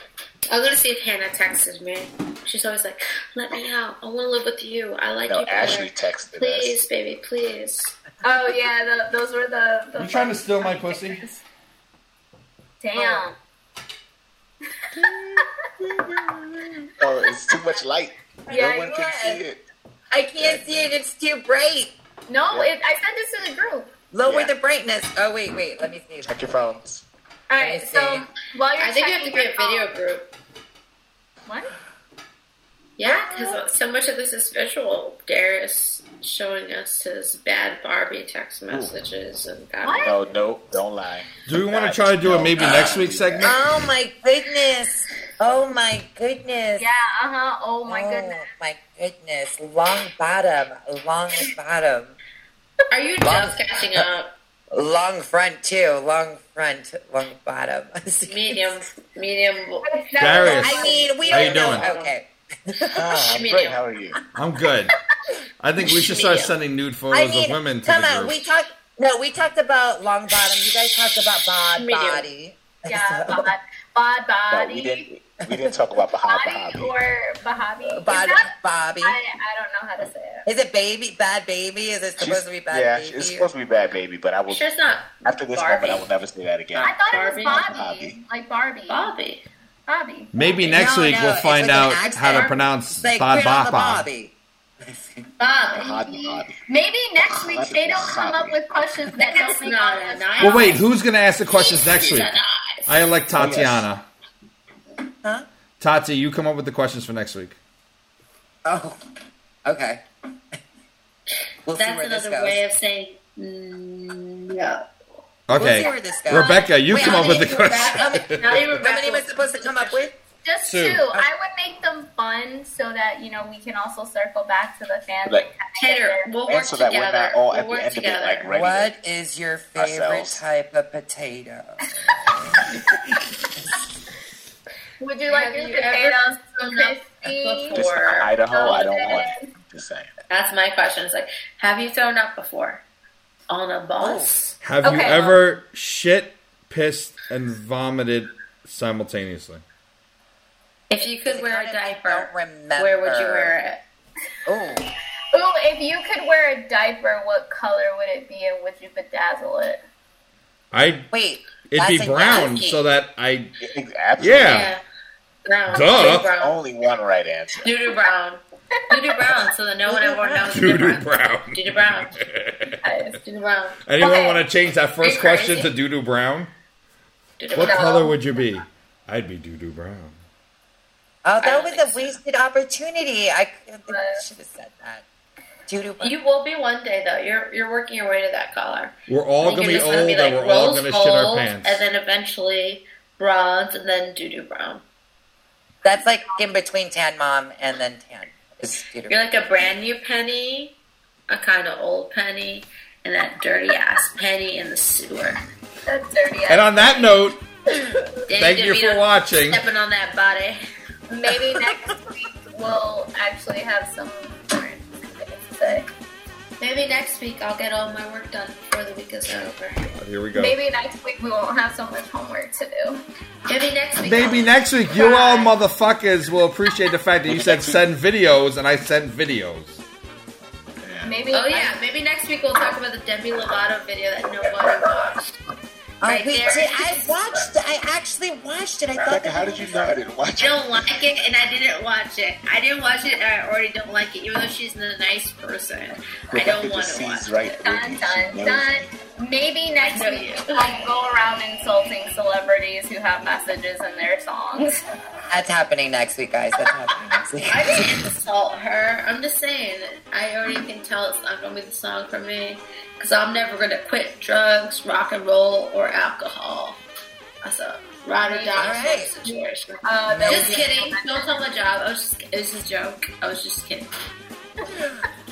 I'm gonna see if Hannah texted me. She's always like, "Let me out. I want to live with you. I like No, you better. Ashley texted Please, us. baby, please." Oh yeah, the, those were the. the You trying to steal my pussy? Damn. Oh, Oh, it's too much light. Yeah, no one can see it. I can't see it. It's too bright. No, Yeah. it, I sent this to the group. Lower Yeah. the brightness. Oh wait, wait. Let me see. Check your phones. All Let right, me so see. while you're I think you have to checking be a your phone- video group. What? Yeah, because so much of this is visual. Darius showing us his bad Barbie text messages and God What? No, no, don't lie. Do we want to try to do a maybe next week segment? Oh my goodness. Oh my goodness. Yeah. Uh huh. Oh my oh, goodness. my goodness. Long bottom. Long bottom. Are you just catching up? Long front too. Long front. Long bottom. Medium, medium. Darius. I mean, we How don't you know. doing? Okay. Ah, I'm great. How are you? I'm good. I think we should start sending nude photos I mean, of women to come the on. group. We talked. No, we talked about long bottom. You guys talked about bod body. Yeah, bod, bod No, body. we didn't. We didn't talk about Bahab Body Bahabi. or Bahabi. Is Bod- that- Bobby. I, I don't know how to say it. Is it baby? Bad baby? Is it supposed to be bad yeah, baby? it's supposed to be bad baby, but I will. Sure, it's not After this Barbie. moment, I will never say that again. I thought Barbie? it was Bobby, Bobby. like Barbie. Bobby. Bobby. Maybe next No, week no, we'll find like out how to pronounce It's like Bob Grandma Bobby. Bobby. Maybe next week they don't come up with questions that That's don't make not all a this knife. Well, wait, who's going to ask the questions next week? It's a knife. I elect Tatiana. Huh? Tati, you come up with the questions for next week. Oh, okay. We'll see That's where this another goes. way of saying mm, no. We'll see Okay. where this goes. Rebecca, you Wait, come up with the many- questions. How many, Not even how many am I supposed to come up with? Just Two. two. I would make them fun so that you know we can also circle back to the fans. Like- and kinda get Tater, their- we'll work so that we're together. all we'll at the work end of it, like, ready. What is your favorite Ourselves. type of potato? Would you like your you potatoes thrown up crispy? before? Just Idaho, I don't Golden? want. Just saying. That's my question. It's like, have you thrown up before? On a bus? Have you Okay. ever shit, pissed, and vomited simultaneously? If you could wear a diaper, remember. where would you wear it? Oh, Ooh, if you could wear a diaper, what color would it be, and would you bedazzle it? I wait. it'd be brown nasty. so that I Absolutely. it? Yeah. Brown. Duh. Doo-doo brown. only one right answer. Doo-doo brown. Doo-doo brown, so that no one ever knows the doo doo brown. Doo-doo brown. Guys. Doo-doo brown. Anyone Okay. want to change that Are first you question crazy? to doo doo brown? Doo-doo What brown. color would you be? I'd be doo doo brown. Oh, I that don't was think a so. wasted opportunity. I, should have said that. Doo-doo. You will be one day though. You're you're working your way to that color. We're all You're gonna be just old gonna be like and we're all rose gonna shit our gold, pants. and then eventually bronze, and then doo-doo brown. That's like in between tan mom and then tan. It's doo-doo. You're like a brand new penny, a kind of old penny, and that dirty ass penny in the sewer. That's dirty. And on that note, Danny thank you for watching. Stepping on that body. Maybe next week we'll actually have some more to say. Maybe next week I'll get all my work done before the week is over. Here we go. Maybe next week we won't have so much homework to do. Maybe next week. Maybe I'll- next week you all motherfuckers will appreciate the fact that you said send videos and I sent videos. Maybe. Oh yeah, maybe next week we'll talk about the Demi Lovato video that nobody watched. Oh, Right wait, there. did, I watched. I actually watched it. I thought. Rebecca, that how did you know I didn't watch I it? don't like it, and I didn't watch it. I didn't watch it, and I already don't like it, even though she's a nice person. I don't want to watch sees right it. through Dun dun dun. Maybe next know week. I'll go around insulting celebrities who have messages in their songs. That's happening next week, guys. That's happening next week. I didn't insult her. I'm just saying. I already can tell it's not going to be the song for me. Because I'm never going to quit drugs, rock and roll, or alcohol. That's a ride or die All sort of right. situation. Uh, Just kidding. Don't tell my job. I was just, it was just a joke. I was just kidding.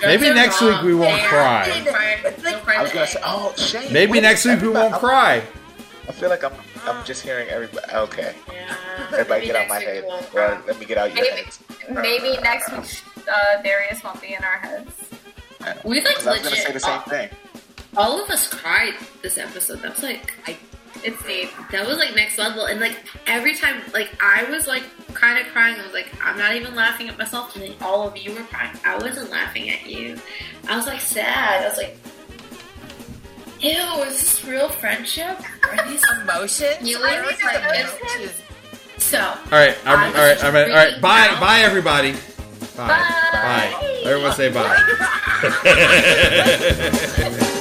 Maybe Drugs are next week we won't They cry. Don't cry, don't cry I was gonna say, oh, Shane. Maybe wait, next week we won't cry. I feel like I'm, I'm just hearing everybody. Okay, Yeah. everybody Maybe get out my week head. we won't Well, cry. let me get out your Maybe, heads. maybe next week uh, Darius won't be in our heads. We like 'Cause I was gonna say the same all, thing. all of us cried this episode. That was like It's deep. that was like next level. And like every time, like I was like kind of crying. I was like, I'm not even laughing at myself. And then all of you were crying. I wasn't laughing at you. I was like sad. I was like, ew, is this real friendship? Are these Emotions. You Where like is the emotions? emotions? so? All right, I'm, I all right, was I'm, all right. Bye, out. bye, everybody. Bye, Bye. bye. Everyone say bye.